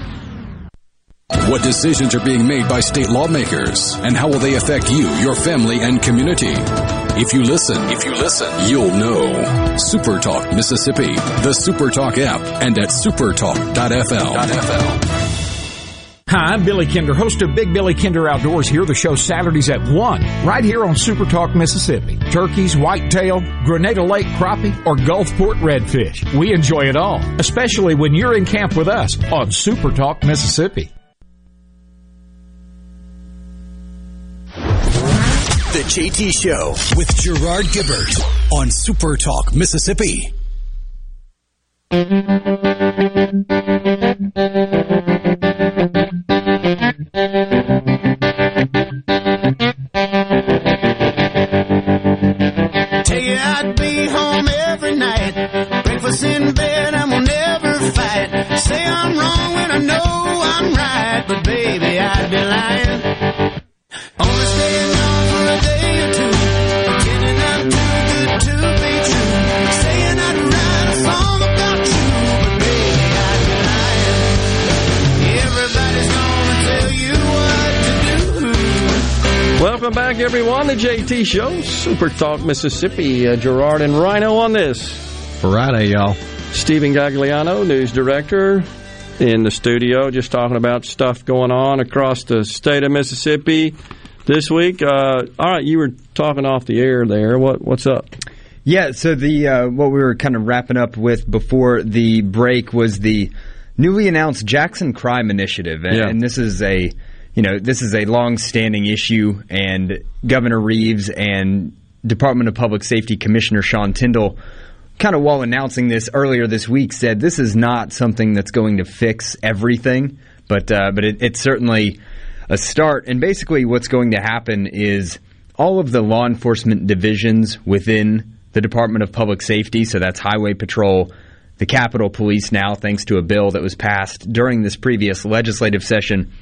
What decisions are being made by state lawmakers and how will they affect you, your family, and community? If you listen, if you listen, you'll know. Super Talk Mississippi, the Super Talk app, and at supertalk.fm. Hi, I'm Billy Kinder, host of Big Billy Kinder Outdoors here, the show Saturdays at 1, right here on Super Talk, Mississippi. Turkeys, whitetail, Grenada Lake crappie, or Gulfport redfish. We enjoy it all, especially when you're in camp with us on Super Talk, Mississippi. The JT Show with Gerard Gibert on Super Talk, Mississippi. Say I'm wrong when I know I'm right, but baby, I'd be lying. Back, everyone. The JT Show, Super Talk Mississippi. Uh, Gerard and Rhino on this. Friday, y'all. Steven Gagliano, news director, in the studio, just talking about stuff going on across the state of Mississippi this week. Uh, all right, you were talking off the air there. What what's up? Yeah, so the uh, what we were kind of wrapping up with before the break was the newly announced Jackson Crime Initiative, and, Yeah. and this is a you know this is a long-standing issue, and Governor Reeves and Department of Public Safety Commissioner Sean Tindell, kind of while announcing this earlier this week, said this is not something that's going to fix everything, but uh, but it, it's certainly a start. And basically, what's going to happen is all of the law enforcement divisions within the Department of Public Safety, so that's Highway Patrol, the Capitol Police now, thanks to a bill that was passed during this previous legislative session,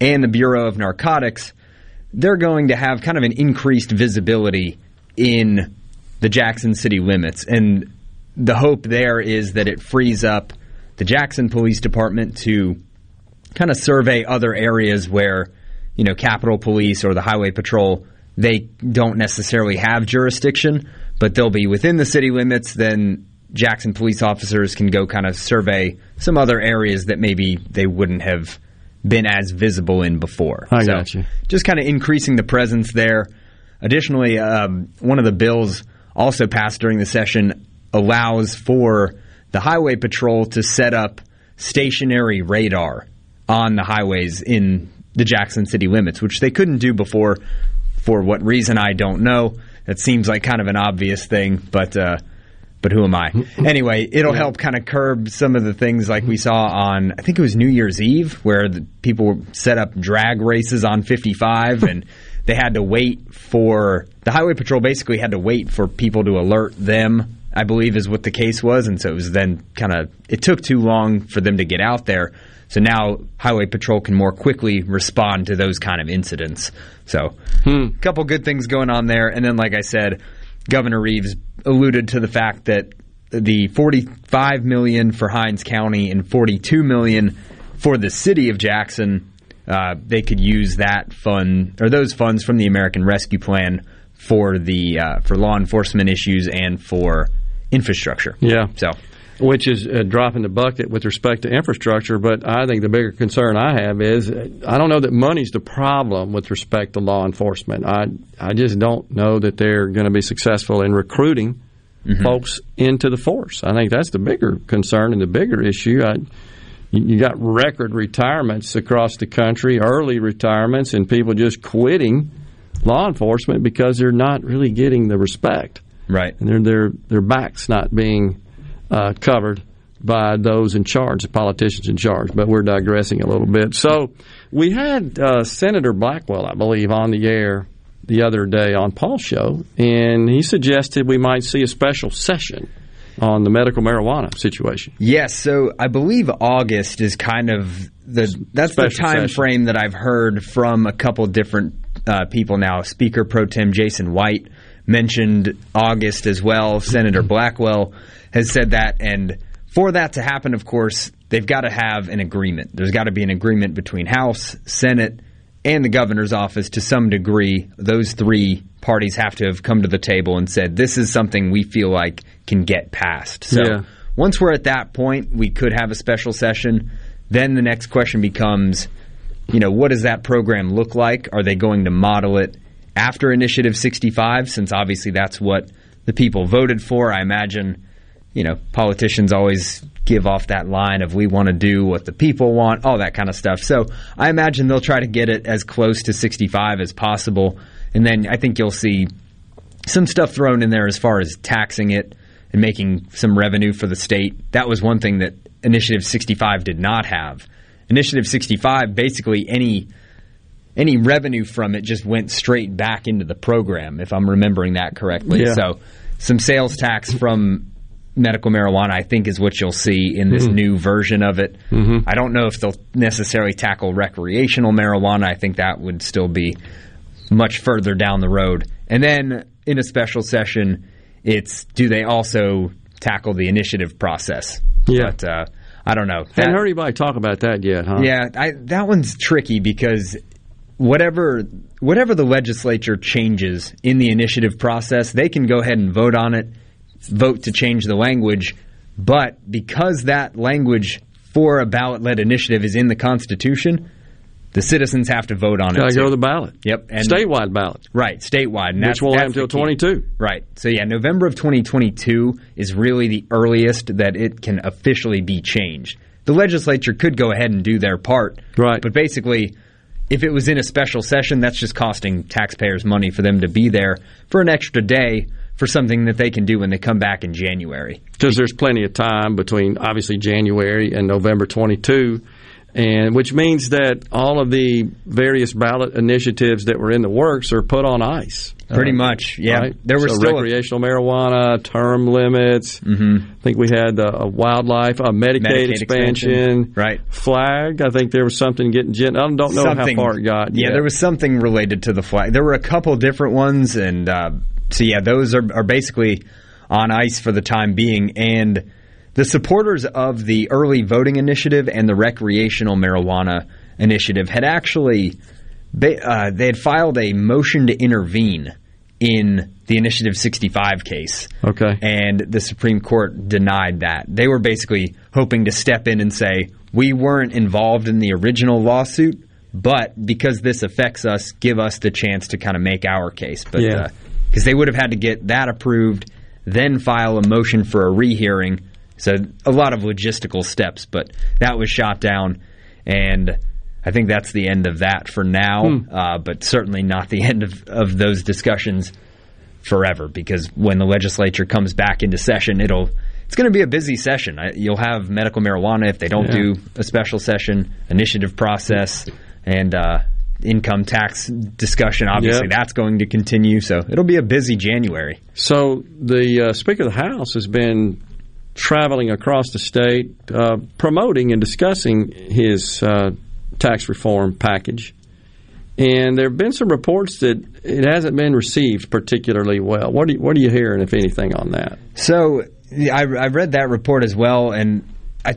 and the Bureau of Narcotics, they're going to have kind of an increased visibility in the Jackson city limits. And the hope there is that it frees up the Jackson Police Department to kind of survey other areas where, you know, Capitol Police or the Highway Patrol, they don't necessarily have jurisdiction, but they'll be within the city limits. Then Jackson police officers can go kind of survey some other areas that maybe they wouldn't have been as visible in before. I got you. Just kind of increasing the presence there. Additionally, um, one of the bills also passed during the session allows for the highway patrol to set up stationary radar on the highways in the Jackson city limits, which they couldn't do before. For what reason, I don't know. That seems like kind of an obvious thing, but uh, but who am I? Mm-hmm. Anyway, it'll help kind of curb some of the things like we saw on I think it was New Year's Eve, where the people set up drag races on 55, and they had to wait for the highway patrol. Basically, had to wait for people to alert them. I believe is what the case was, and so it was then kind of it took too long for them to get out there. So now highway patrol can more quickly respond to those kind of incidents. So, a couple good things going on there, and then like I said, Governor Reeves alluded to the fact that the 45 million for Hinds County and 42 million for the city of Jackson, uh, they could use that fund or those funds from the American Rescue Plan for the uh, for law enforcement issues and for infrastructure. Yeah. So, which is a drop in the bucket with respect to infrastructure. But I think the bigger concern I have is uh, I don't know that money's the problem with respect to law enforcement. I I just don't know that they're going to be successful in recruiting folks into the force. I think that's the bigger concern and the bigger issue. I, you you got record retirements across the country, early retirements, and people just quitting law enforcement because they're not really getting the respect. Right. And their their their backs not being uh, covered by those in charge, the politicians in charge. But we're digressing a little bit. So we had uh, Senator Blackwell, I believe, on the air the other day on Paul's show, and he suggested we might see a special session on the medical marijuana situation. Yes, so I believe August is kind of the that's the Special time session. frame that I've heard from a couple different uh, people now. Speaker pro tem Jason White mentioned August as well. Senator Blackwell has said that, and for that to happen, of course, they've got to have an agreement. There's got to be an agreement between House, Senate, and the governor's office to some degree. Those three parties have to have come to the table and said, "This is something we feel like can get passed." So Yeah. once we're at that point, we could have a special session. Then the next question becomes, you know, what does that program look like? Are they going to model it after Initiative 65? Since obviously that's what the people voted for. I imagine, you know, politicians always give off that line of we want to do what the people want, all that kind of stuff. So I imagine they'll try to get it as close to 65 as possible. And then I think you'll see some stuff thrown in there as far as taxing it and making some revenue for the state. That was one thing that Initiative 65 did not have. Initiative 65, basically any any revenue from it just went straight back into the program, if I'm remembering that correctly. Yeah. So some sales tax from medical marijuana, I think, is what you'll see in this Mhm. new version of it. Mhm. I don't know if they'll necessarily tackle recreational marijuana. I think that would still be much further down the road. And then in a special session, it's do they also tackle the initiative process? Yeah. But uh, I don't know. Hadn't heard anybody talk about that yet, huh? Yeah, I, that one's tricky because whatever whatever the legislature changes in the initiative process, they can go ahead and vote on it, vote to change the language. But because that language for a ballot led initiative is in the Constitution, the citizens have to vote on Gotta it. go too. to the ballot. Yep, and Statewide ballot. Right, statewide, Which won't happen until 22. Right. So yeah, November of 2022 is really the earliest that it can officially be changed. The legislature could go ahead and do their part. Right. But basically, if it was in a special session, that's just costing taxpayers money for them to be there for an extra day for something that they can do when they come back in January. because there's plenty of time between obviously January and November 22, and which means that all of the various ballot initiatives that were in the works are put on ice. Pretty much, yeah. Right? There were so still a- recreational marijuana, term limits. Mm-hmm. I think we had uh, a wildlife, a Medicaid, Medicaid expansion, expansion. right? Flag. I think there was something getting. Gen- I don't know Something- how far it got. Yeah, yet. there was something related to the flag. There were a couple different ones, and uh, so yeah, those are, are basically on ice for the time being. And the supporters of the early voting initiative and the recreational marijuana initiative had actually they, uh, they had filed a motion to intervene in the Initiative 65 case. Okay. And the Supreme Court denied that. They were basically hoping to step in and say, we weren't involved in the original lawsuit, but because this affects us, give us the chance to kind of make our case. But Yeah. Because they would have had to get that approved, then file a motion for a rehearing. So a lot of logistical steps, but that was shot down, and I think that's the end of that for now. Hmm. Uh, but certainly not the end of, of those discussions forever, because when the legislature comes back into session, it'll it's going to be a busy session. I, you'll have medical marijuana if they don't Yeah. do a special session, initiative process, and uh, income tax discussion. Obviously, Yep. that's going to continue. So it'll be a busy January. So the uh, Speaker of the House has been traveling across the state, uh, promoting and discussing his uh, tax reform package. And there have been some reports that it hasn't been received particularly well. What, do you, what are you hearing, if anything, on that? So I, I read that report as well, and I,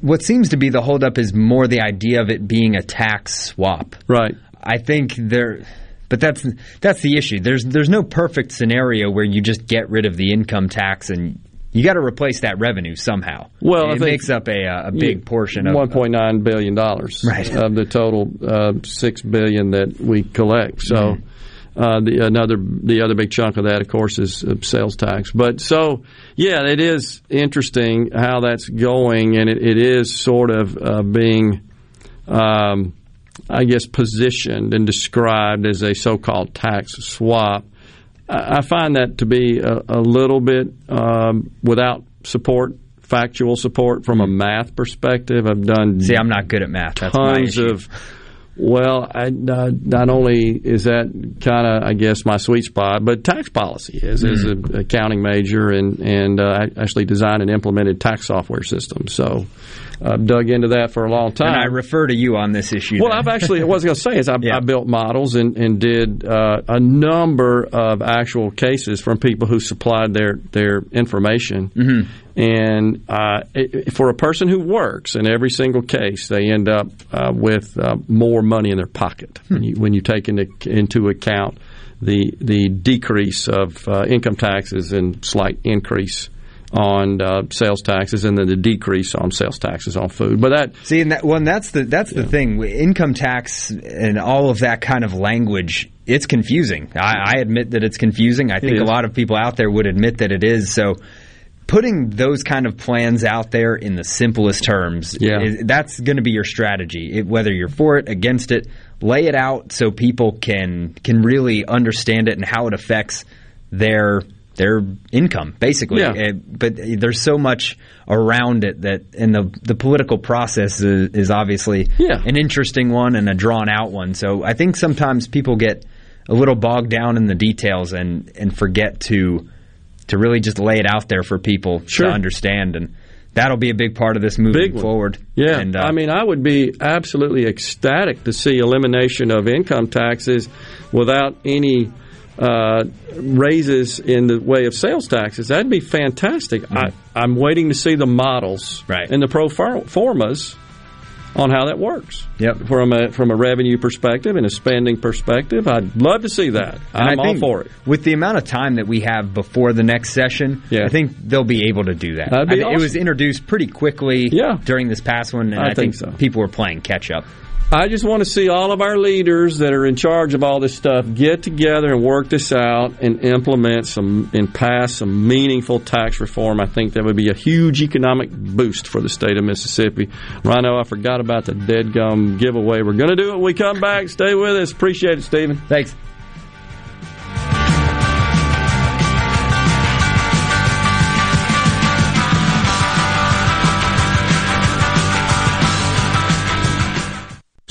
what seems to be the holdup is more the idea of it being a tax swap. Right. I think there, but that's that's the issue. There's there's no perfect scenario where you just get rid of the income tax and you got to replace that revenue somehow. Well, it makes up a a big portion of one point nine billion dollars Right. of the total uh, six billion that we collect. So Mm-hmm. Uh, the another the other big chunk of that, of course, is uh, sales tax. But so yeah, it is interesting how that's going, and it, it is sort of uh, being. Um, I guess positioned and described as a so-called tax swap. I I find that to be a, a little bit um, without support, factual support from a math perspective. I've done Mm-hmm. See, I'm not good at math. That's tons of. Well, I, uh, not only is that kind of, I guess, my sweet spot, but tax policy is as Mm-hmm. an accounting major and and uh, I actually designed and implemented tax software systems. So I've dug into that for a long time. And I refer to you on this issue. Well. I've actually, what I was going to say is I, I built models and, and did uh, a number of actual cases from people who supplied their, their information. Mm-hmm. And uh, it, for a person who works in every single case, they end up uh, with uh, more money in their pocket when, you, when you take into, into account the, the decrease of uh, income taxes and slight increase on uh, sales taxes and then the decrease on sales taxes on food. But that See, and that one that's the that's the thing. Income tax and all of that kind of language, it's confusing. I, I admit that it's confusing. I think a lot of people out there would admit that it is. So, putting those kind of plans out there in the simplest terms, Yeah. is- that's going to be your strategy. It, whether you're for it, against it, lay it out so people can can really understand it and how it affects their their income, basically. Yeah. But there's so much around it that, and the the political process is, is obviously Yeah. an interesting one and a drawn out one. So I think sometimes people get a little bogged down in the details and and forget to to really just lay it out there for people Sure. to understand, and that'll be a big part of this moving forward. Yeah, and uh, I mean, I would be absolutely ecstatic to see elimination of income taxes without any uh, raises in the way of sales taxes. That'd be fantastic. I, I'm waiting to see the models Right. and the pro formas on how that works. Yep. From a from a revenue perspective and a spending perspective, I'd love to see that. And I'm all for it. With the amount of time that we have before the next session, Yeah. I think they'll be able to do that. That'd be I think It was introduced pretty quickly Yeah. during this past one, and I I, think so. people were playing catch up. I just want to see all of our leaders that are in charge of all this stuff get together and work this out and implement some and pass some meaningful tax reform. I think that would be a huge economic boost for the state of Mississippi. Rhino, I forgot about the dead gum giveaway. We're going to do it when we come back. Stay with us. Appreciate it, Steven. Thanks.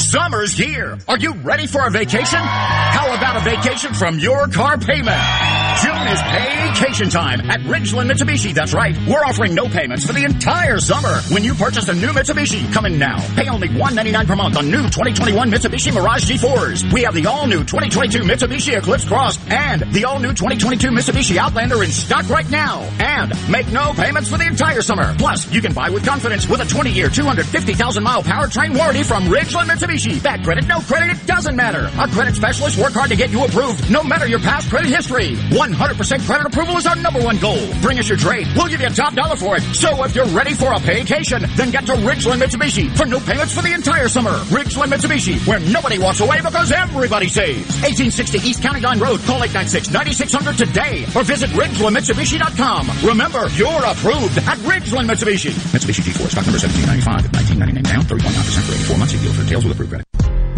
Summer's here. Are you ready for a vacation? How about a vacation from your car payment? June is vacation time at Ridgeland Mitsubishi. That's right. We're offering no payments for the entire summer when you purchase a new Mitsubishi. Come in now. Pay only 199 per month on new 2021 Mitsubishi Mirage G4s. We have the all-new 2022 Mitsubishi Eclipse Cross and the all-new 2022 Mitsubishi Outlander in stock right now. And make no payments for the entire summer. Plus, you can buy with confidence with a 20-year, 250,000-mile powertrain warranty from Ridgeland Mitsubishi. Bad credit, no credit, it doesn't matter. Our credit specialists work hard to get you approved, no matter your past credit history. 100% credit approval is our number one goal. Bring us your trade. We'll give you a top dollar for it. So if you're ready for a vacation, then get to Ridgeland Mitsubishi for no payments for the entire summer. Ridgeland Mitsubishi, where nobody walks away because everybody saves. 1860 East County Line Road. Call 896-9600 today or visit RidgelandMitsubishi.com. Remember, you're approved at Ridgeland Mitsubishi. Mitsubishi G4, stock number 1795, 1999 down, 3.9% for 84 months. Deal for details with approved.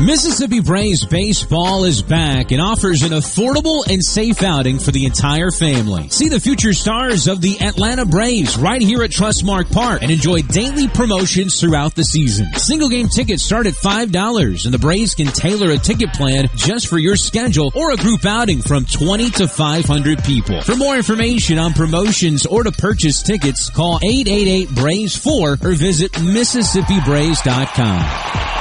Mississippi Braves baseball is back and offers an affordable and safe outing for the entire family. See the future stars of the Atlanta Braves right here at Trustmark Park and enjoy daily promotions throughout the season. Single game tickets start at $5 and the Braves can tailor a ticket plan just for your schedule or a group outing from 20 to 500 people. For more information on promotions or to purchase tickets, call 888-BRAVES4 or visit MississippiBraves.com.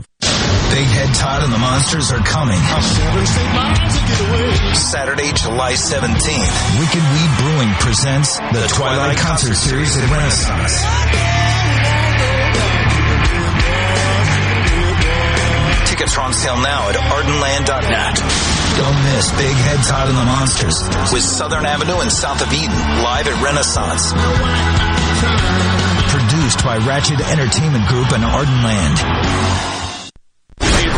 Big Head Todd and the Monsters are coming. Saturday, July 17th. Wicked Weed Brewing presents the Twilight Concert Series at Renaissance. Tickets are on sale now at ardenland.net. Don't miss Big Head Todd and the Monsters with Southern Avenue and South of Eden live at Renaissance. Produced by Ratchet Entertainment Group and Ardenland. Hey,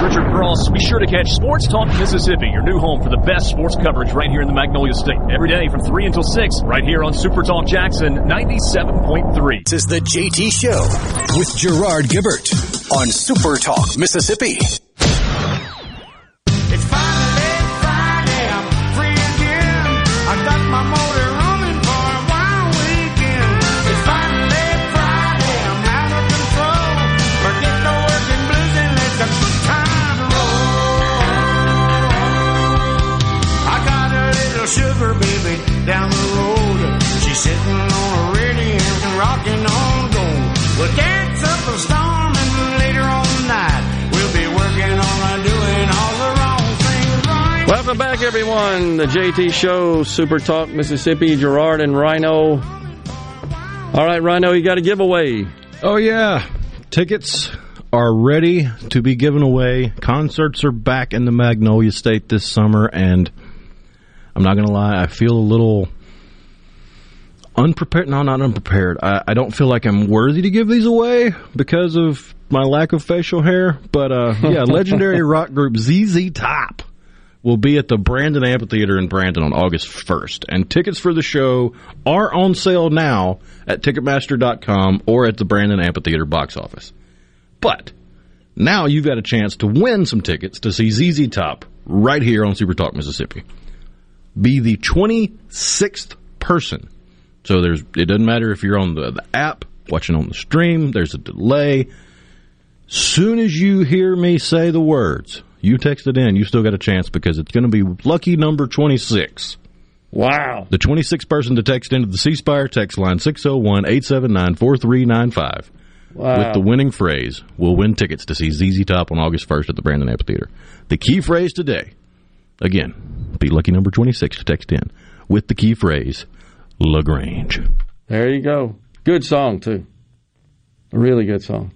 Richard Cross. Be sure to catch Sports Talk Mississippi, your new home for the best sports coverage right here in the Magnolia State. Every day from 3 until 6, right here on Super Talk Jackson 97.3. This is the JT Show with Gerard Gibert on Super Talk, Mississippi. Welcome back, everyone. The JT Show, Super Talk, Mississippi, Gerard and Rhino. All right, Rhino, you got a giveaway. Oh, yeah. Tickets are ready to be given away. Concerts are back in the Magnolia State this summer, and I'm not going to lie, I feel a little unprepared. No, not unprepared. I, I don't feel like I'm worthy to give these away because of my lack of facial hair. But uh, yeah, legendary rock group ZZ Top will be at the Brandon Amphitheater in Brandon on August 1st. And tickets for the show are on sale now at Ticketmaster.com or at the Brandon Amphitheater box office. But now you've got a chance to win some tickets to see ZZ Top right here on Super Talk Mississippi. Be the 26th person. So there's it doesn't matter if you're on the, the app, watching on the stream, there's a delay. Soon as you hear me say the words, you text it in, you still got a chance because it's going to be lucky number 26. Wow. The 26th person to text into the C Spire text line 601 879 4395 Wow. with the winning phrase will win tickets to see ZZ Top on August 1st at the Brandon Amphitheater. The key phrase today, again, be lucky number 26 to text in with the key phrase La Grange. There you go. Good song, too. A really good song.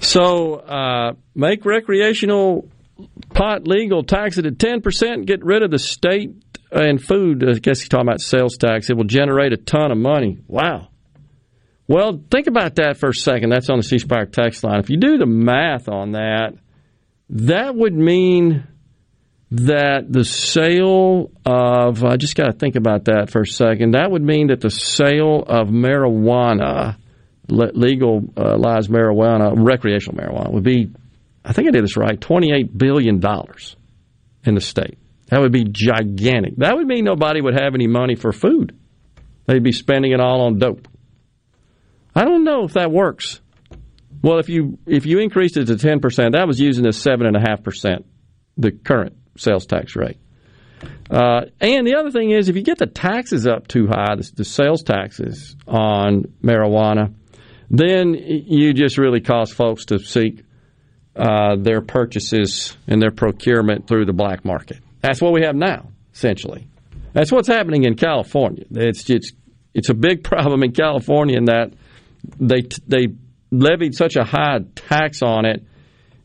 So, uh, make recreational pot legal, tax it at 10%, get rid of the state and food. I guess he's talking about sales tax. It will generate a ton of money. Wow. Well, think about that for a second. That's on the C Spire text line. If you do the math on that, that would mean that the sale of, I just got to think about that for a second. That would mean that the sale of marijuana, le- legalized marijuana, recreational marijuana, would be, I think I did this right, $28 billion in the state. That would be gigantic. That would mean nobody would have any money for food. They'd be spending it all on dope. I don't know if that works. Well, if you if you increased it to ten percent, that was using the seven and a half percent, the current sales tax rate. Uh, and the other thing is, if you get the taxes up too high, the, the sales taxes on marijuana, then you just really cause folks to seek uh, their purchases and their procurement through the black market. That's what we have now, essentially. That's what's happening in California. It's it's it's a big problem in California in that they they levied such a high tax on it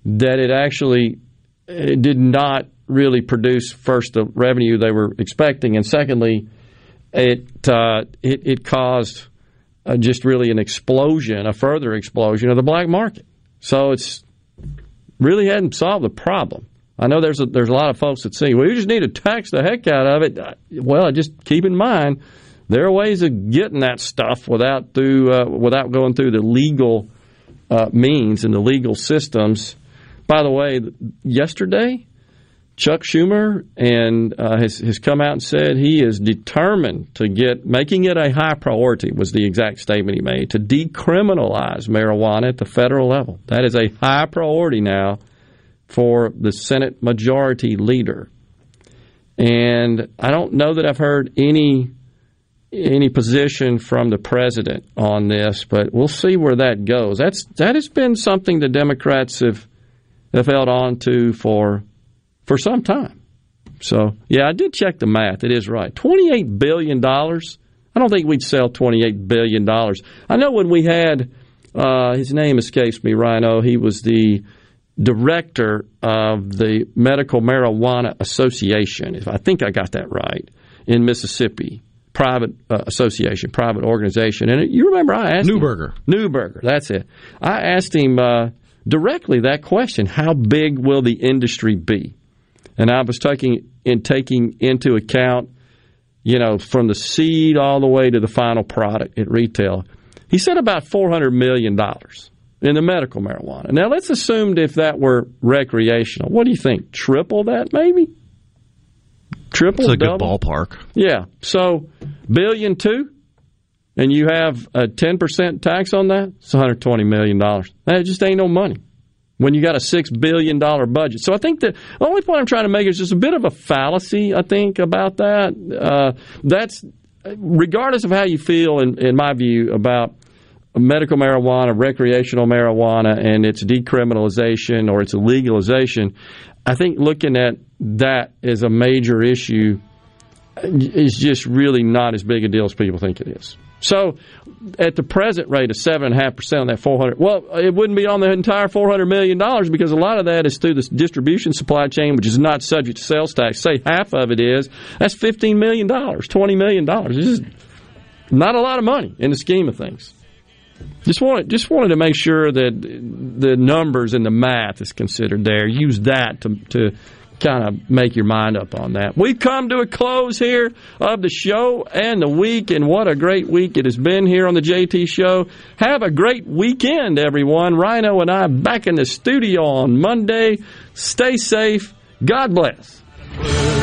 that it actually it did not really produce first the revenue they were expecting, and secondly, it uh, it, it caused uh, just really an explosion, a further explosion of the black market. So it's really hadn't solved the problem. I know there's a, there's a lot of folks that say, well, you just need to tax the heck out of it. Well, just keep in mind there are ways of getting that stuff without through uh, without going through the legal uh, means and the legal systems. By the way, yesterday, Chuck Schumer and uh, has has come out and said he is determined to get making it a high priority was the exact statement he made to decriminalize marijuana at the federal level. That is a high priority now for the Senate Majority Leader. And I don't know that I've heard any any position from the president on this, but we'll see where that goes. That's that has been something the Democrats have have held on to for for some time. So yeah, I did check the math. It is right. Twenty eight billion dollars. I don't think we'd sell twenty eight billion dollars. I know when we had uh, his name escapes me, Rhino. He was the director of the Medical Marijuana Association, if I think I got that right, in Mississippi. Private uh, association, private organization, and you remember I asked Newburger. Him, Newburger, that's it. I asked him uh, directly that question: How big will the industry be? And I was taking in taking into account, you know, from the seed all the way to the final product at retail. He said about four hundred million dollars in the medical marijuana. Now let's assume if that were recreational. What do you think? Triple that, maybe? Triple, It's a double? good ballpark. Yeah. So billion two, and you have a ten percent tax on that. It's one hundred twenty million dollars. That just ain't no money when you got a six billion dollar budget. So I think the only point I'm trying to make is just a bit of a fallacy. I think about that. Uh, that's regardless of how you feel, in, in my view, about medical marijuana, recreational marijuana, and its decriminalization or its legalization. I think looking at that as a major issue is just really not as big a deal as people think it is. So, at the present rate of seven and a half percent on that four hundred, well, it wouldn't be on the entire four hundred million dollars because a lot of that is through the distribution supply chain, which is not subject to sales tax. Say half of it is. That's fifteen million dollars, twenty million dollars. This is not a lot of money in the scheme of things. Just wanted just wanted to make sure that the numbers and the math is considered there. Use that to to kind of make your mind up on that. We've come to a close here of the show and the week, and what a great week it has been here on the JT Show. Have a great weekend, everyone. Rhino and I back in the studio on Monday. Stay safe. God bless.